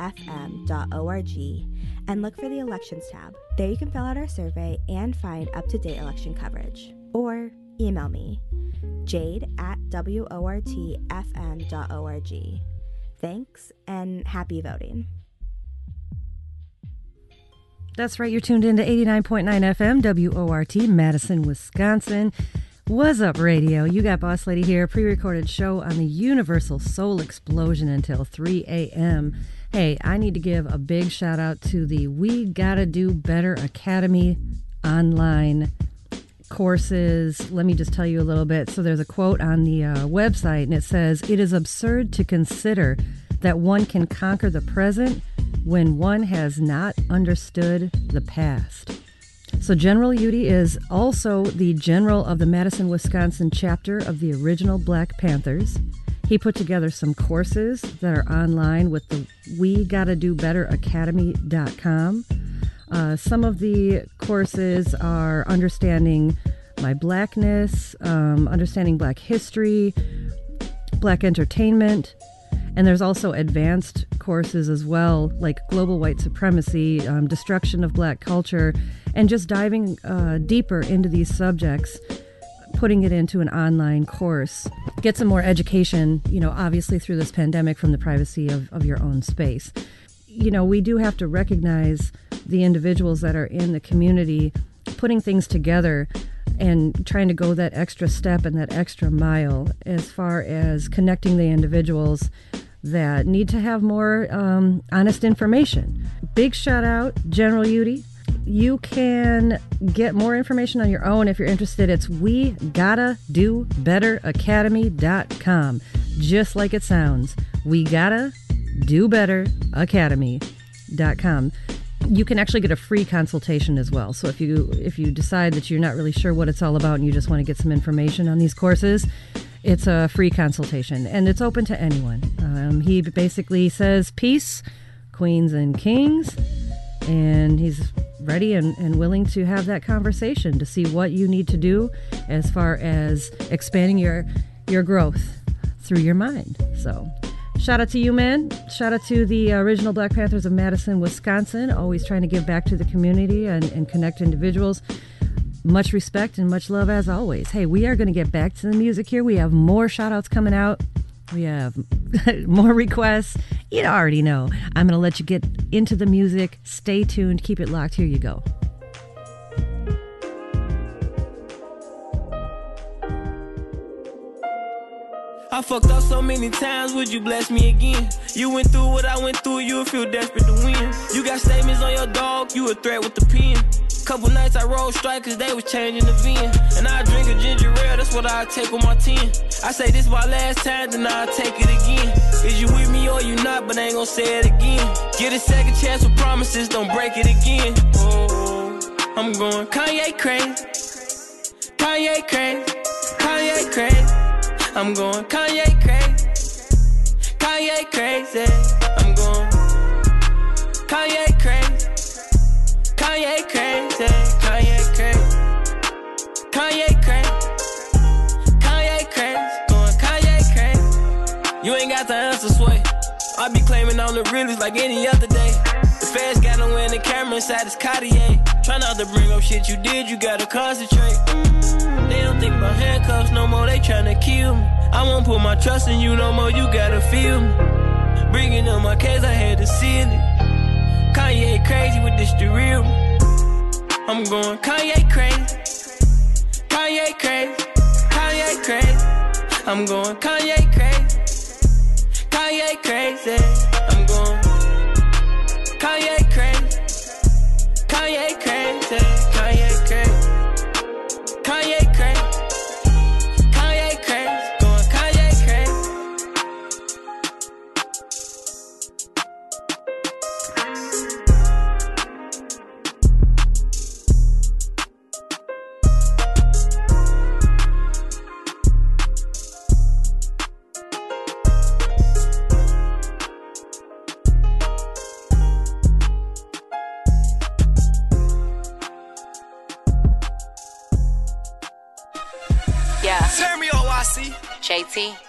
and look for the Elections tab. There you can fill out our survey and find up to date election coverage. Or email me, jade at WORTFM.org. Thanks and happy voting. That's right. You're tuned into 89.9 FM, WORT, Madison, Wisconsin. What's up, radio? You got Boss Lady here, pre recorded show on the Universal Soul Explosion until 3 a.m. Hey, I need to give a big shout out to the We Gotta Do Better Academy online courses. Let me just tell you a little bit. So, there's a quote on the uh, website, and it says, It is absurd to consider that one can conquer the present when one has not understood the past. So, General Udy is also the general of the Madison, Wisconsin chapter of the original Black Panthers. He put together some courses that are online with the We Gotta Do Better Academy.com. Uh, some of the courses are understanding my blackness, um, understanding black history, black entertainment, and there's also advanced courses as well, like global white supremacy, um, destruction of black culture, and just diving uh, deeper into these subjects, putting it into an online course. Get some more education, you know, obviously through this pandemic from the privacy of, of your own space. You know, we do have to recognize the individuals that are in the community putting things together and trying to go that extra step and that extra mile as far as connecting the individuals that need to have more um, honest information. Big shout out, General Udy. You can get more information on your own if you're interested. It's we gotta do better academy.com. Just like it sounds. We gotta do better academy.com you can actually get a free consultation as well. So if you if you decide that you're not really sure what it's all about and you just want to get some information on these courses, it's a free consultation and it's open to anyone. Um, he basically says peace, queens and kings, and he's ready and, and willing to have that conversation to see what you need to do as far as expanding your your growth through your mind. So Shout out to you, man. Shout out to the original Black Panthers of Madison, Wisconsin, always trying to give back to the community and, and connect individuals. Much respect and much love as always. Hey, we are going to get back to the music here. We have more shout outs coming out. We have [LAUGHS] more requests. You already know. I'm going to let you get into the music. Stay tuned. Keep it locked. Here you go. I fucked up so many times, would you bless me again? You went through what I went through, you'll feel desperate to win. You got statements on your dog, you a threat with the pen. Couple nights I rolled strike cause they was changing the VIN. And I drink a ginger ale, that's what I take with my 10. I say this my last time, then I'll take it again. Is you with me or you not, but I ain't gon' say it again. Get a second chance with promises, don't break it again. Oh, I'm going Kanye crazy. Kanye crazy. Kanye crazy. I'm going Kanye crazy. Kanye crazy. I'm going Kanye crazy. Kanye crazy. Kanye crazy. Kanye crazy. Kanye crazy. Going Kanye crazy. You ain't got the answer, sway. I be claiming on the realest like any other day. The feds got no in the camera inside this Cartier. Try not to bring up shit you did, you gotta concentrate. They don't think about handcuffs no more, they tryna kill me. I won't put my trust in you no more, you gotta feel me. Bringing up my case, I had to seal it. Kanye crazy with this the real. I'm going Kanye crazy. Kanye crazy. Kanye crazy. I'm going Kanye crazy. Kanye crazy. I'm going Kanye crazy. Kanye crazy.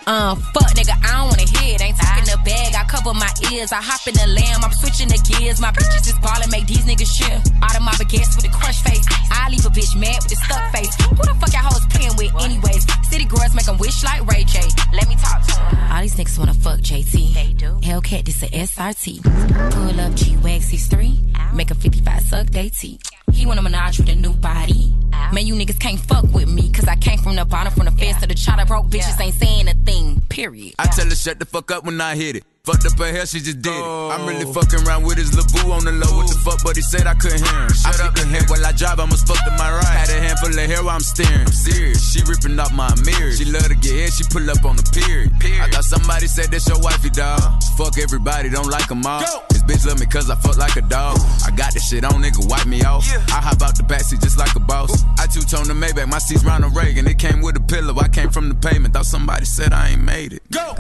Uh, fuck nigga, I don't wanna hear it. Ain't talking the bag, I cover my ears. I hop in the lamb, I'm switching the gears. My bitches is ballin', make these niggas shit. Out of my baguettes with a crush face. I leave a bitch mad with a stuck face. Who the fuck y'all hoes playing with anyways? City girls make 'em wish like Ray J. Let me talk to 'em. All these niggas wanna fuck JT. They do. Hellcat, this a SRT. Pull up G-Wags, he's three. Make a 55 suck, they T. He wanna menage with a new body. Man, you niggas can't fuck with me, cause I came from the bottom, from the fence to the chopper. Broke bitches ain't saying a thing, period. I tell her shut the fuck up when I hit it. Fucked up her hair, she just did it. I'm really fucking around with his LeBoo on the low. What the fuck, but he said I couldn't hear him. Shut up the head while I drive, I must fuck to my right. Had a handful of hair while I'm steering. I'm serious, she ripping off my mirror. She love to get hit, she pull up on the period. I thought somebody said that's your wifey, dog. Fuck everybody, don't like them all. This bitch love me cause I fuck like a dog. I got this shit on, nigga, wipe me off. Yeah. I hop out the backseat just like a boss. I two tone the Maybach my seat's Ronald Reagan. It came with a pillow. I came from the pavement. Thought somebody said I ain't made it. Go!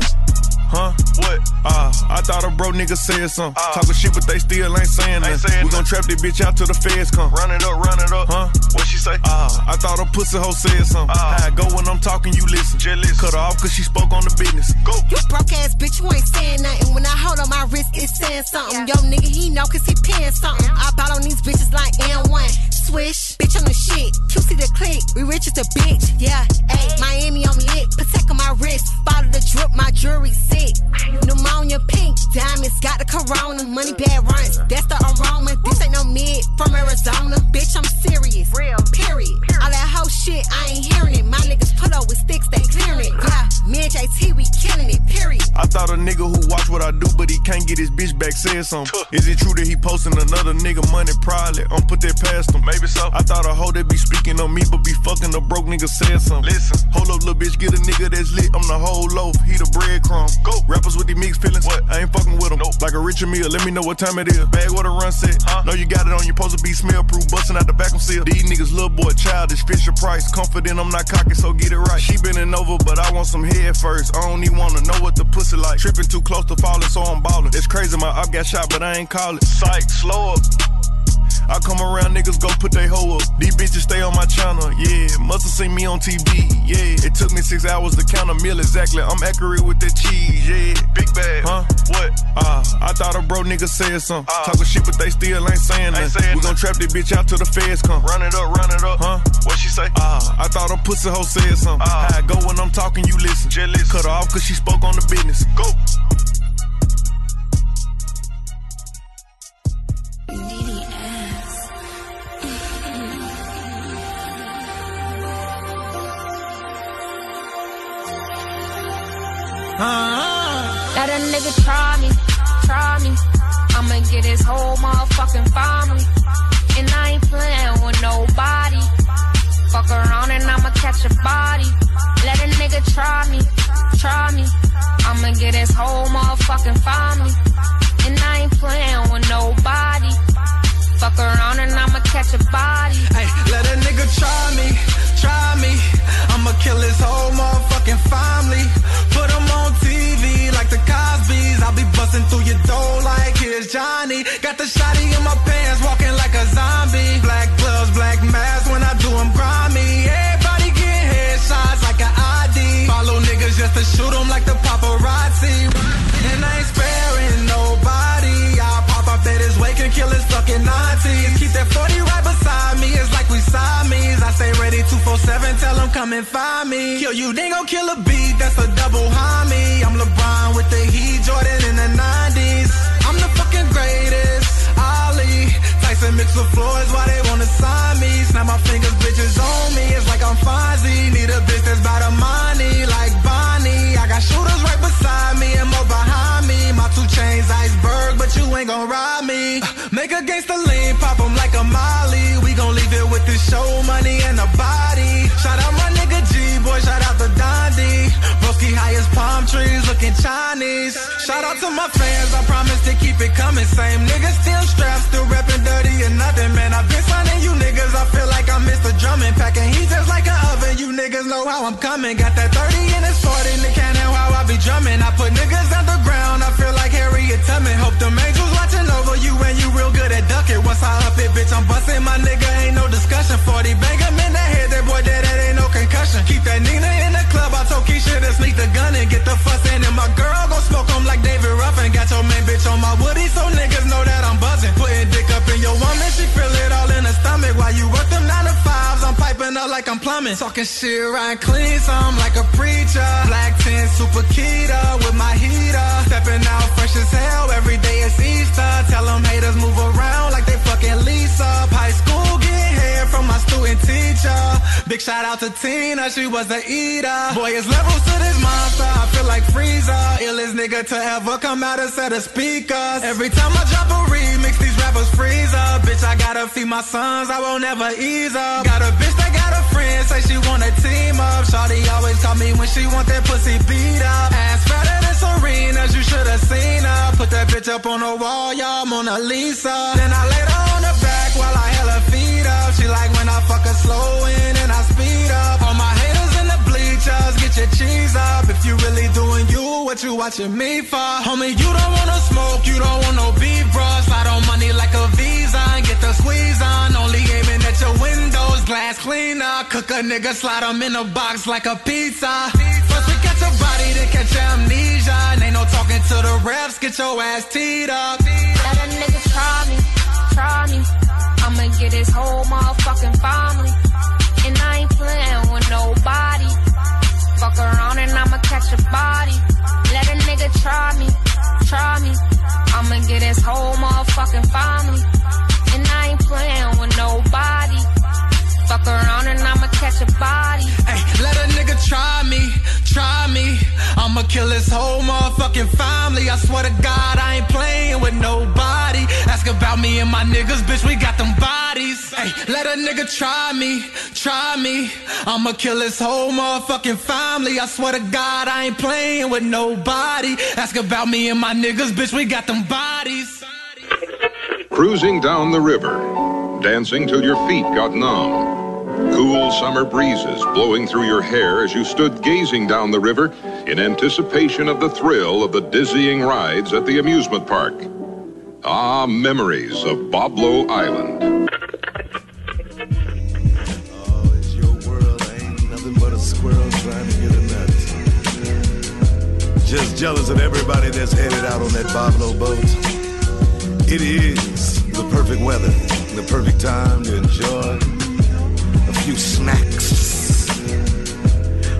Huh? What? Ah, uh, I thought a bro nigga said something. Uh, Talking shit, but they still ain't saying nothing. We gon' trap this bitch out till the feds come. Run it up, run it up. Huh? What she say? Ah, uh, I thought a pussy hoe said something. Uh, How I go when I'm talking, you listen. Jealous. Cut her off cause she spoke on the business. Go. You broke ass bitch, you ain't saying nothing. When I hold on my wrist, it's saying something. Yo, nigga, he know cause he paying something. I bought on these bitches like N1. Swish, bitch on the shit. QC the click, we rich as a bitch. Yeah, ayy, Miami, I'm lit. Protect on my wrist. Bottle the drip, my jewelry sick. Pneumonia pink, diamonds, got the corona. Money bad runs, that's the aroma. This ain't no mid from Arizona. Bitch, I'm serious. Real, period. All that whole shit, I ain't hearing it. My niggas put up with sticks, they clearing it. Yeah, me and JT, we killing it, period. I thought a nigga who watch what I do, but he can't get his bitch back said something. Is it true that he posting another nigga money? Probably. I'm put that past him. Maybe so. I thought a hoe that be speaking on me, but be fucking a broke nigga said something. Listen, hold up, little bitch, get a nigga that's lit. I'm the whole loaf, he the breadcrumb. Go. Rappers with the mixed feelings. What? I ain't fucking with them. Nope. Like a Richard Mille, let me know what time it is. Bag what a run set. Huh? Know you got it on, your supposed to be smell proof, busting out the back of seal. These niggas little boy childish, Fisher Price. Confident I'm not cocky, so get it right. She bending over, but I want some head first. I don't even wanna know what the pussy like. Tripping too close to falling, so I'm ballin'. It's crazy, my up got shot, but I ain't call it. Psych, slow up. I come around, niggas go put they hoe up. These bitches stay on my channel, yeah. Musta seen me on TV, yeah. It took me six hours to count a meal exactly. I'm accurate with the cheese, yeah. Big bag, huh? What? Ah, uh, I thought a bro nigga said something. Uh, Talking shit, but they still ain't saying nothing. We gon' trap this bitch out till the feds come. Run it up, run it up, huh? What she say? Ah, uh, I thought a pussy hoe said something. Uh, How I go when I'm talking, you listen. Jealous. Cut her off cause she spoke on the business. Go. Uh-huh. Let a nigga try me, try me. I'ma get his whole motherfucking family. And I ain't playing with nobody. Fuck around and I'ma catch a body. Let a nigga try me, try me. I'ma get his whole motherfucking family. And I ain't playing with nobody. Fuck around and I'ma catch a body. Hey, let a nigga try me, try me. I'ma kill his whole motherfucking family. Put him on TV like the Cosby's. I'll be busting through your door like here's Johnny. Got the shotty in my pants, walking like a zombie. Black gloves, black mask when I do them grimy. Everybody get headshots like an ID. Follow niggas just to shoot them like the paparazzi. Come and find me. Kill you, they gon' kill a beat, that's a double homie. I'm LeBron with the Heat, Jordan in the 90s. I'm the fucking greatest. Ali, Tyson mix with floors, why they wanna sign me? Snap my fingers, bitches on me. It's like I'm Fonzie. Need a bitch that's by the money, like Bonnie. I got shooters right beside me and more behind me. My two chains iceberg, but you ain't gon' ride me. Make a gangster lean, pop 'em like a Molly. We gon' leave it with the show money and the body. Shout out As palm trees, looking Chinese. Shout out to my fans, I promise to keep it coming. Same niggas still strapped, still rapping dirty and nothing, man. I've been signing you niggas, I feel like I'm Mr. Drummond. Packing heat just like an oven, you niggas know how I'm coming. Got that 30 and his 40 in the cannon, how I be drumming. I put niggas underground, I feel like Harriet Tubman. Hope them angels watching over you and you real good at ducking. Once I up it, bitch, I'm busting my nigga, ain't no discussion. 40 bang him in the head, that boy dead, that ain't no concussion. Keep that Nina in the I told Keisha to sneak the gun and get the fuss in. And my girl gon' smoke him like David Ruffin. Got your main bitch on my woody, so niggas know that I'm buzzing. Putting dick up in your woman, she feel it all in her stomach. While you work them nine to fives, I'm piping up like I'm plumbing. Talking shit, right clean, so I'm like a preacher. Black 10, super keto with my heater. Stepping out fresh as hell, every day it's Easter. Tell them haters move around like they fucking Lisa. High school, from my student teacher. Big shout out to Tina, she was a eater. Boy, it's levels to this monster, I feel like Frieza. Illest nigga to ever come out a set of speakers. Every time I drop a remix, these rappers freeze up. Bitch, I gotta feed my sons, I won't ever ease up. Got a bitch that got a friend, say she wanna team up. Shawty always call me when she want that pussy beat up. Ass fatter than Serena's, you should've seen her. Put that bitch up on the wall, y'all Mona Lisa. Then I laid her back while I hella feet up. She like when I fuck her slow in and I speed up. All my haters in the bleachers, get your cheese up. If you really doing you, what you watching me for? Homie, you don't wanna smoke, you don't want no beef, bro. Slide on money like a visa and get the squeeze on. Only aiming at your windows, glass cleaner. Cook a nigga, slide him in a box like a pizza. First we catch a body, to catch amnesia. And ain't no talking to the refs, get your ass teed up. Let a nigga try me, try me I'ma get his whole motherfucking family. And I ain't playing with nobody. Fuck around and I'ma catch a body. Let a nigga try me, try me. I'ma get his whole motherfucking family. And I ain't playing with nobody. Fuck around and I'ma catch a body. Hey, let a nigga try me, try me. I'ma kill his whole motherfucking family. I swear to God, I ain't playing with nobody. Ask about me and my niggas, bitch, we got them bodies. Hey, let a nigga try me, try me. I'ma kill his whole motherfucking family. I swear to God, I ain't playing with nobody. Ask about me and my niggas, bitch, we got them bodies. Cruising down the river, dancing till your feet got numb. Cool summer breezes blowing through your hair as you stood gazing down the river in anticipation of the thrill of the dizzying rides at the amusement park. Ah, memories of Boblo Island. Just jealous of everybody that's headed out on that Boblo boat. It is the perfect weather, the perfect time to enjoy few snacks.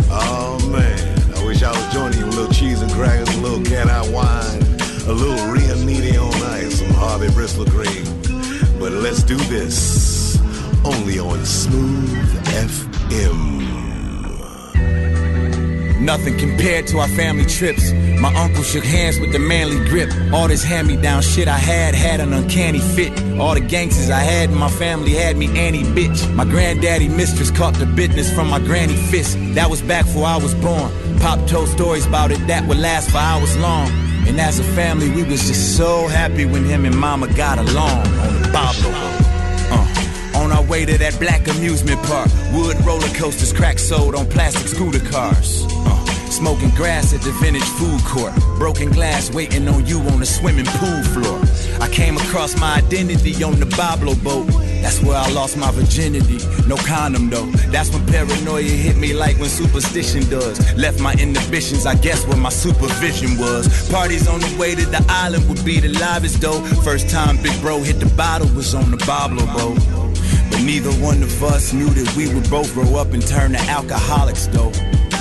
Oh man, I wish I was joining you a little cheese and crackers, a little Canei wine, a little Rio Nini on ice, some Harvey Bristol cream. But let's do this only on Smooth FM. Nothing compared to our family trips. My uncle shook hands with the manly grip. All this hand me down shit I had had an uncanny fit. All the gangsters I had in my family had me Annie bitch. My granddaddy mistress caught the business from my granny fist. That was back before I was born. Pop told stories about it that would last for hours long. And as a family, we was just so happy when him and mama got along on the Boblo way to that black amusement park, wood roller coasters, crack sold on plastic scooter cars. Uh, smoking grass at the vintage food court, broken glass waiting on you on the swimming pool floor. I came across my identity on the Boblo boat. That's where I lost my virginity. No condom though. That's when paranoia hit me like when superstition does. Left my inhibitions, I guess where my supervision was. Parties on the way to the island would be the livest though. First time Big Bro hit the bottle was on the Boblo boat. Neither one of us knew that we would both grow up and turn to alcoholics though.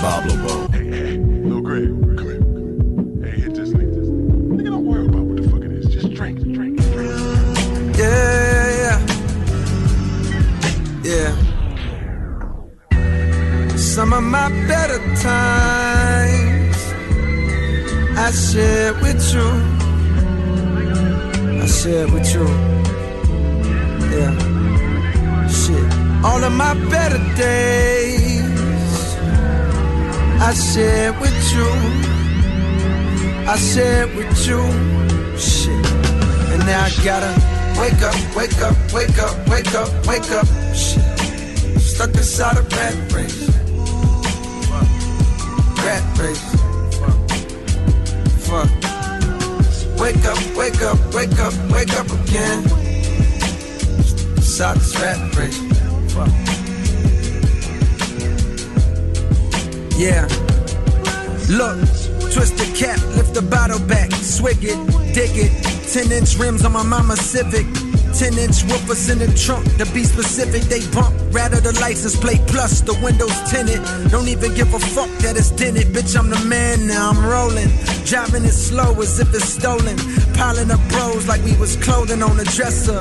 Boblo boat. Lil Greg, come here. Hey, hit this, this. Nigga, don't worry about what the fuck it is. Just drink, drink, drink. Yeah, yeah, yeah. Some of my better times I share with you. I share with you. Yeah. All of my better days I share with you. I share with you. Shit. And now I gotta wake up, wake up, wake up, wake up, wake up. Shit. Stuck inside a rat race. Rat race. Fuck. Wake up, wake up, wake up, wake up again. Inside this rat race. Fuck. Yeah. Look, twist the cap, lift the bottle back, swig it, dig it. 10 inch rims on my mama Civic. 10 inch woofers in the trunk, to be specific, they bump. Rather the license plate plus the windows tinted. Don't even give a fuck that it's dented. Bitch, I'm the man now, I'm rolling. Driving it slow as if it's stolen. Piling up bros like we was clothing on a dresser.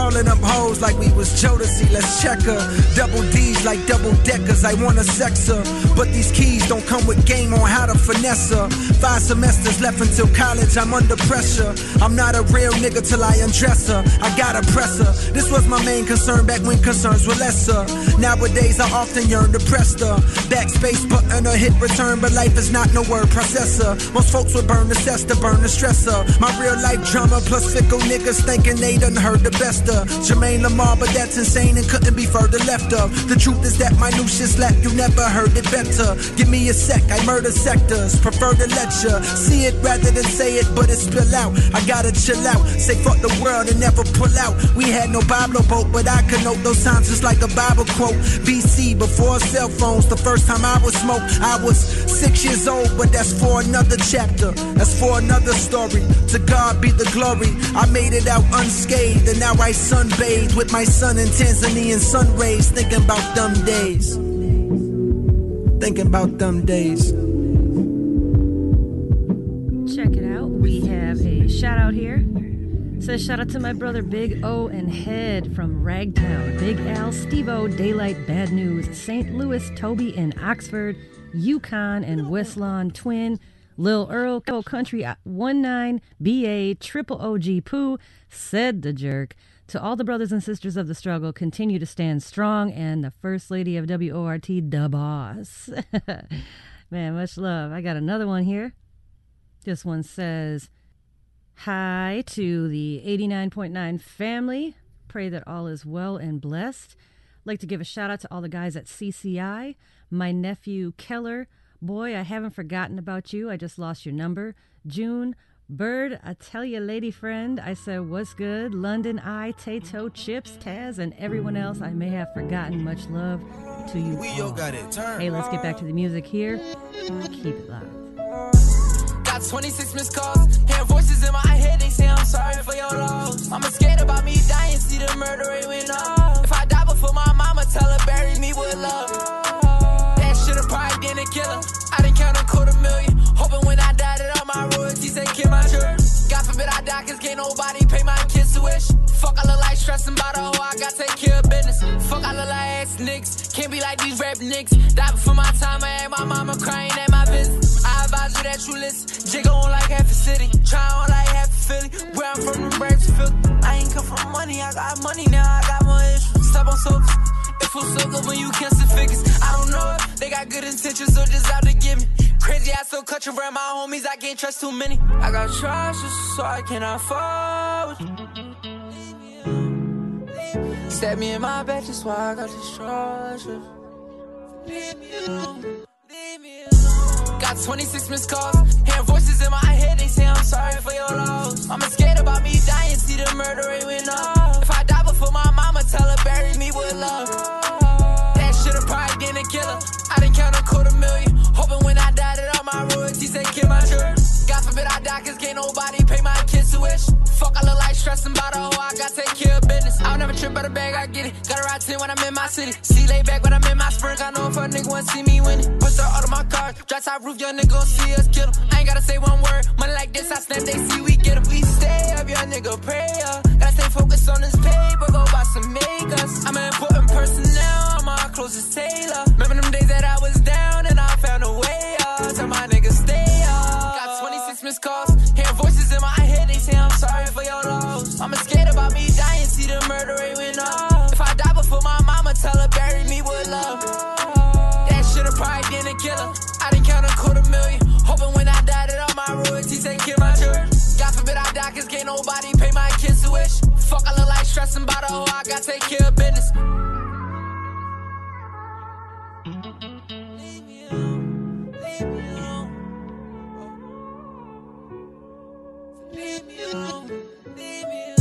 Calling up hoes like we was Jodeci, let's check her. Double D's like double deckers, I wanna sex her. But these keys don't come with game on how to finesse her. Five semesters left until college, I'm under pressure. I'm not a real nigga till I undress her. I gotta press her. This was my main concern back when concerns were lesser. Nowadays, I often yearn to press the backspace button or hit return, but life is not no word processor. Most folks would burn the cess to burn the stressor. My real life drama plus fickle niggas thinking they done heard the best of Jermaine Lamarr, but that's insane and couldn't be further left of. The truth is that my new shit slap, you never heard it better. Give me a sec, I murder sectors, prefer to let lecture. See it rather than say it, but it spill out. I gotta chill out, say fuck the world and never pull out. We had no Boblo boat, but I can note those times just like a Bible quote. BC, before cell phones, the first time I was smoked, I was six years old, but that's for another chapter. That's for another story. To God be the glory. I made it out unscathed, and now I sunbathe with my son in Tanzanian sun rays, thinking about them days. Thinking about them days. Check it out. We have a shout out here. Says shout out to my brother Big O and Head from Ragtown, Big Al, Stevo, Daylight, Bad News, St. Louis, Toby in Oxford, Yukon and West Twin, Lil Earl, Country uh, 19, BA, Triple OG Pooh, said the jerk. To all the brothers and sisters of the struggle, continue to stand strong, and the First Lady of WORT, the boss. [LAUGHS] Man, much love. I got another one here. This one says, Hi to the 89.9 family. Pray that all is well and blessed. Like to give a shout out to all the guys at CCI, my nephew Keller. Boy, I haven't forgotten about you. I just lost your number. June, Bird, I tell you, lady friend, I said, what's good? London Eye, Tato, Chips, Taz, and everyone else I may have forgotten. Much love to you. We all. got it turned. Hey, let's get back to the music here. Keep it loud. Got 26 missed calls, hear voices in my head, they say I'm sorry for your loss. I'm scared about me dying, see the murder rate went up. If I die before my mama, tell her bury me with love. That should've probably been a killer. I didn't count a quarter million, hoping when I die that all my royalties care of my children. God forbid I die, cause can't nobody pay my kids tuition. Fuck, I look like stressing about a oh, hoe, I gotta take care of business. Fuck, I look like ass niggas, can't be like these rap niggas. Die before my time, I ain't my mama crying at my business. I advise you that you listen. Jigga on like half a city, try on like half a Philly. Where I'm from, the breaks feel. I ain't come from money, I got money now, I got more issues. Step on sofas. It feels so good when you cancel figures. I don't know if they got good intentions or just out to get me. Crazy, I still cut around my homies, I can't trust too many. I got trust, so I cannot fall. Stab me in my back, that's why I got this trust. Leave me alone. Got 26 missed calls, hearing voices in my head, they say I'm sorry for your loss. I'm scared about me dying, see the murder rate went up. If I die before my mama, tell her bury me with love. That should've probably been a killer. I didn't count a quarter million, hoping when I die that all my royalties care of my children. God forbid I die, cause can't nobody pay my kids tuition. Fuck, I look like stressing about a hoe, I gotta take care of business. I'll never trip out the bag, I get it. Gotta ride 10 when I'm in my city. See lay back when I'm in my spring. I know if a nigga wanna see me winning. Push her out of my car, drop top roof, young nigga gon' see us kill. I ain't gotta say one word, money like this, I snap, they see we get him. We stay up, young nigga pray up. Stay focused on this paper, go buy some makeups. I'm an important person now, I'm my closest tailor. Remember them days that I was down and I found a way up. Tell my niggas stay up. Got 26 missed calls, hearing voices in my head, they say I'm sorry for your loss. I'm scared about me dying, see the murder rate went up. If I die before my mama, tell her bury me with love. That should've probably been a killer. I didn't count a quarter million, hoping when I die that all my royalties care of my children. God forbid I die, cause can't nobody pay my kids tuition. Fuck, I look like stressing about a hoe, I gotta take care of business. Leave me alone. Leave me Hey,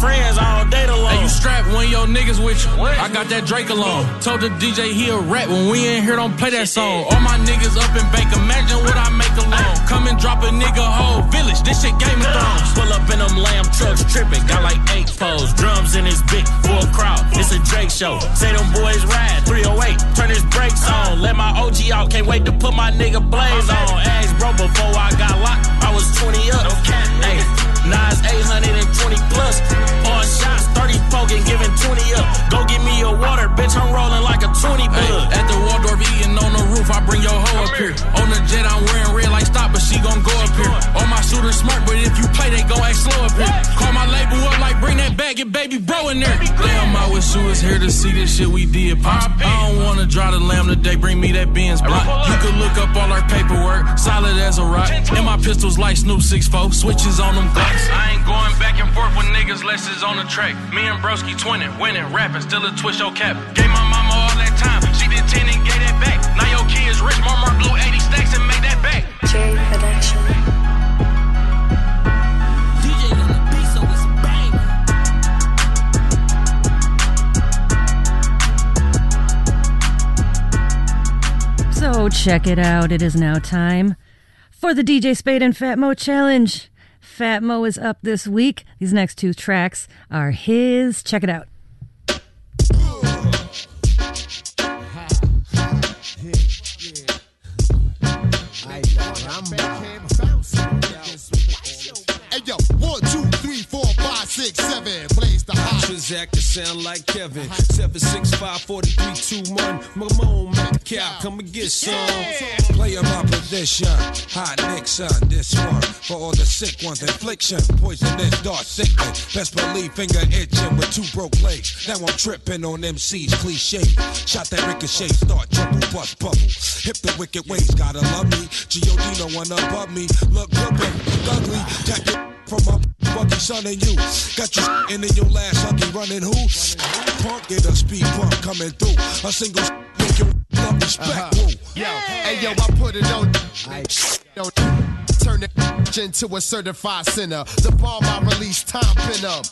friends all day alone. Hey, you strapped when your niggas with you. I got that Drake alone. Told the DJ he a rap when we ain't here, don't play that song. All my niggas up in bank, imagine what I make alone. Come and drop a nigga whole village, this shit Game of Thrones. Pull up in them lamb trucks, tripping. Got like eight foes, drums in his big full crowd. It's a Drake show. Say them boys ride 308, turn his brakes on. Let my OG out, can't wait to put my nigga Blaze on. Ask bro before I got locked, I was 20 up. Hey, Nas 820 plus. On shots, 30 poking, giving 20 up. Go get me a water, bitch. I'm rolling like a 20 Hey, bud. at the Waldorf eating on the roof, I bring your hoe up here. On the jet, I'm wearing red like stop, but she gon' go up here. All my shooters smart, but if you play, they gon' act slow up here. Call my label up like bring that bag, get baby bro in there. Damn, I wish you was here to see this shit we did, pops. I don't wanna drive the lamb today, bring me that Benz block. You could look up all our paperwork, solid as a rock. And my pistols like Snoop 6'4, switches on them Glocks. I ain't going back and forth with niggas, less is on the track. Me and Broski twinning, winning, rapping, still a twist your cap. Gave my mama all that time, she did 10 and gave that back. Now your kids rich, mama blew 80 stacks and made that back. Jerry Production. DJ on the beat, so it's a bang. So check it out. It is now time for the DJ Spade and Fat Mo challenge. Fat Mo is up this week. These next two tracks are his. Check it out. Hey yo, one, two, three, four, five, six, seven. Plays the hot. Sound like Kevin. Seven six five four three two one. Mamone, make the cow come and get some. Play my position. Hot Nixon, this one. For all the sick ones, infliction. Poisonous, dark sickness. Best believe finger itching with two broke legs. Now I'm tripping on MC's cliche. Shot that ricochet, start trouble, bust bubble. Hip the wicked ways, gotta love me. G.O.D. no one above me. Look but ugly. Jack from my buggy, son, and you. Got you and in your last huggy running who? Punk, get a speed bump coming through. A single [LAUGHS] make your [LAUGHS] love respect. Uh-huh. Woo. Yo, hey yo, I put it on. [LAUGHS] Yo, turn it into a certified sinner. The bomb I release, time pin up.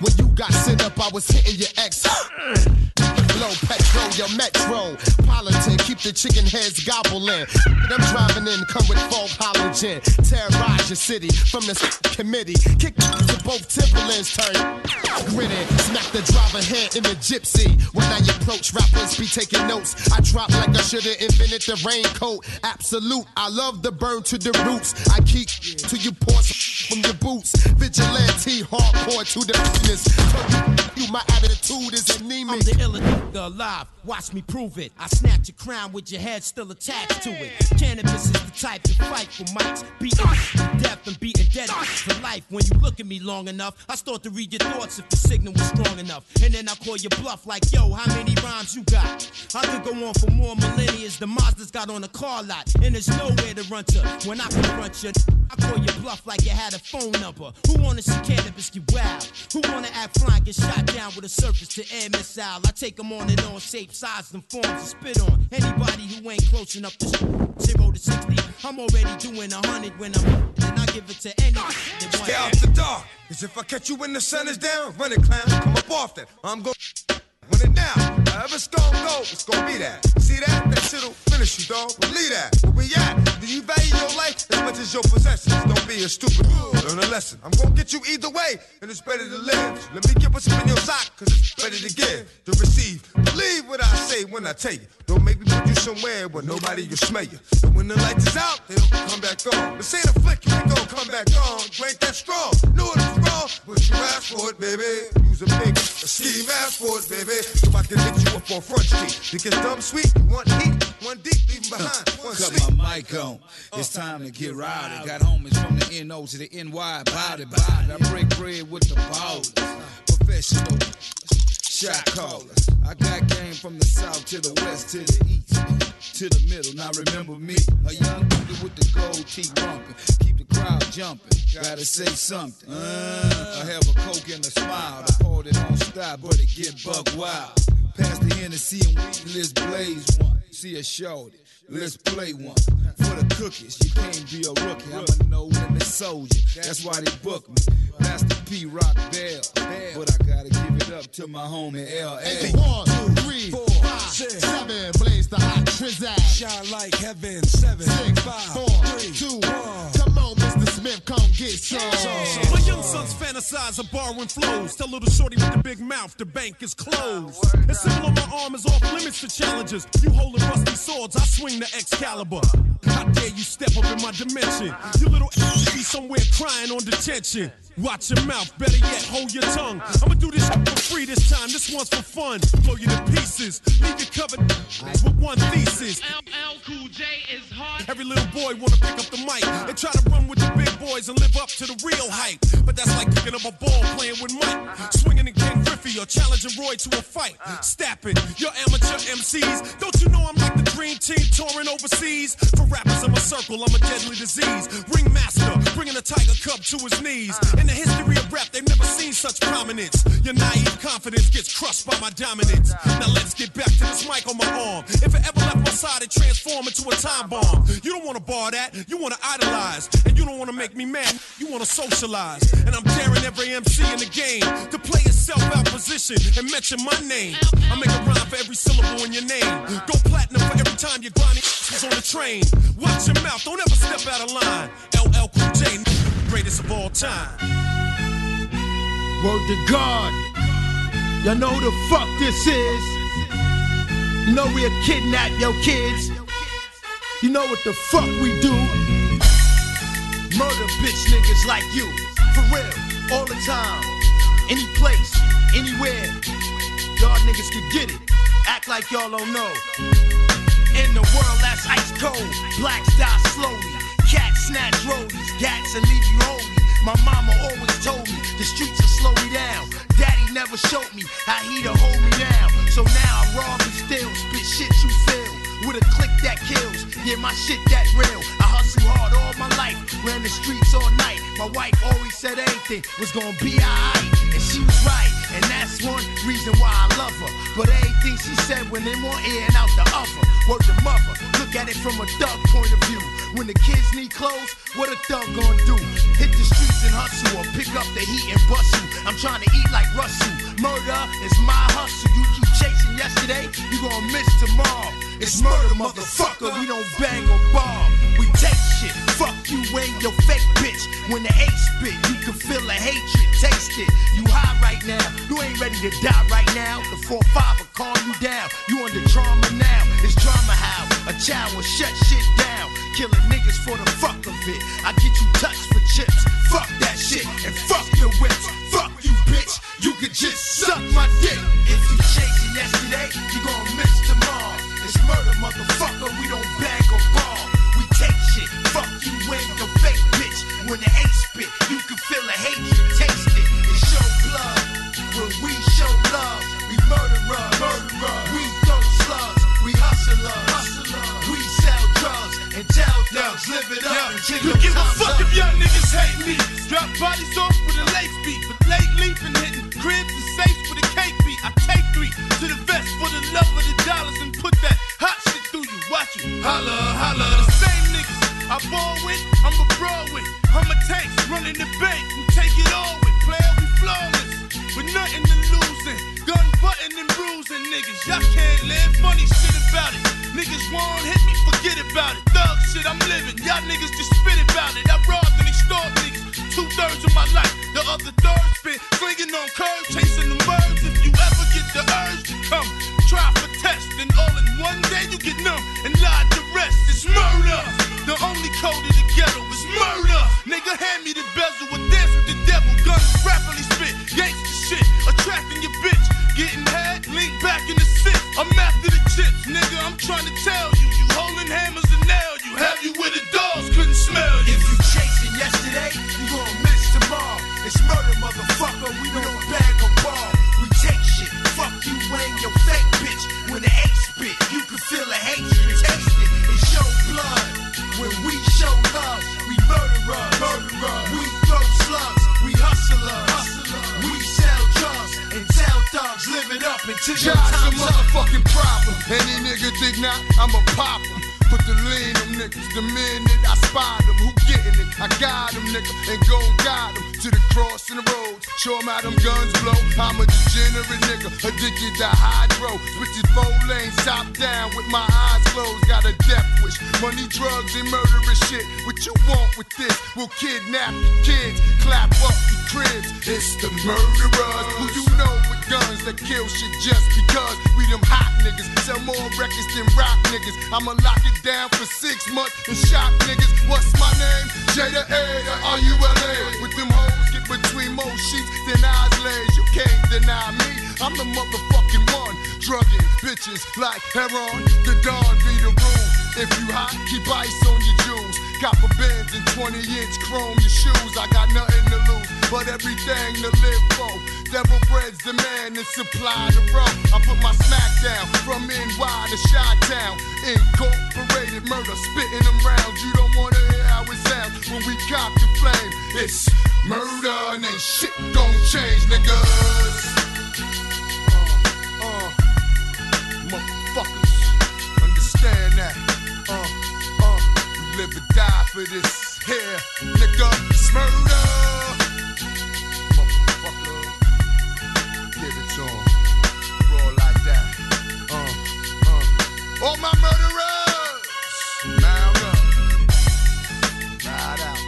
When you got sent up, I was hitting your ex. Low petrol, your metro. Politan, keep the chicken heads gobbling. Them driving in, come with fog halogen. Terrorize your city from the committee. Kick to both Timberlands, turn grinning. Smack the driver head in the gypsy. When I approach, rappers be taking notes. I drop like I should've invented the raincoat. Absolute, I love the burn to the roots. I keep till you pour from your boots. Vigilante, hardcore to the business. You, you my attitude is anemic. I'm the illest alive. Watch me prove it. I snatch your crown with your head still attached to it. Canibus is the type to fight for mics. Beating death and beating dead for life. When you look at me long enough, I start to read your thoughts if the signal was strong enough. And then I call your bluff like, yo, how many rhymes you got? I could go on for more millennia. The Mazda's got on a car lot. And there's nowhere to run to. When I confront you, I call your bluff like you had a phone number. Who wanna see Canibus get wild? Who wanna act fly get shot down with a surface to air missile? I take them on and on, shape, size, and forms to spit on. Anybody who ain't close enough to zero to 60, I'm already doing a hundred when I'm and I give it to any ah, Stay out the dark. Cause if I catch you when the sun is down, run it, clown. Come up off that. I'm going when it it's gonna go, it's gonna be that. See that? That shit'll finish you, dog. Believe that. Where we at? Do you value your life as much as your possessions? Don't be a stupid. Learn a lesson. I'm gonna get you either way, and it's better to live. Let me get what's in your sock, cause it's better to give, to receive. Believe what I say when I tell you. Don't make me put you somewhere where nobody will smell you. And when the lights is out, they don't come back on. This ain't a flick, you ain't gonna come back on. You ain't that strong. Knew it was wrong, but you asked for it, baby. Use a big a scheme, ask for it, baby. So I can hit you up on front street. You get dumb sweet, one heat, one deep, leave 'em behind, one Cut sleep. my mic on. It's time to get rowdy. Got homies from the NO to the NY. Body, body. I break bread with the ballers. Professional. Shot callers. I got game from the south to the west to the east to the middle. Now remember me, a young nigga with the gold teeth bumping. Keep the crowd jumping. Gotta say something. Uh, I have a coke and a smile. I poured it on stop, but it get buck wild. Pass the Hennessy and we let's blaze one. See a shorty. Let's play one. For the cookies, you can't be a rookie. I'm a no limit soldier. That's why they book me. Master P Rock Bell. But I gotta give it up to my homie LA. One, two, three, four, five, six, seven. Blaze the hot trizag. Shine like heaven. Seven, Six, five, four, three, two, one. Come on, Mr. Smith, come get some. My young sons fantasize of borrowing flows. Tell little shorty with the big mouth, the bank is closed. The symbol on my arm is off limits to challenges. You holding rusty swords, I swing the Excalibur. How dare you step up in my dimension? You little ass be somewhere crying on detention. Watch your mouth, better yet, hold your tongue. I'ma do this for free this time. This one's for fun. Blow you to pieces, leave you covered with one thesis. LL Cool J is hard. Every little boy wanna pick up the mic and try to run with the big boys and live up to the real hype. But that's like picking up a ball playing with Mike, swinging in Ken Griffey or challenging Roy to a fight. Stapping your amateur MCs. Don't you know I'm like the dream team touring overseas? For rappers in my circle, I'm a deadly disease. Ringmaster, bringing a tiger cub to his knees. In the history of rap, they've never seen such prominence. Your naive confidence gets crushed by my dominance. Now let's get back to this mic on my arm. If it ever left my side, it transformed into a time bomb. You don't wanna bar that, you wanna idolize. And you don't wanna make me mad, you wanna socialize. And I'm daring every MC in the game to play itself out position and mention my name. I make a rhyme for every syllable in your name. Go platinum for every time your grinding is on the train. Watch your mouth, don't ever step out of line. LL Cool J, greatest of all time. Word to God. Y'all know the fuck this is. You know we'll kidnap your kids. You know what the fuck we do. Murder bitch niggas like you. For real, all the time. Any place, anywhere. Y'all niggas can get it. Act like y'all don't know. In the world that's ice cold, blacks die slowly. Cats snatch rollies, gats and leave you holy. My mama always told me the streets will slow me down. Daddy never showed me how he to hold me down. So now I rob and steal, spit shit you feel. With a click that kills, yeah, my shit that real. I hustle hard all my life, ran the streets all night. My wife always said anything was gonna be alright, and she was right. And that's one reason why I love her. But everything she said went in one ear and out the other. Word to mother, look at it from a thug point of view. When the kids need clothes, what a thug gonna do? Hit the streets and hustle or pick up the heat and bust you. I'm trying to eat like Russell. Murder is my hustle. You keep chasing yesterday, you gonna miss tomorrow. It's murder, motherfucker. We don't bang or bomb. We take shit. Fuck you and your fake bitch. When the hate spit, you can feel the hatred. Taste it. You high right now. You ain't ready to die right now. The 4-5 will calm you down. You under trauma now. It's drama how a child will shut shit down. Killing niggas for the fuck of it. I get you touched for chips. Fuck that shit. And fuck your whips. Fuck bitch. You could just suck my dick. If you chasing yesterday, you gon' miss tomorrow. It's murder, motherfucker. We don't bag or ball. We take shit. Fuck you and your fake bitch. When the hate spit, you can feel the hatred. Taste it. It's show blood. When we show love, and tell thugs live it up. and kick You them give a fuck up. if young niggas hate me. Drop bodies off with a lace beat. But lately been hitting cribs and safes with a cake beat. I take three to the vest for the love of the dollars and put that hot shit through you. Watch you. Holla, holla. The same niggas I ball with, I'm a brawl with. I'm a tanks running the bank. We take it all with. Player, we flawless. Nothing to losing. Gun button and bruising niggas. Y'all can't live funny shit about it. Niggas won't hit me, forget about it. Thug shit, I'm living. Y'all niggas just spit about it. I robbed and extort niggas. Two thirds of my life. The other third spent slinging on curves, chasing the birds. If you ever get the urge to come, try for test. And all in one day you get numb and lie to rest. It's murder. The only code of the ghetto is murder. Nigga, hand me the bezel with the devil guns rapidly spit. Gangsta shit, attracting your bitch. Getting head, lean back in the sit. I'm after the chips, nigga. I'm trying to tell you. You holding hammers and nail you. Have you with the dogs couldn't smell you. If you chasing yesterday, you gonna miss tomorrow. It's murder, motherfucker. We don't bag or ball. We take shit. Fuck you wearing your fake bitch. When the hate spit, you can feel the hatred. Taste it. It's your blood. dogs living up until your time's up. motherfucking problem. Any nigga think not, I'm a popper. Put the lean on niggas, the minute I spot them, who getting it? I got them, nigga, and go guide them to the cross and the roads. Show 'em how them guns blow. I'm a degenerate nigga, addicted to hydro. Switches four lanes, top down with my eyes closed. Got a death wish, money, drugs, and murderous shit. What you want with this? We'll kidnap your kids, clap up your cribs. It's the murderers who you know with guns that kill shit just because we them hot niggas. Sell more records than rock niggas. I'ma lock it down for six months and shock niggas. What's my name? Jada A, R-U-L-A. With them hoes get between more sheets than eyes lays. You can't deny me. I'm the motherfucking one. Drugging bitches like heroin. The dawn be the rule. If you hot, keep ice on your jewels. Got Copper bins and 20 inch chrome your shoes. I got nothing to lose, but everything to live for. Devil bread's the man and supply the rough. I put my smack down from NY to Shot Town. Incorporated murder, spitting them rounds. You don't wanna hear how it sounds when we cop the flame. It's murder and ain't shit gon' change, niggas. Uh, uh, motherfuckers, understand that. Uh, uh, we live or die for this here, nigga. It's murder. All my murderers, up. Ride out.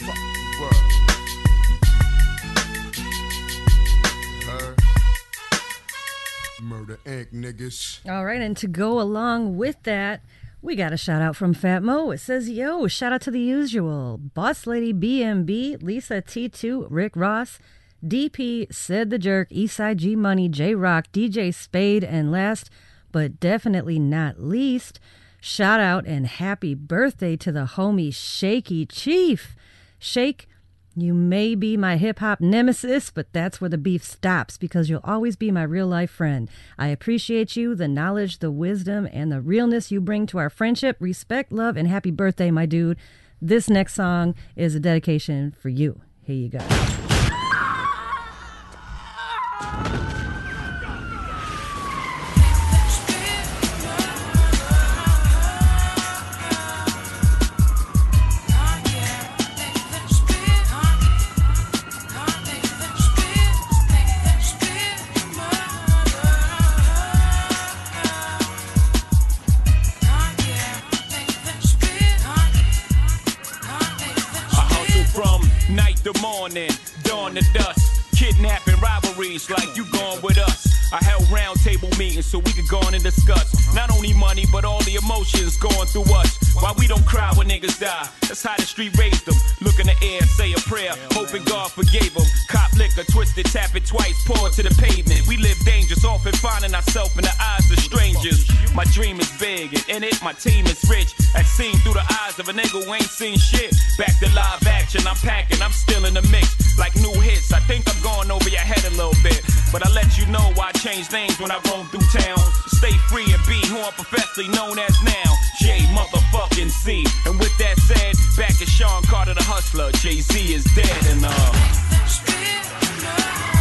Fuck the world. Heard? Murder Inc. niggas. All right, and to go along with that, we got a shout out from Fat Mo. It says, Yo, shout out to the usual Boss Lady BMB, Lisa T2, Rick Ross, DP, Said the Jerk, Eastside G Money, J Rock, DJ Spade, and last but definitely not least, shout out and happy birthday to the homie Shaky Chief. Shake, you may be my hip hop nemesis, but that's where the beef stops because you'll always be my real life friend. I appreciate you, the knowledge, the wisdom, and the realness you bring to our friendship. Respect, love, and happy birthday, my dude. This next song is a dedication for you. Here you go. From night to morning, dawn to dusk, kidnapping robberies like you going with us. I held round table meetings so we could go on and discuss not only money but all the emotions going through us. Why we don't cry when niggas die? That's how the street raised them. Look in the air, say a prayer, hoping God forgave them. Cop liquor, twist it, tap it twice, pour it to the pavement. We live dangerous, often finding ourselves in the eyes of strangers. My dream is big, and in it, my team is rich. As seen through the eyes of a nigga who ain't seen shit. Back to live action, I'm packing, I'm still in the mix. Like new hits, I think I'm going over your head a little bit. But I let you know why change names when I roam through town. Stay free and be who I'm professionally known as now. J motherfucking C. And with that said, back to Sean Carter the hustler. Jay Z is dead and uh.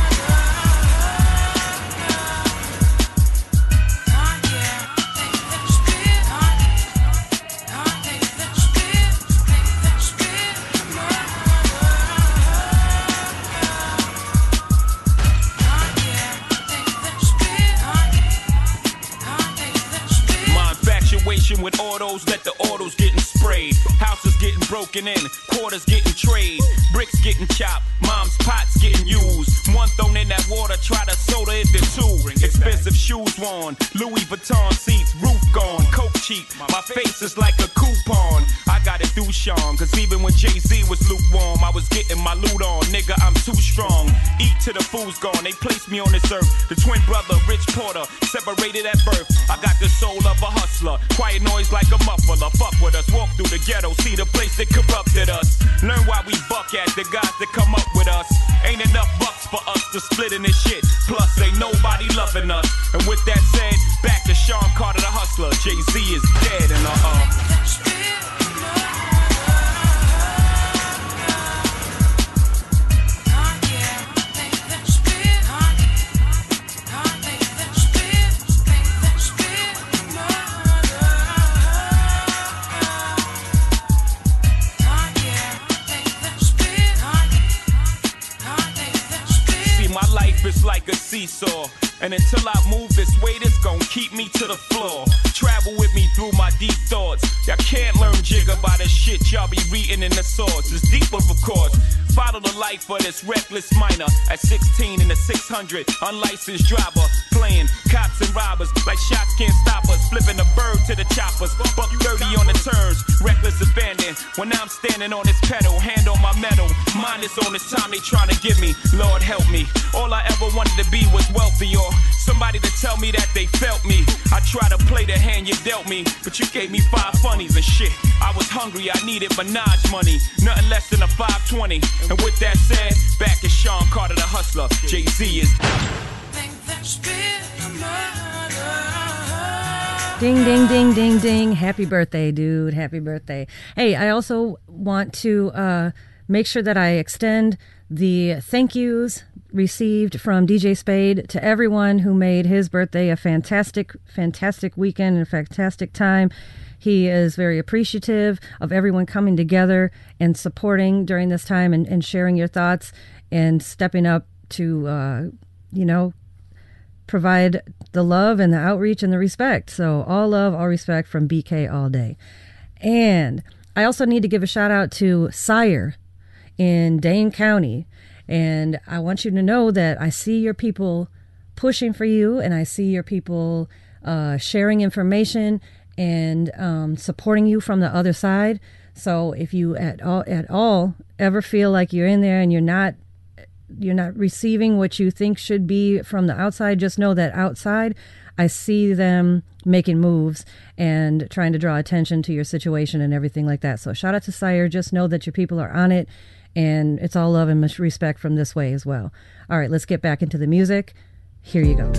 With autos, let the autos getting sprayed. Houses broken in, quarters getting trade, bricks getting chopped, mom's pots getting used. One thrown in that water, try to soda it to two. Expensive shoes worn, Louis Vuitton seats, roof gone, coke cheap. My face is like a coupon. I got it through Sean, cause even when Jay Z was lukewarm, I was getting my loot on. Nigga, I'm too strong. Eat till the food's gone, they placed me on this earth. The twin brother, Rich Porter, separated at birth. I got the soul of a hustler, quiet noise like a muffler. Fuck with us, walk through the ghetto, see the place that corrupted us. Learn why we buck at the guys that come up with us. Ain't enough bucks for us to split in this shit. Plus, ain't nobody loving us. And with that said, back to Sean Carter the hustler. Jay Z is dead and uh uh. like a seesaw. And until I move this weight, it's gonna keep me to the floor. Travel with me through my deep thoughts. Y'all can't learn Jigga by the shit y'all be reading in the source. It's deeper, of course. Follow the life of this reckless minor at 16 in the 600. Unlicensed driver, playing cops and robbers like shots can't stop us. Flipping a bird to the choppers. Buck 30 on the turns, reckless abandon. When I'm standing on this pedal, hand on my metal. Mine is on this time they trying to give me. Lord help me. All I ever wanted to be was wealthy or somebody to tell me that they felt me. I try to play the hand you dealt me, but you gave me five funnies and shit. I was hungry, I needed Minaj money, nothing less than a 520. And with that said, back is Sean Carter the hustler. Jay Z is. Ding, ding, ding, ding, ding. Happy birthday, dude. Happy birthday. Hey, I also want to uh, make sure that I extend the thank yous received from DJ Spade to everyone who made his birthday a fantastic, fantastic weekend and a fantastic time. He is very appreciative of everyone coming together and supporting during this time and, and sharing your thoughts and stepping up to, uh, you know, provide the love and the outreach and the respect. So, all love, all respect from BK all day. And I also need to give a shout out to Sire in Dane County. And I want you to know that I see your people pushing for you and I see your people uh, sharing information and um, supporting you from the other side. So if you at all at all ever feel like you're in there and you're not you're not receiving what you think should be from the outside, just know that outside I see them making moves and trying to draw attention to your situation and everything like that. So shout out to Sire. Just know that your people are on it and it's all love and respect from this way as well. All right, let's get back into the music. Here you go.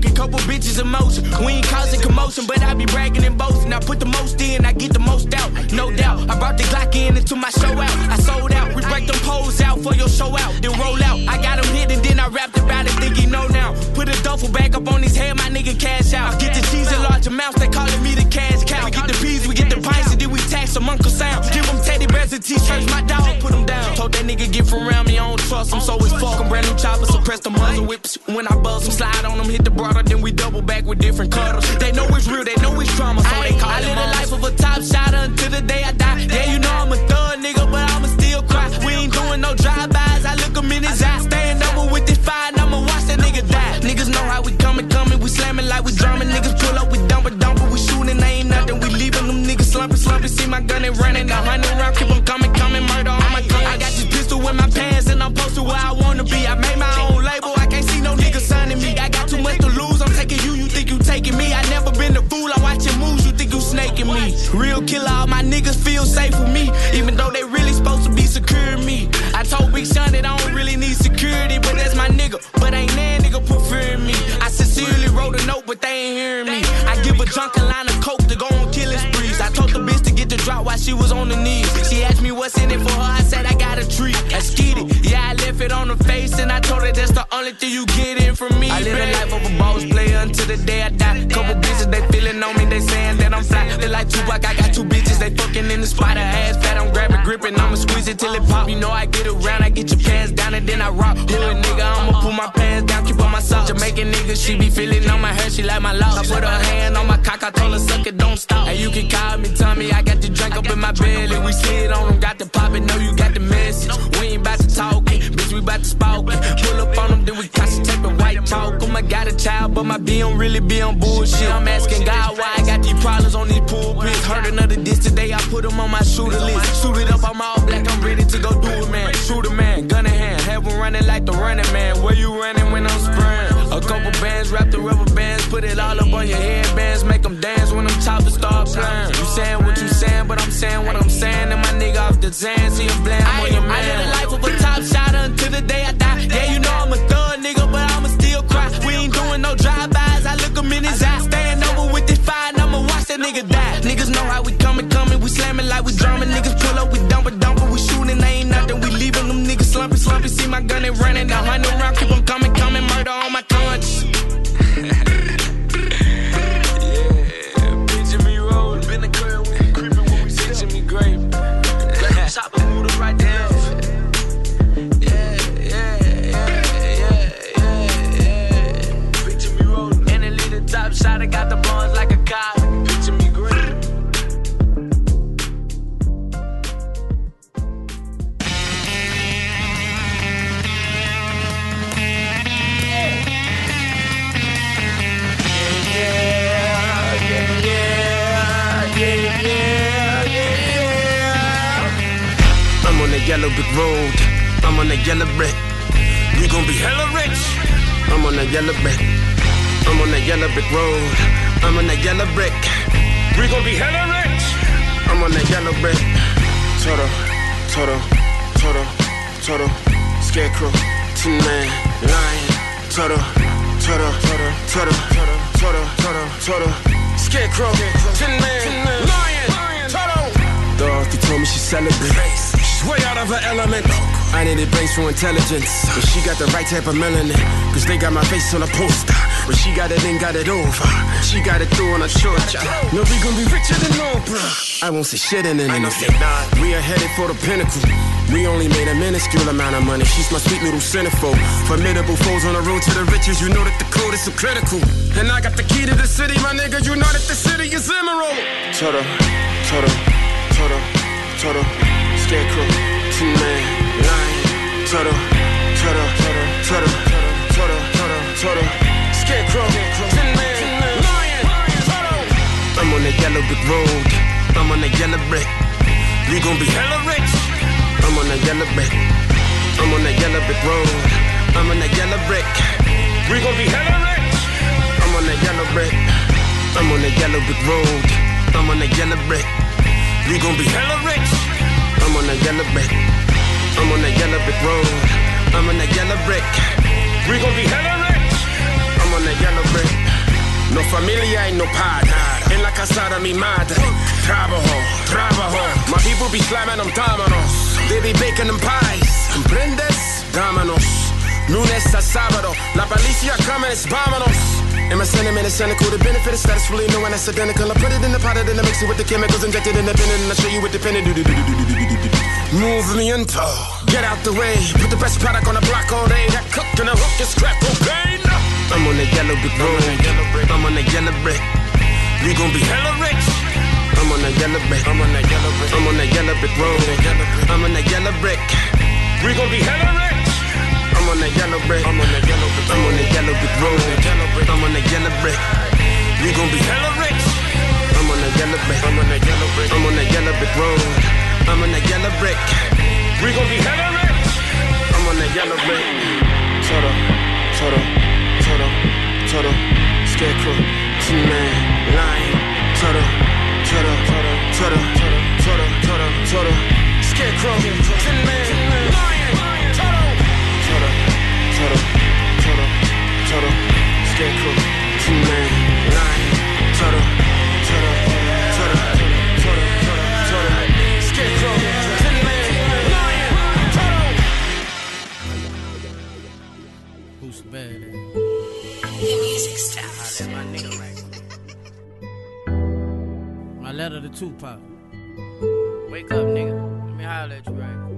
Smoking, couple bitches in motion. We ain't causing commotion, but I be bragging and boasting. I put the most in, I get the most out, no doubt. I brought the Glock in into my show out. I sold out, we break them poles out for your show out, then roll out. I got him hit and then I rapped about it, think he know now. Put a duffel bag up on his head, my nigga cash out. I Get the cheese in large amounts, they calling me the cash cow. We get the peas, we get the pints, and then we tax some Uncle Sam. Give him teddy bears and t-shirts, my dog put him down. Told that nigga get from around me, I don't trust him, so it's fuck. Brand new chopper, suppress the muzzle whips. When I buzz them, slide on them, hit the broader, then we double back with different cutters. They know it's real, they know it's trauma, so they call it. I live the life of a top shot until the day I die. Yeah, you know I'm a thug nigga, but I'ma still cry. We ain't doing no drive-bys, I look him in his eye. Stand over with this fire, I'ma watch that nigga die. Niggas know how we coming, coming, we slamming like we drumming. Niggas pull up, we dump it, dump it, we shooting, they ain't nothing. We leaving them niggas slumping, slumping. See my gun and running, a hundred round, keep them coming, coming, murder on my gun. I got this pistol in my pants, and I'm posted where I wanna be. I made my own Real killer, all my niggas feel safe with me, even though they really supposed to be securing me. I told Big Sean that I don't really need security, but that's my nigga. But ain't that nigga preferring me. I sincerely wrote a note, but they ain't hearing me. I give a junk a line of coke to go on killing sprees. I told the bitch to the drop while she was on the knees. She asked me what's in it for her, I said I got a treat. I skied it, yeah, I left it on her face, and I told her that's the only thing you get in from me. I live a life of a boss player until the day I die. Couple bitches, they feeling on me, they saying that I'm fly. They like Tupac, I got two bitches, they fucking in the spot. Her ass fat, I'm grabbing, gripping, I'ma squeeze it till it pop. You know I get around, I get your pants down, and then I rock. Hood nigga, I'ma pull my pants down, keep on my socks. Jamaican nigga, she be feeling on my hair, she like my locks. I put her hand on my cock, I told her suck it, don't stop. And you can call me, Tommy, I got the drink up in my belly. We slid on them, got the pop it, know you got the message. We ain't about to talk it, bitch, we about to spout it. Pull up on them, then we concentrate the white talk. Um, I got a child, but my B don't really be on bullshit. I'm asking God why I got these problems on these pulpits. Heard another diss today, I put them on my shooter list. Shoot it up, I'm all black, I'm ready to go do it, man. Shoot a man, gun in hand, have them running like the running man. Where you running when I'm spraying? A couple bands, wrap the rubber bands, put it all up on your headbands, make them dance when them choppers start playing. You saying what you saying, but I'm saying what I'm saying, and my nigga off the Zan, see him bland, I'm on your man. I live the life of a top shot until the day I die. Yeah, you know I'm a thug nigga, but I'ma still cry. We ain't doing no drive-bys, I look him in his eyes, stand over with this fire, and I'ma watch that nigga die. Niggas know how we coming, coming, we slamming like we drumming. Niggas pull up, we dump it, dump it, we shooting, ain't nothing. We leaving them niggas slumping, slumping. See my gun and running, the hundred round, keep them coming, on my conscience. yeah, picture me rolling. Creeping picture me right down. Yeah, yeah, yeah, yeah, yeah, yeah. Picture me rolling. And little top shot, I got the yellow brick road. I'm on that yellow brick. We gon' be hella rich. I'm on that yellow brick. I'm on that yellow brick road. I'm on that yellow brick. We gon' be hella rich. I'm on that yellow brick. Toto, Toto, Toto, Toto, Scarecrow, Tin Man, Lion, Toto, Toto, Toto, Toto, Toto, Toto, Toto, Scarecrow, Tin Man, Lion, Toto. Dorothy told me she celebrates. She's way out of her element. I needed brains for intelligence. But she got the right type of melanin. Cause they got my face on a poster. But she got it and got it over. She got it through on a short job. No, we gon' be richer than Oprah. I won't say shit in anything. We are headed for the pinnacle. We only made a minuscule amount of money. She's my sweet little centerfold. Formidable foes on the road to the riches. You know that the code is so critical. And I got the key to the city, my nigga. You know that the city is emerald. Toto, Toto, Toto, Toto, Scarecrow, Tin Man, Lion, Toto, Toto, Toto, Toto, Toto, Toto, Toto, Scarecrow, Tin Man, Lion, Toto. I'm on that yellow brick road. I'm on that yellow brick. We gon' be hella rich. I'm on that yellow brick. I'm on that yellow brick road. I'm on that yellow brick. We gon' be hella rich. I'm on that yellow brick. I'm on that yellow brick road. I'm on that yellow brick. We gon' be hella rich. I'm on a yellow brick. I'm on a yellow brick road. I'm on that yellow brick. We gon' be hella rich. I'm on a yellow brick. No familia y no padre. En la casa de mi madre. Trabajo, trabajo. My people be slamming them dominoes. They be baking them pies. ¿Comprendes? Dámanos. Lunes a sábado. La policía come vámonos. And my sentiment is cynical. The benefit is status really no one that's identical. I put it in the and then I mix it with the chemicals injected in the pen and I show you what the pen do. Movimiento. Get out the way. Put the best product on the block all day. That cook and the hook is crack cocaine. I'm on that yellow brick road. I'm on that yellow brick. We gon' be hella rich. I'm on that yellow brick. I'm on that yellow brick. I'm on that yellow brick road. I'm on that yellow brick. We gon' be hella rich. I'm on that yellow brick. I'm on that yellow brick. I'm on that yellow brick road. I'm on that yellow brick. We gon' be hella rich. I'm on that yellow brick. I'm on that yellow brick. I'm on that yellow brick road. I'm on that yellow brick. We gon' be hella rich. I'm on that yellow brick. Toto, Toto, Toto, Toto, Scarecrow, Tin Man, Lion, Toto, Toto, Toto, Toto, Toto, Toto, Scarecrow, Tin Man, Lion, Toto, Toto, Toto, Scarecrow, Tin Man, Lion, Scarecrow, Man. Who's bad? The music stops. my nigga right. My letter to Tupac. Wake up, nigga. Let me holler at you right.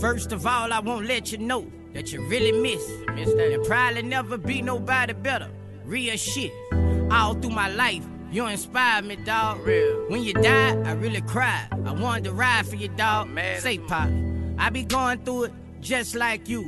First of all, I won't let you know that you really miss. Miss that. And probably never be nobody better. Real shit. All through my life, you inspired me, dog. Real. When you died, I really cried. I wanted to ride for you, dog. Man. Say, Pop, I be going through it just like you.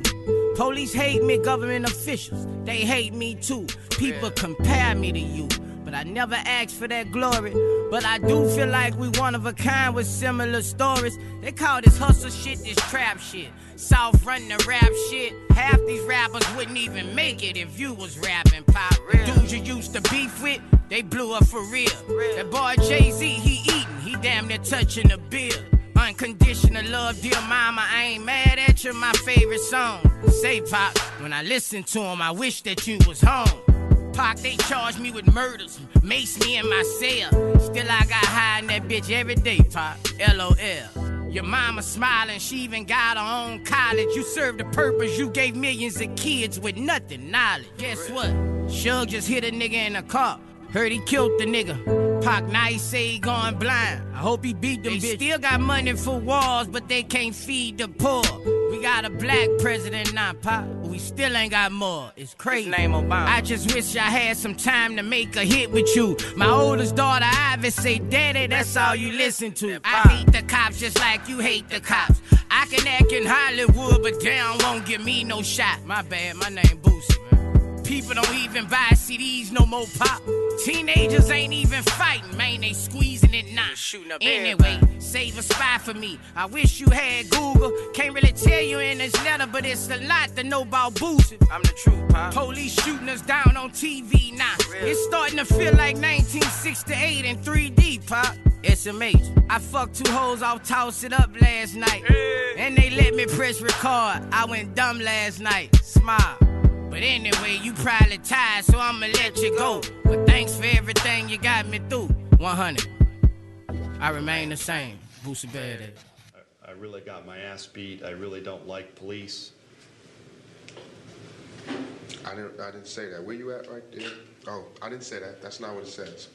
Police hate me, government officials, they hate me too. People compare me to you, but I never asked for that glory. But I do feel like we one of a kind with similar stories. They call this hustle shit this trap shit. South running the rap shit. Half these rappers wouldn't even make it if you was rapping pop. Dudes you used to beef with, they blew up for real. That boy Jay Z, he eating, he damn near touching the bill. Unconditional love, dear mama, I ain't mad at you, my favorite song. Say, Pop, when I listen to him, I wish that you was home. They charged me with murders, mace me in my cell. Still, I got high in that bitch every day, Pop. LOL. Your mama smiling, she even got her own college. You served a purpose, you gave millions of kids with nothing knowledge. Guess what? Suge just hit a nigga in a car. Heard he killed the nigga. Pac now he say he gone blind. I hope he beat them they still got money for walls, but they can't feed the poor. We got a black president now, Pop, but we still ain't got more. It's crazy. name Obama. I just wish I had some time to make a hit with you. My oldest daughter, Ivy, say, Daddy, that's all you listen to. I hate the cops just like you hate the cops. I can act in Hollywood, but damn won't give me no shot. My bad, my name Boosie. People don't even buy CDs no more pop. Teenagers ain't even fighting, man. They squeezing it now. shooting up Anyway, save a spy for me. I wish you had Google. Can't really tell you in this letter, but it's a lot to know about boosting. I'm the truth, Pop. Police shooting us down on TV now. It's starting to feel like 1968 in 3D, Pop. It's amazing. I fucked two hoes off Toss It Up last night. And they let me press record. I went dumb last night. Smile. But anyway, you probably tired, so I'ma let you go. But thanks for everything you got me through. 100. I remain the same. Boosie Badass. I really got my ass beat. I really don't like police. I didn't, I didn't say that. Where you at right there? Oh, I didn't say that. That's not what it says.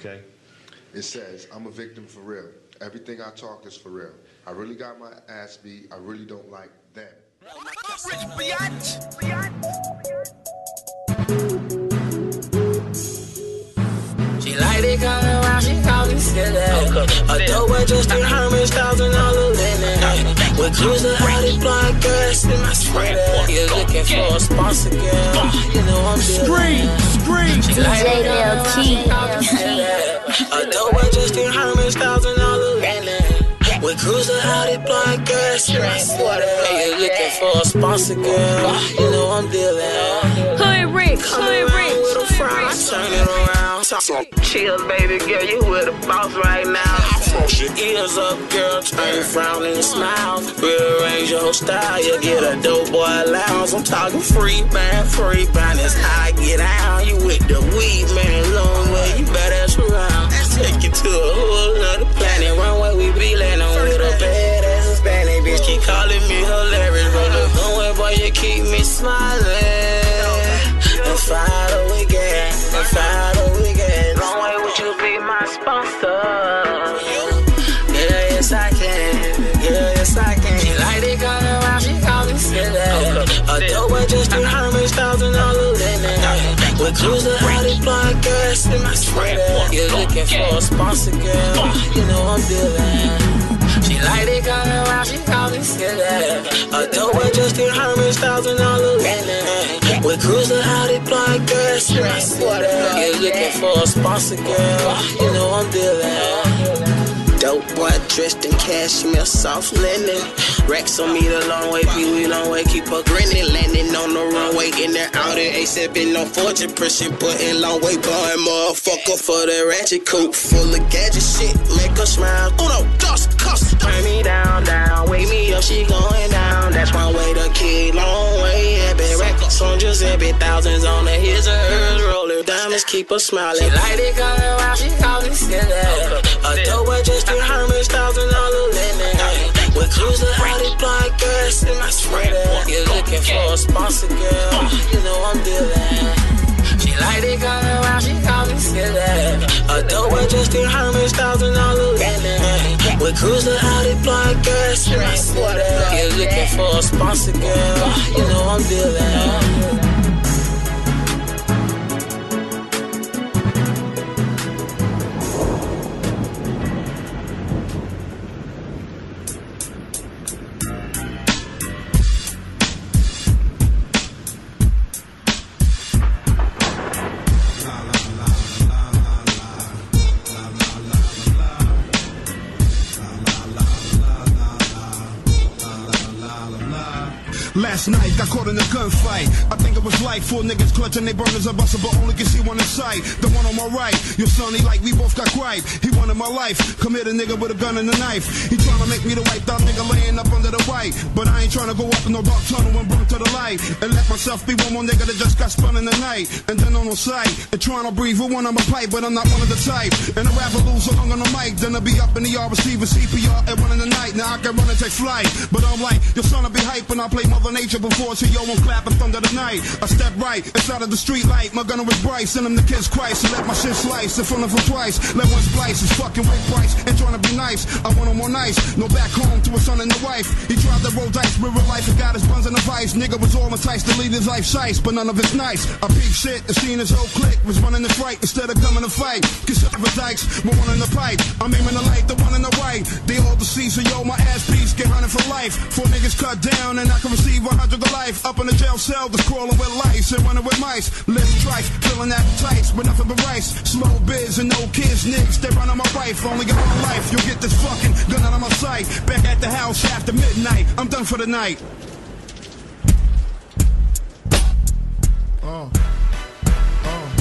Okay. It says, I'm a victim for real. Everything I talk is for real. I really got my ass beat. I really don't like them. She like it coming around, she call me silly. A dope just in Hermes, thousand dollar linen. With cruiser out it blind gas in my sweater. You're looking for a sponsor, girl. You know I'm Scream, scream. She like it Lil coming around, she call me silly. A dope just in Hermes, thousand. With cruiser out it blind gas in my sweater. You're looking for a sponsor, girl. You know I'm dealing. Hood Rick, Hood Rick, with a frown, I turn it around. Chill, baby girl, you with the boss right now. Ears up, girl, turn frown and smile. Rearrange your whole style, you get a dope boy allowance. I'm talking free band, free band, that's how I get out. You with the weed, man, long way, you better ass around. Take you to a whole other Keep calling me hilarious, but look, don't boy, you keep me smiling. And the weekend, and fire the weekend. Long way would you be my sponsor? Yeah, yes I can. Yeah, yes I can. She like it coming around, she call me silly. A dope just in Hermes, thousand dollar linen. With cruiser out it blind gas in my sweater. You're looking for a sponsor, girl. You know I'm dealing. She like it coming around, she call me silly. A dope boy just in Hermes, thousand dollar linen. With cruiser out it blind gas in my sweater. You're looking for a sponsor, girl. You know I'm dealing. Dope boy dressed in cashmere, soft linen. Rex on me the long way, Pee Wee Longway, keep her grinning. Landing on the runway in there, out there, ASAP in no fortune, pushing, putting long way, boy, motherfucker for the ratchet coupe. Full of gadget shit, make her smile. Uno, dos, cuss. Turn me down, down, wake me up, she going down. That's one way to kid, long way, epic records on Giuseppe, thousands on the his or hers, rolling diamonds, keep her smiling. She like it coming around, she call me silly. A dope in Hermes, thousand dollar linen. With cruiser out it blind gas in my sweater. You're looking for a sponsor, girl. You know I'm dealing. Like it coming around, she call me silly. A dope boy just in Hermes, thousand dollar linen. With cruiser out it blind gas. You're looking for a sponsor, girl. You know I'm dealing. Last night, got caught in a gunfight. I think it was like four niggas clutching they burners a buster, but only can see one in sight. The one on my right, your son, he like we both got gripe. He wanted my life. Come here, the nigga with a gun and a knife. He tryna make me the white dot nigga laying up under the white. But I ain't tryna go up in no dark tunnel and burn to the light. And let myself be one more nigga that just got spun in the night. And then on the sight, and trying to breathe with one on my pipe, but I'm not one of the type. And I'd rather lose so long on the mic than to be up in the yard receiving CPR at one in the night. Now I can run and take flight. But I'm like, your son will be hype and I play Mother Nature before it's yo won't clap and thunder the night. I step right inside of the street light. My gunner was bright. Send him to kids Christ and let my shit slice in front of him twice. Let one splice his fucking weight price and trying to be nice. I want him more nice. No back home to a son and a wife. He tried to roll dice with real life and got his buns in a vice. Nigga was all enticed to lead his life size, but none of it's nice. I peep shit and seen his whole clique was running the fight instead of coming to fight. Consider the dykes, but one in the pipe. I'm aiming the light, the one in the right. They all deceased, so yo, my ass piece get 100 for life. Four niggas cut down and I can receive 100 to life. Up in the jail cell, just crawling with lice and running with mice. Live trife, filling appetites, with nothing but rice. Slow biz and no kids, niggas, they run on my wife. Only got one life, you'll get this fucking gun out of my sight. Back at the house after midnight, I'm done for the night. Oh. Oh.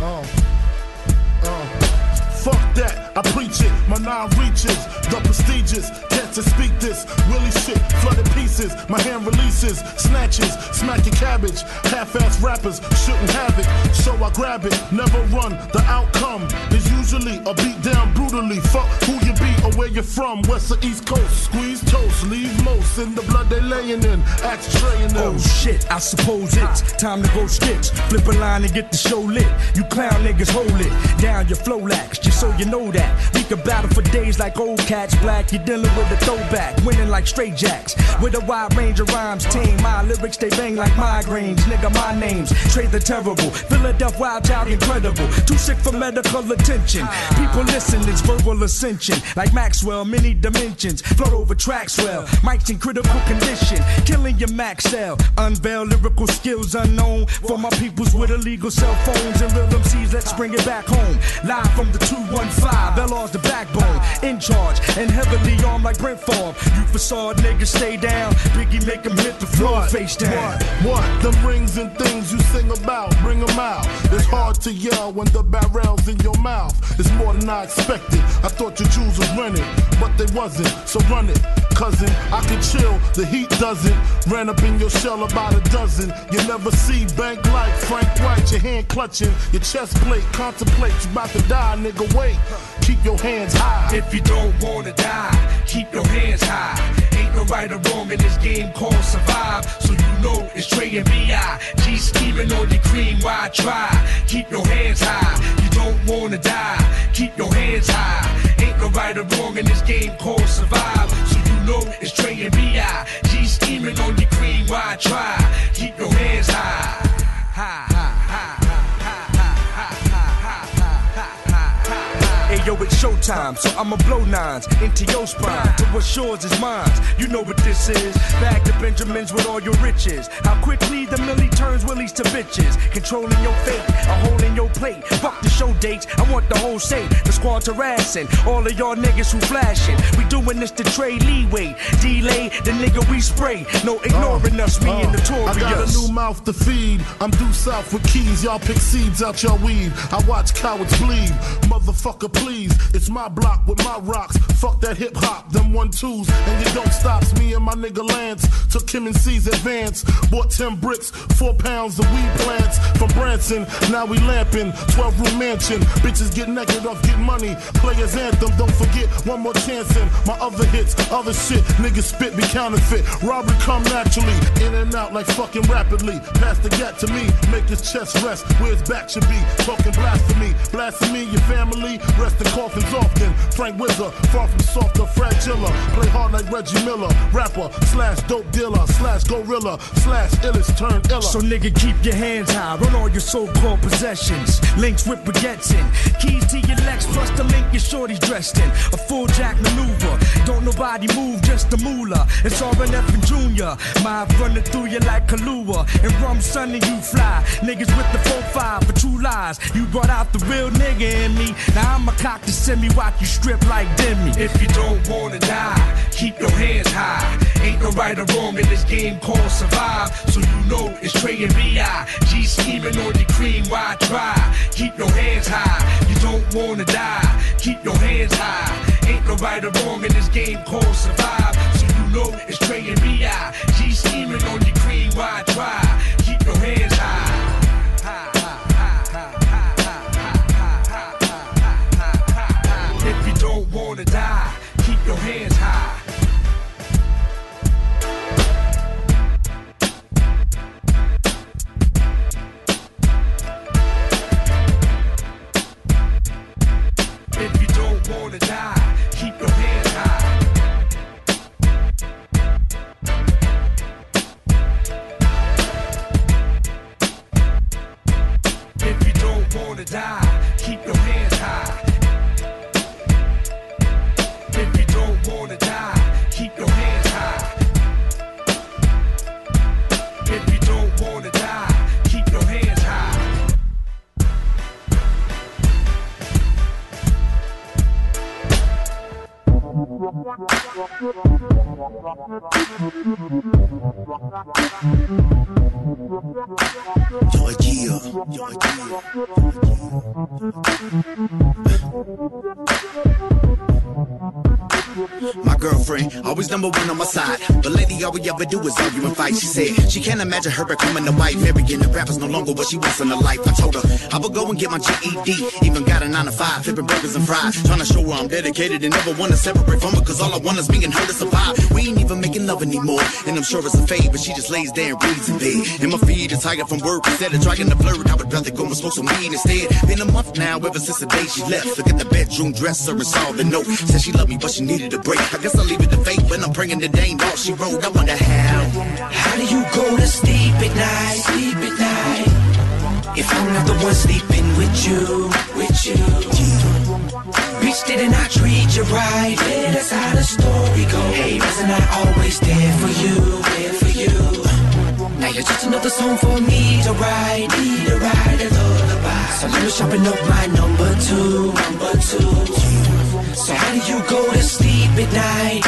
Oh. Oh. Fuck that, I preach it. My nine reaches, the prestigious. Can't to speak this. Willie shit, flooded pieces. My hand releases, snatches, smacking cabbage. Half-ass rappers shouldn't have it, so I grab it. Never run. The outcome is usually a beat down brutally. Fuck who where you're from. West or East Coast, squeeze toast, leave most in the blood they laying in. Axe them. Oh shit, I suppose it's time to go stitch. Flip a line and get the show lit. You clown niggas hold it down your flow lax, just so you know that. We can battle for days like old cats. Black, you're dealing with a throwback, winning like straight jacks. With a wide range of rhymes, tame. My lyrics they bang like migraines. Nigga, my name's Trey the Terrible. Philadelphia Wild Child, incredible. Too sick for medical attention. People listen, it's verbal ascension. Like Maxwell, many dimensions. Float over tracks well. Mics in critical condition. Killing your max cell. Unveil lyrical skills unknown. For my peoples with illegal cell phones and real MCs, let's bring it back home. Live from the 215. LR's the backbone. In charge and heavily armed like Brett Favre. You facade niggas stay down. Biggie make them hit the floor face down. What? What? Them rings and things you sing about, bring them out. It's hard to yell when the barrel's in your mouth. It's more than I expected. I thought your jewels was but they wasn't. So run it, cousin. I can chill, the heat doesn't. Ran up in your shell about a dozen. You never see bank like Frank White. Your hand clutching, your chest plate. Contemplate, you about to die, nigga. Wait, keep your hands high. If you don't wanna die, keep your hands high. Ain't no right or wrong in this game called survive. So you know it's Trey and B.I. G scheming on your cream, why try? Keep your hands high. You don't wanna die, keep your hands high. Ain't no right or wrong in this game called survive. So you know it's Trey and B.I. G scheming on your cream, why try? Keep your hands high. High, yo, it's showtime, so I'ma blow nines into your spine. To what's yours is mine. You know what this is. Back to Benjamins with all your riches. How quickly the millie turns willies to bitches. Controlling your fate, a hole in your plate. Fuck the show dates, I want the whole say. The squad harassing all of y'all niggas who flashing. We doing this to trade leeway. Delay the nigga we spray. No ignoring us, me and the notorious. I got a new mouth to feed. I'm due south with keys. Y'all pick seeds out your weed. I watch cowards bleed. Motherfucker, please. It's my block with my rocks. Fuck that hip hop, them one twos. And you don't stop. Me and my nigga Lance took him and C's advance. Bought 10 bricks, four pounds of weed plants from Branson. Now we lamping. 12 room mansion. Bitches get naked off, get money. Players anthem. Don't forget one more chance in my other hits, other shit. Niggas spit be counterfeit. Robbery come naturally. In and out like fucking rapidly. Pass the gat to me. Make his chest rest where his back should be. Talking blasphemy. Blasphemy, your family. Rest in coffins often. Frank Wizard. Far from soft or fragile. Play hard like Reggie Miller. Rapper slash dope dealer slash gorilla slash illest turn iller. So nigga, keep your hands high, run all your so-called possessions. Links with baguettes in, keys to your Lex plus the link your shorty's dressed in. A full jack maneuver, don't nobody move, just the moolah. It's RNF and Junior, my running through you like Kahlua. And rum sunny you fly, niggas with the 4-5 for true lies. You brought out the real nigga in me, now I'm a cock to send me watch you strip like Demi. If you don't wanna die, keep your hands high. Ain't no right or wrong in this game called survive. So you know it's Trey and B.I. G scheming on your cream, why try? Keep your hands high. You don't wanna die. Keep your hands high. Ain't no right or wrong in this game called survive. So you know it's Trey and B.I. G scheming on your cream, why try? Keep your hands high. Georgia, My girlfriend, always number one on my side. But lately, all we ever do is argue and fight. She said she can't imagine her becoming a wife. Marrying the rapper's no longer what she wants in her life. I told her I would go and get my GED. Even got a 9 to 5, flipping burgers and fries. Trying to show her I'm dedicated and never want to separate from her. Cause all I want is me and her to survive. We ain't even making love anymore. And I'm sure it's a fade, but she just lays there and reads in bed. And my feet are tired from work. Instead of trying to flirt, I would rather go and smoke some weed instead. Been a month now, ever since the day she left. Look at the bedroom dresser and saw the note. Said she loved me, but she needed a break. I guess I'll leave it to fate, but I'm praying they ain't all she wrote. I wonder how. How do you go to sleep at night? Sleep at night. If I'm not the one sleeping with you, with you. Bitch, didn't I treat you right? Yeah, that's how the story goes. Hey, wasn't I always there for you, there for you? Now you're just another song for me to write, me to write a lullaby. So let me sharpen up my number two, number two. So how do you go to sleep at night,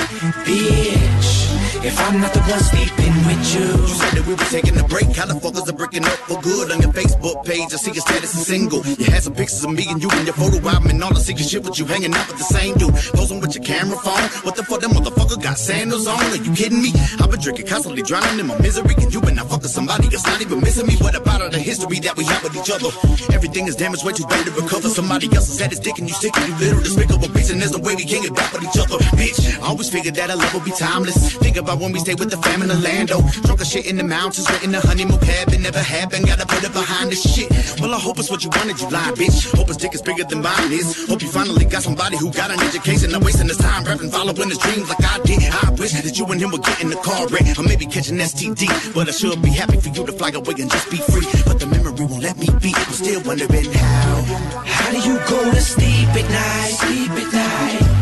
bitch? If I'm not the one sleeping with you. You said that we were taking a break. How the fuck is it breaking up for good on your Facebook page? I see your status is single. You had some pictures of me and you in your photo album and all the secret shit with you hanging out with the same dude. Posing with your camera phone. What the fuck, that motherfucker got sandals on? Are you kidding me? I've been drinking, constantly drowning in my misery. And you been not fucking somebody that's not even missing me. What about all the history that we have with each other? Everything is damaged, way too bad to recover. Somebody else has had his dick and you sticking, you little despicable bitch. And there's no way we can get back with each other, bitch. I always figured that our love would be timeless. Think about when we stay with the fam in Orlando. Drunk as shit in the mountains, in the honeymoon cabin. Never happened, gotta put it behind this shit. Well, I hope it's what you wanted, you lying bitch. Hope his dick is bigger than mine is. Hope you finally got somebody who got an education. Not wasting his time rapping, following his dreams like I did. I wish that you and him would get in the car wreck. Or maybe catch an STD. But I should be happy for you to fly away and just be free. But the memory won't let me be. I'm still wondering how. How do you go to sleep at night? Sleep at night.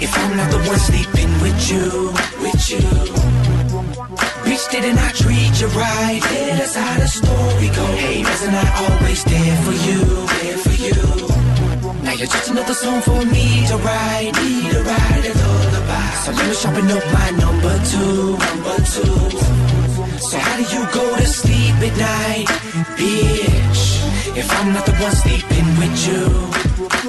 If I'm not the one sleeping with you, with you. Bitch, didn't I treat you right? Yeah, that's how the story goes. Hey, wasn't I always there for you, there for you? Now you're just another song for me to write, to write a lullaby. So let me sharpen up my number two, number two. So how do you go to sleep at night, bitch? If I'm not the one sleeping with you.